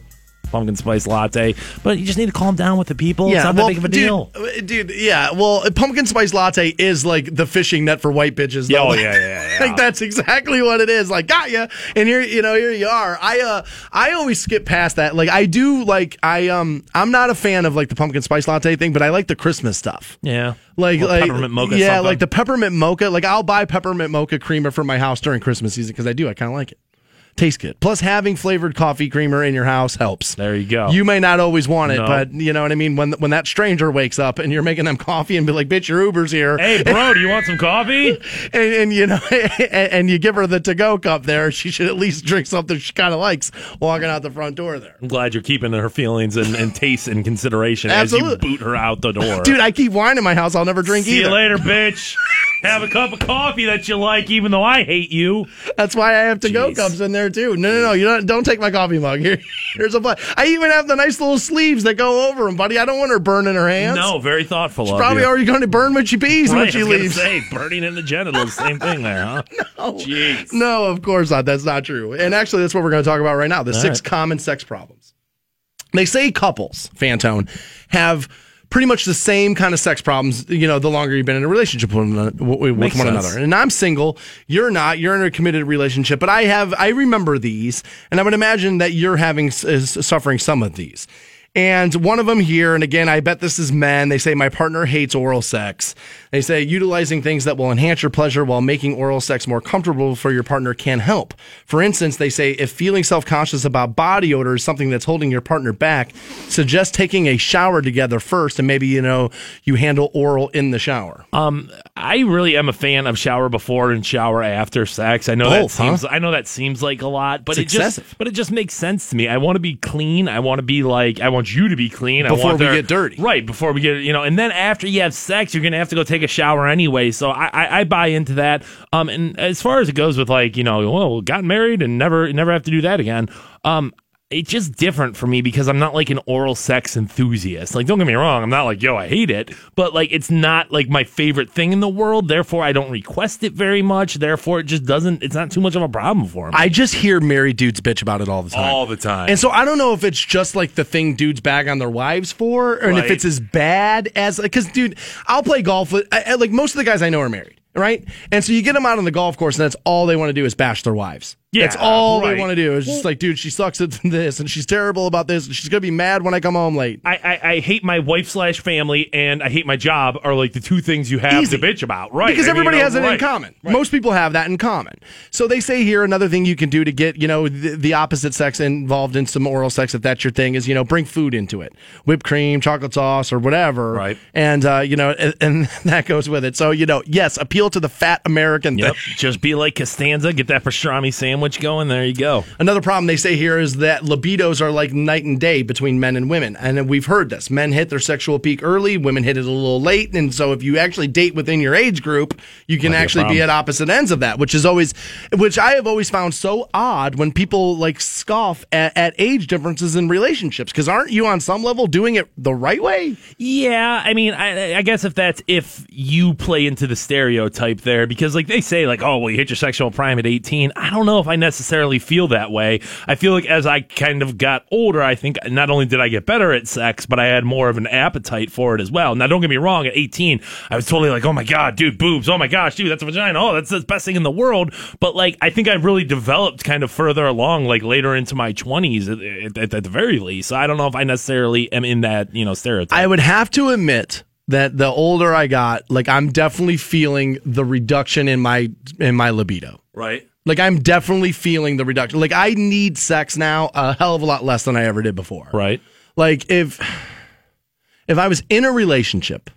Pumpkin spice latte, but you just need to calm down with the people. it's not that big of a dude, deal. uh, Dude, yeah. Well, pumpkin spice latte is like the fishing net for white bitches. Though. oh, yeah, yeah, yeah. like that's exactly what it is. Like, got you. And here, you know, here you are. I, uh, I always skip past that. Like, I do like, I, um, I'm not a fan of like the pumpkin spice latte thing, but I like the Christmas stuff. Yeah, Like, like peppermint mocha. Yeah, something. like the peppermint mocha. Like, I'll buy peppermint mocha creamer for my house during Christmas season because I do. I kind of like it. Tastes good. Plus, having flavored coffee creamer in your house helps. There you go. You may not always want it, No. but you know what I mean. When when that stranger wakes up and you're making them coffee and be like, "Bitch, your Uber's here," Hey, bro, do you want some coffee? and, and you know, and, and you give her the to-go cup there, she should at least drink something she kind of likes walking out the front door there. I'm glad you're keeping her feelings and, and tastes in consideration as you boot her out the door. Dude, I keep wine in my house. I'll never drink See either. you later, bitch. Have a cup of coffee that you like, even though I hate you. That's why I have to-go cups in there too. No, no, no. You don't don't take my coffee mug. Here, here's a. pla- I even have the nice little sleeves that go over them, buddy. I don't want her burning her hands. No, very thoughtful of Probably are you. already going to burn when she pees right, when she I was leaves. Say, burning in the genitals, same thing there, huh? no. Jeez. No, of course not. That's not true. And actually, that's what we're going to talk about right now the six right. common sex problems. They say couples, Fantone, have pretty much the same kind of sex problems, you know, the longer you've been in a relationship with, one- with one sense. another. And I'm single. You're not. You're in a committed relationship. But I have, I remember these. And I would imagine that you're having, is suffering some of these. And one of them here, and again, I bet this is men. They say, My partner hates oral sex. They say, utilizing things that will enhance your pleasure while making oral sex more comfortable for your partner can help. For instance, they say, if feeling self conscious about body odor is something that's holding your partner back, suggest taking a shower together first and maybe, you know, you handle oral in the shower. Um, I really am a fan of shower before and shower after sex. I know that Both, huh? seems I know that seems like a lot, but It's it excessive. just but it just makes sense to me. I want to be clean. I want to be like I want you to be clean. I Before want we get dirty. right? Before we get you know, and then after you have sex, you're gonna have to go take a shower anyway. So I I, I buy into that. Um, and as far as it goes with like you know, well, got married and never never have to do that again. Um. It's just different for me because I'm not like an oral sex enthusiast. Like, don't get me wrong, I'm not like, yo, I hate it, but like, it's not like my favorite thing in the world. Therefore, I don't request it very much. Therefore, it just doesn't, it's not too much of a problem for me. I just hear married dudes bitch about it all the time. All the time. And so I don't know if it's just like the thing dudes bag on their wives for, and if it's as bad as like, because, dude, I'll play golf with I- like most of the guys I know are married, right? And so you get them out on the golf course, and that's all they want to do is bash their wives. Yeah, that's all right. they want to do. It's just like, dude, she sucks at this, and she's terrible about this, and she's gonna be mad when I come home late. I, I, I hate my wife slash family and I hate my job are like the two things you have Easy. to bitch about, right? Because I mean, everybody you know, has it in common. Right. Most people have that in common. So they say here another thing you can do to get you know the, the opposite sex involved in some oral sex if that's your thing is you know bring food into it, whipped cream, chocolate sauce, or whatever. Right. And uh, you know and, and that goes with it. So you know yes, appeal to the fat American. Yep. thing. Just be like Costanza, get that pastrami sandwich going. There you go. Another problem they say here is that libidos are like night and day between men and women. And we've heard this. Men hit their sexual peak early, women hit it a little late. And so if you actually date within your age group, you can Might actually be problem. at opposite ends of that, which is always, which I have always found so odd when people like scoff at, at age differences in relationships. Cause aren't you on some level doing it the right way? Yeah, I mean, I, I guess if that's if you play into the stereotype there, because like they say, like, oh, well, you hit your sexual prime at 18. I don't know if I necessarily feel that way. I feel like as I kind of got older, I think not only did I get better at sex, but I had more of an appetite for it as well. Now, don't get me wrong, at 18, I was totally like, oh my God, dude, boobs. Oh my gosh, dude, that's a vagina. Oh, that's the best thing in the world. But like, I think I really developed kind of further along, like later into my 20s at, at, at the very least. So I don't know if I necessarily am in that, you know, stereotype. I would have to admit that the older I got, like I'm definitely feeling the reduction in my in my libido. right? Like I'm definitely feeling the reduction. Like I need sex now a hell of a lot less than I ever did before. Right. Like if if I was in a relationship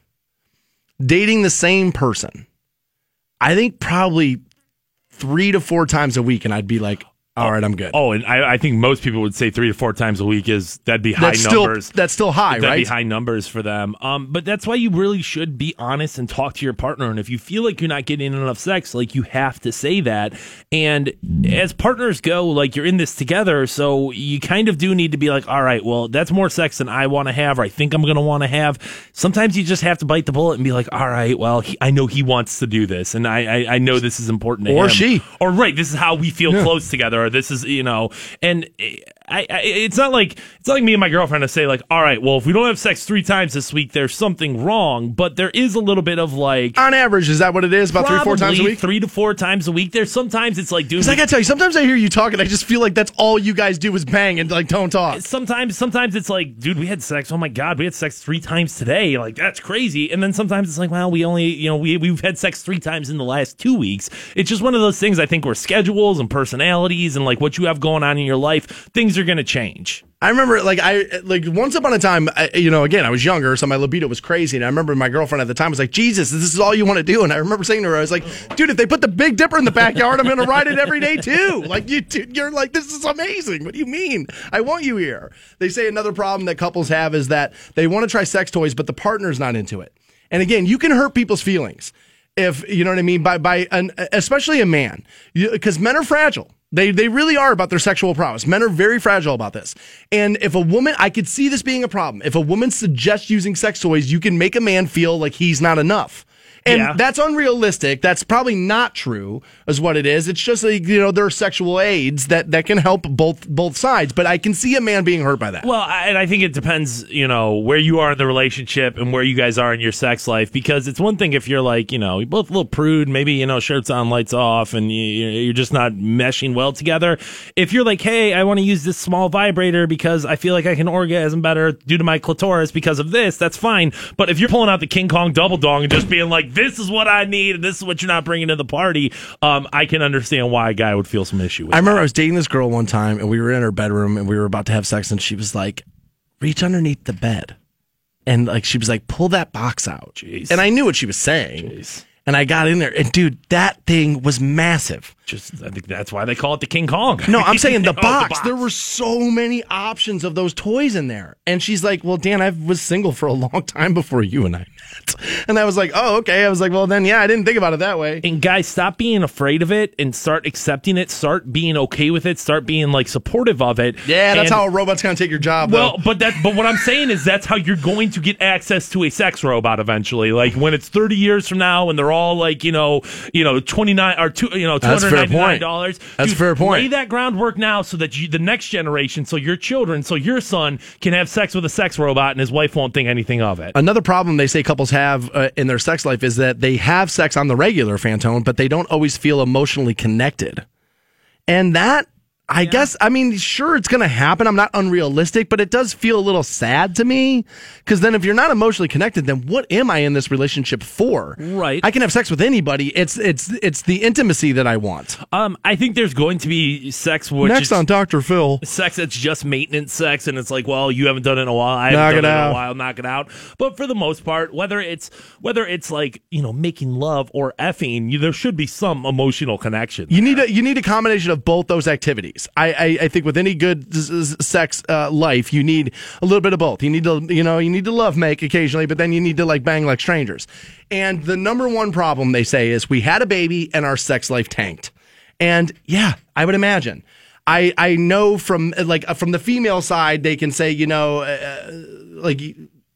dating the same person, I think probably 3 to 4 times a week and I'd be like, all right, I'm good. Oh, and I, I think most people would say three to four times a week is that'd be high that's still numbers. that's still high, That'd be right? high numbers for them. Um, but that's why you really should be honest and talk to your partner. And if you feel like you're not getting enough sex, like you have to say that. And as partners go, like you're in this together, so you kind of do need to be like, all right, well, that's more sex than I want to have, or I think I'm going to want to have. Sometimes you just have to bite the bullet and be like, all right, well, he, I know he wants to do this, and I I, I know this is important to him. Or him. she. or right, this is how we feel close together, or this is you know, and eh, I, I it's not like it's not like me and my girlfriend to say like, all right, well, if we don't have sex three times this week, there's something wrong. But there is a little bit of like On average, is that what it is? About 3 4 times a week? three to four times a week. There's sometimes it's like, dude, I got to tell you, sometimes I hear you talking, I just feel like that's all you guys do is bang and like don't talk. sometimes sometimes it's like dude we had sex oh my god we had sex three times today like that's crazy and then sometimes it's like well we only you know we, we've had sex three times in the last two weeks it's just one of those things i think where schedules and personalities and like what you have going on in your life things are going to change I remember, like, I like once upon a time, I, you know, again, I was younger, so my libido was crazy, and I remember my girlfriend at the time was like, "Jesus, this is all you want to do." And I remember saying to her, "I was like, dude, if they put the Big Dipper in the backyard, I'm going to ride it every day too. Like, you, dude, you're like, this is amazing. What do you mean? I want you here." They say another problem that couples have is that they want to try sex toys, but the partner's not into it. And again, you can hurt people's feelings if you know what I mean by by an especially a man because men are fragile. They they really are about their sexual prowess. Men are very fragile about this. And if a woman, I could see this being a problem. If a woman suggests using sex toys, you can make a man feel like he's not enough. And Yeah. that's unrealistic. That's probably not true, is what it is. It's just like, you know, there are sexual aids that, that can help both both sides. But I can see a man being hurt by that. Well, I- and I think it depends, you know, where you are in the relationship and where you guys are in your sex life. Because it's one thing if you're like, you know, you're both a little prude, maybe you know, shirts on, lights off, and you, you're just not meshing well together. If you're like, hey, I want to use this small vibrator because I feel like I can orgasm better due to my clitoris because of this, that's fine. But if you're pulling out the King Kong double dong and just being like, this is what I need and this is what you're not bringing to the party, um, I can understand why a guy would feel some issue with. I remember I was dating this girl one time, and we were in her bedroom, and we were about to have sex, and she was like, "Reach underneath the bed," and like she was like, "Pull that box out." Jeez. And I knew what she was saying, Jeez. And I got in there, and dude, that thing was massive. Just, I think that's why they call it the King Kong. No, I'm saying the Oh, box. There were so many options of those toys in there. And she's like, Well, Dan, I was single for a long time before you and I met. And I was like, Oh, okay. I was like, Well, then, yeah, I didn't think about it that way. And guys, stop being afraid of it and start accepting it. Start being okay with it. Start being like supportive of it. Yeah, that's And- how a robot's going to take your job, Well, though. but that, but what I'm saying is that's how you're going to get access to a sex robot eventually. Like when it's 30 years from now, and they're all like, you know, you know, 29 or two, you know, That's a fair 299 point. dollars. That's a fair point. Lay that groundwork now, so that you, the next generation, so your children, so your son can have sex with a sex robot, and his wife won't think anything of it. Another problem they say couples have uh, in their sex life is that they have sex on the regular Fantone, but they don't always feel emotionally connected. And that, I guess, I mean, sure, it's going to happen. I'm not unrealistic, but it does feel a little sad to me. Because then if you're not emotionally connected, then what am I in this relationship for? Right. I can have sex with anybody. It's it's it's the intimacy that I want. Um, I think there's going to be sex which Next on Dr. Phil. sex that's just maintenance sex, and it's like, well, you haven't done it in a while. I Knock haven't done it in out. a while. Knock it out. But for the most part, whether it's whether it's like you know making love or effing, you, there should be some emotional connection. You need a you need a combination of both those activities. I I, I think with any good sex uh, life, you need a little bit of both. You need to you know you need to love make occasionally, but then you need to like bang like strangers. And the number one problem they say is we had a baby and our sex life tanked. And yeah, I would imagine. I I know from like uh, from the female side, they can say you know uh, like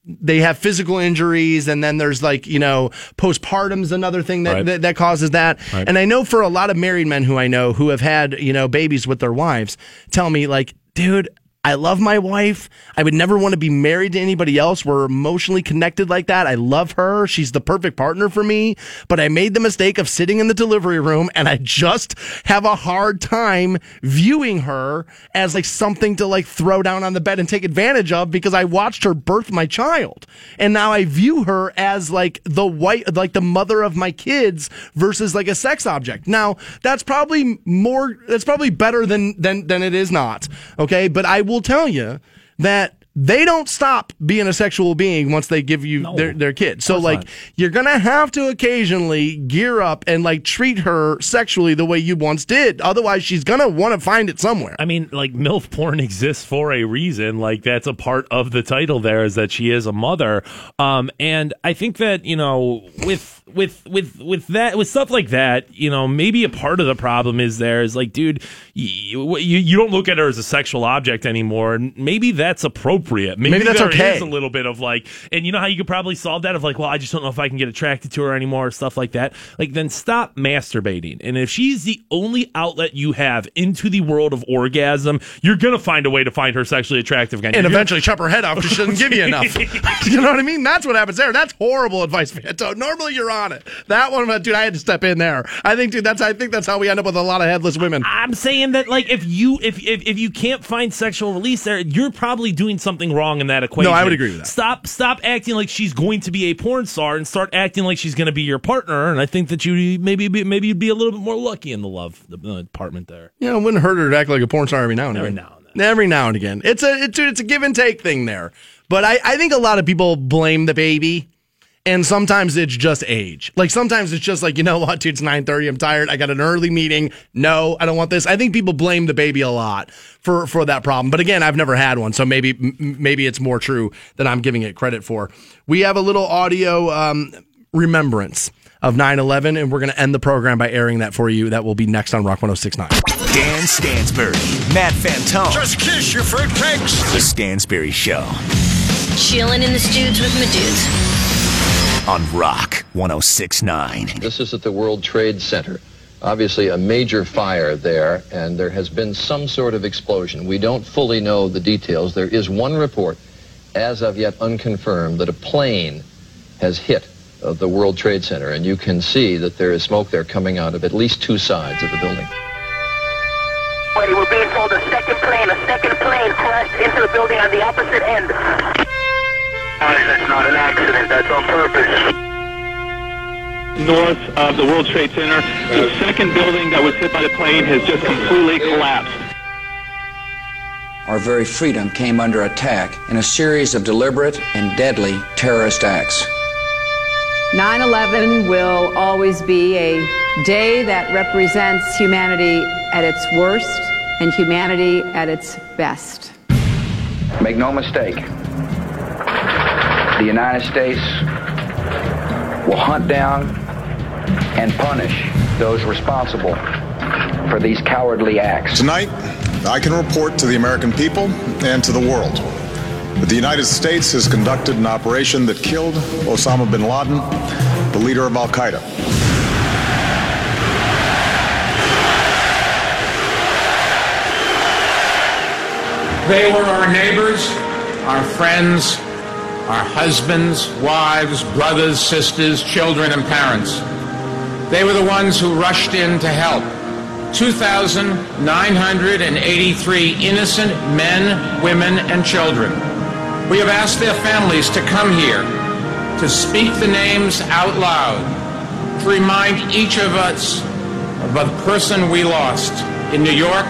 they have physical injuries and then there's like you know postpartum's another thing that, Right. that, that causes that and i know for a lot of married men who i know who have had you know babies with their wives tell me like dude I love my wife. I would never want to be married to anybody else. We're emotionally connected like that. I love her. She's the perfect partner for me. But I made the mistake of sitting in the delivery room and I just have a hard time viewing her as like something to like throw down on the bed and take advantage of because I watched her birth my child. And now I view her as like the white, like the mother of my kids versus like a sex object. Now that's probably more, that's probably better than, than, than it is not. Okay. But I will tell you that they don't stop being a sexual being once they give you their, their kid. So like you're gonna have to occasionally gear up and like treat her sexually the way you once did. Otherwise she's gonna want to find it somewhere. I mean, like MILF porn exists for a reason. Like that's a part of the title there is that she is a mother. Um, and I think that, you know, with with with with that with stuff like that, you know, maybe a part of the problem is there is like, dude, you you, you don't look at her as a sexual object anymore. And maybe that's appropriate. Maybe, Maybe that's there okay. is a little bit of like, and you know how you could probably solve that of like, well, I just don't know if I can get attracted to her anymore or stuff like that. Like, then stop masturbating. And if she's the only outlet you have into the world of orgasm, you're gonna find a way to find her sexually attractive again. and You're- eventually chop her head off because she doesn't give you enough. you know what I mean? That's what happens there. That's horrible advice, Fanto. Normally you're on it. That one, uh, dude, I had to step in there. I think, dude, that's I think that's how we end up with a lot of headless women. I'm saying that like if you if, if if you can't find sexual release there, you're probably doing something wrong in that equation. No, I would agree with that. Stop stop acting like she's going to be a porn star and start acting like she's going to be your partner. And I think that you maybe maybe you'd be a little bit more lucky in the love the, department there. Yeah, it wouldn't hurt her to act like a porn star every now and Every again. now and then. Every now and again. It's a it's, it's a give and take thing there. But I, I think a lot of people blame the baby. And sometimes it's just age. Like sometimes it's just like, you know what, dude, it's 9:30, I'm tired. I got an early meeting. No, I don't want this. I think people blame the baby a lot for for that problem. But again, I've never had one, so maybe maybe it's more true than I'm giving it credit for. We have a little audio um, remembrance of 9/11 and we're going to end the program by airing that for you. That will be next on Rock 1069. Dan Stansbury, Matt Fantone. Just kiss your fruitcakes. The Stansbury Show Chilling in the studs with my dudes. On Rock 1069. This is at the World Trade Center. Obviously, a major fire there, and there has been some sort of explosion. We don't fully know the details. There is one report, as of yet unconfirmed, that a plane has hit uh, the World Trade Center, and you can see that there is smoke there coming out of at least two sides of the building. Buddy, we're being told a second plane, a second plane crashed into the building on the opposite end. That's not an that's on purpose. north of the World Trade Center. The uh, second building that was hit by the plane has just completely collapsed. Our very freedom came under attack in a series of deliberate and deadly terrorist acts. 9 11 will always be a day that represents humanity at its worst and humanity at its best. Make no mistake, the United States will hunt down and punish those responsible for these cowardly acts. Tonight, I can report to the American people and to the world that the United States has conducted an operation that killed Osama bin Laden, the leader of Al Qaeda. They were our neighbors, our friends, our husbands, wives, brothers, sisters, children, and parents. They were the ones who rushed in to help. 2,983 innocent men, women, and children. We have asked their families to come here to speak the names out loud, to remind each of us of the person we lost in New York,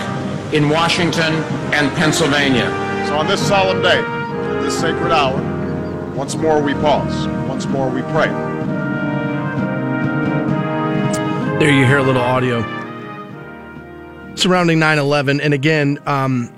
in Washington, and Pennsylvania. So on this solemn day, at this sacred hour, once more we pause, once more we pray. There you hear a little audio surrounding 9-11 and again um,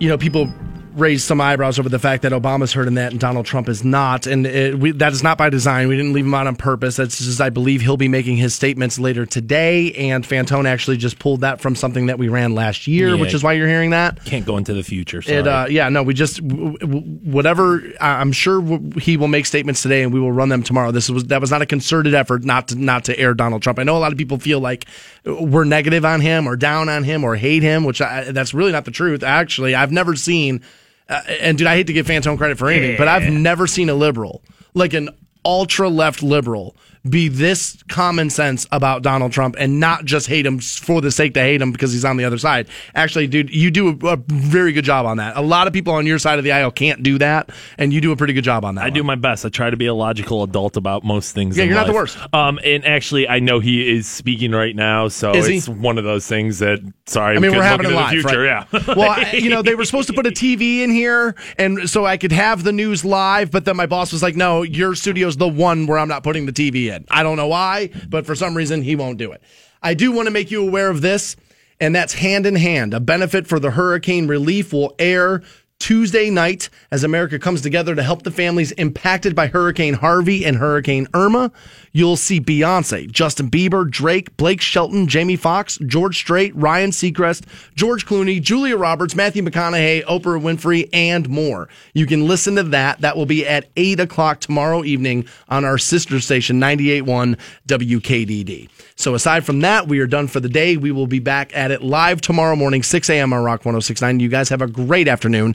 you know people raised some eyebrows over the fact that obama's heard in that and donald trump is not and it, we, that is not by design we didn't leave him out on purpose that's just i believe he'll be making his statements later today and fantone actually just pulled that from something that we ran last year Yeah. which is why you're hearing that Can't go into the future. It, uh, yeah, no, we just whatever. I'm sure he will make statements today, and we will run them tomorrow. This was that was not a concerted effort not to not to air Donald Trump. I know a lot of people feel like we're negative on him or down on him or hate him, which I, that's really not the truth. Actually, I've never seen. Uh, and dude, I hate to give Fantone credit for anything, but I've never seen a liberal like an ultra left liberal be this common sense about Donald Trump and not just hate him for the sake to hate him because he's on the other side. Actually, dude, you do a, a very good job on that. A lot of people on your side of the aisle can't do that, and you do a pretty good job on that. I do my best. I try to be a logical adult about most things. Yeah, in you're not the worst. Um, and actually, I know he is speaking right now, so it's one of those things that. Sorry, I mean, we we're having a live, future. right? Yeah. well, I, you know, they were supposed to put a TV in here, and so I could have the news live. But then my boss was like, "No, your studio's the one where I'm not putting the TV in." I don't know why, but for some reason he won't do it. I do want to make you aware of this, and that's hand in hand. A benefit for the hurricane relief will air. Tuesday night, as America comes together to help the families impacted by Hurricane Harvey and Hurricane Irma, you'll see Beyonce, Justin Bieber, Drake, Blake Shelton, Jamie Foxx, George Strait, Ryan Seacrest, George Clooney, Julia Roberts, Matthew McConaughey, Oprah Winfrey, and more. You can listen to that. That will be at 8 o'clock tomorrow evening on our sister station, 98.1 WKDD. So aside from that, we are done for the day. We will be back at it live tomorrow morning, 6 a.m. on Rock 1069. You guys have a great afternoon.